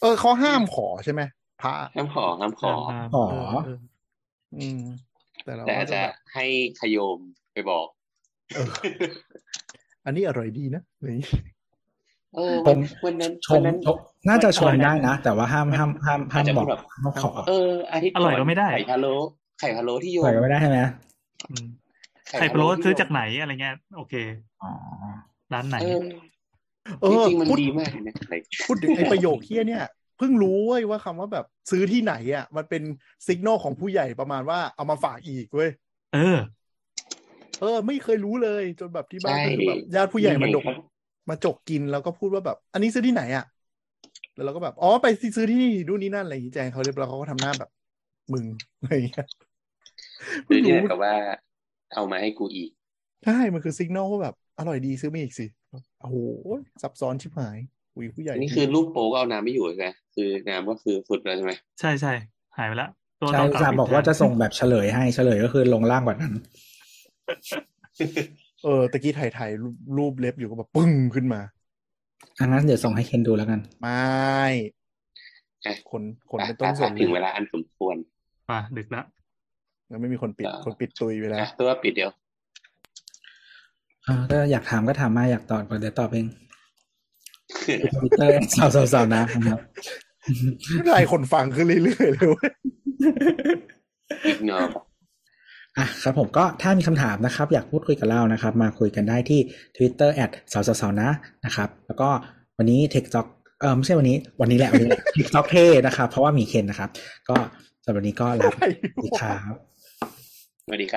เออเขาห้ามขอใช่ไหมพระห้ามขอห้ามขอห้ามขอเออเอออืมแต่เราแต่อาจก็จะแบบให้ขยมไปบอกเอออันนี้อร่อยดีนะอะไรอย่างงี้ เออผวันมวันนั้นชวันมนั้นชมน่าจะชมได้นะ แต่ว่าห้ามห้ามห้ามห้ามอาจจะบอกพูดแบบห้ามขอเอออาทิตย์อร่อยก็ไม่ได้ไข่พะโล้ไข่พะโล้ที่โยมใส่ก็ไม่ได้ใช่ไหมอืมไข่พะโล้ซื้อจากไหนอะไรเงี้ยโอเคอ๋อร้านไหนเออเอจอริงๆมันพูดดีมากเลยนะอะไรพูดถึงไอ้ประโยคเฮี้ยเนี่ยเพิ่งรู้เว้ยว่าคำว่าแบบซื้อที่ไหนอะ มันเป็นสัญญาณของผู้ใหญ่ประมาณว่าเอามาฝากอีกเว้ยเออ เออ ไม่เคยรู้เลยจนแบบที่บ้านก็คือแบบญาติผู้ใหญ่มาดกครับ มาจกกินแล้วก็พูดว่าแบบ อันนี้ซื้อที่ไหนอะ แล้วเราก็แบบ อ๋อ ไปซื้อที่นี่ดูนนี่นั่นอะไรอย่างงี้แจงเขาเรียบร้อยเขาก็ทำหน้าแบบ มึงอะไรอย่างเงี้ยหรือที่ไหนรู้กับว่า เอามาให้กูอีก ใช่ มันคือสัญญาณว่าแบบ อร่อยดีซื้อมาอีกสิ โอ้โห ซับซ้อนชิบหายอุยผู้ใหญ่อันนี้คือรูปโป๊ก็เอาน้ำไม่อยู่ใช่ไหมคือน้ำก็คือสุดแล้วใช่ไหม ใช่ใช่หายไปละตัวใช่ต่ออุตสาห์บอกว่าจะส่งแบบเฉลยให้ เฉลยก็คือลงล่างกว่านั้น เออตะกี้ถ่ายถ่ายรูปรูปเล็บอยู่ก็แบบปึ้งขึ้นมาอันนั้นเดี๋ยวส่งให้เคนดูแล้วกัน ไม่อะคนคนเป็นต้ต้นนสส่วนถึงเวลาอันสมควรมาดึกละแล้วไม่มีคนปิดอ่าคนปิดตุยไปแล้วนะตัวปิดเดี๋ยวอ่าก็อยากถามก็ถามมาอยากตอบก็เดี๋ยวตอบเองทวิตเตอร์สาวสาวสาวนะครับไล่คนฟังขึ้นเรื่อยๆเลยเว้ยอีกเนอะ อะครับผมก็ถ้ามีคำถามนะครับ อยากพูดคุยกับเรานะครับ มาคุยกันได้ที่ Twitter แอดสาวสาวนะนะครับ แล้วก็วันนี้ t e c h t o k เออไม่ใช่วันนี้ วันนี้แหละวันนี้ t e c h t o k เท่นะครับ เพราะว่ามีเคนนะครับ ก็สำหรับวันนี้ก็ลาไปสวัสดีครับสวัสดีครับ